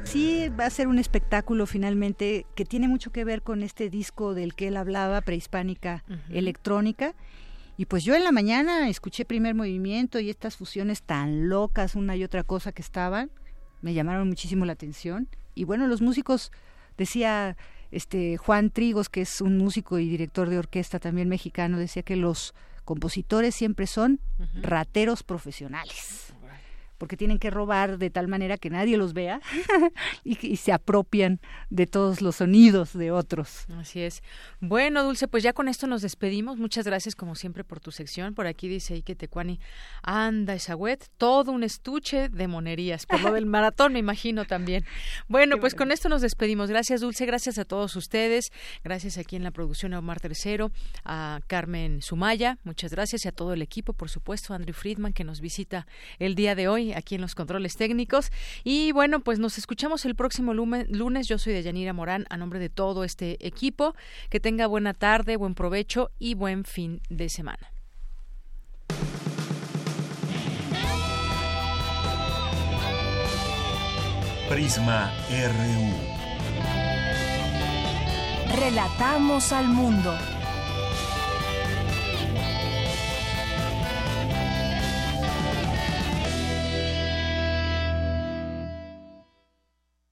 Sí, va a ser un espectáculo finalmente que tiene mucho que ver con este disco del que él hablaba, prehispánica electrónica y pues yo en la mañana escuché primer movimiento y estas fusiones tan locas, una y otra cosa que estaban, me llamaron muchísimo la atención. Y bueno, los músicos, decía este Juan Trigos, que es un músico y director de orquesta también mexicano, decía que los compositores siempre son rateros profesionales porque tienen que robar de tal manera que nadie los vea y, se apropian de todos los sonidos de otros. Así es. Bueno, Dulce, pues ya con esto nos despedimos. Muchas gracias como siempre por tu sección. Por aquí dice Ike Tecuani, anda esa web, todo un estuche de monerías, por lo del maratón me imagino también. Bueno, pues con esto nos despedimos. Gracias Dulce, gracias a todos ustedes, gracias aquí en la producción a Omar Tercero, a Carmen Sumaya, muchas gracias y a todo el equipo, por supuesto, a Andrew Friedman que nos visita el día de hoy aquí en los controles técnicos. Y bueno, pues nos escuchamos el próximo lunes. Yo soy Deyanira Morán, a nombre de todo este equipo. Que tenga buena tarde, buen provecho y buen fin de semana. Prisma RU. Relatamos al mundo.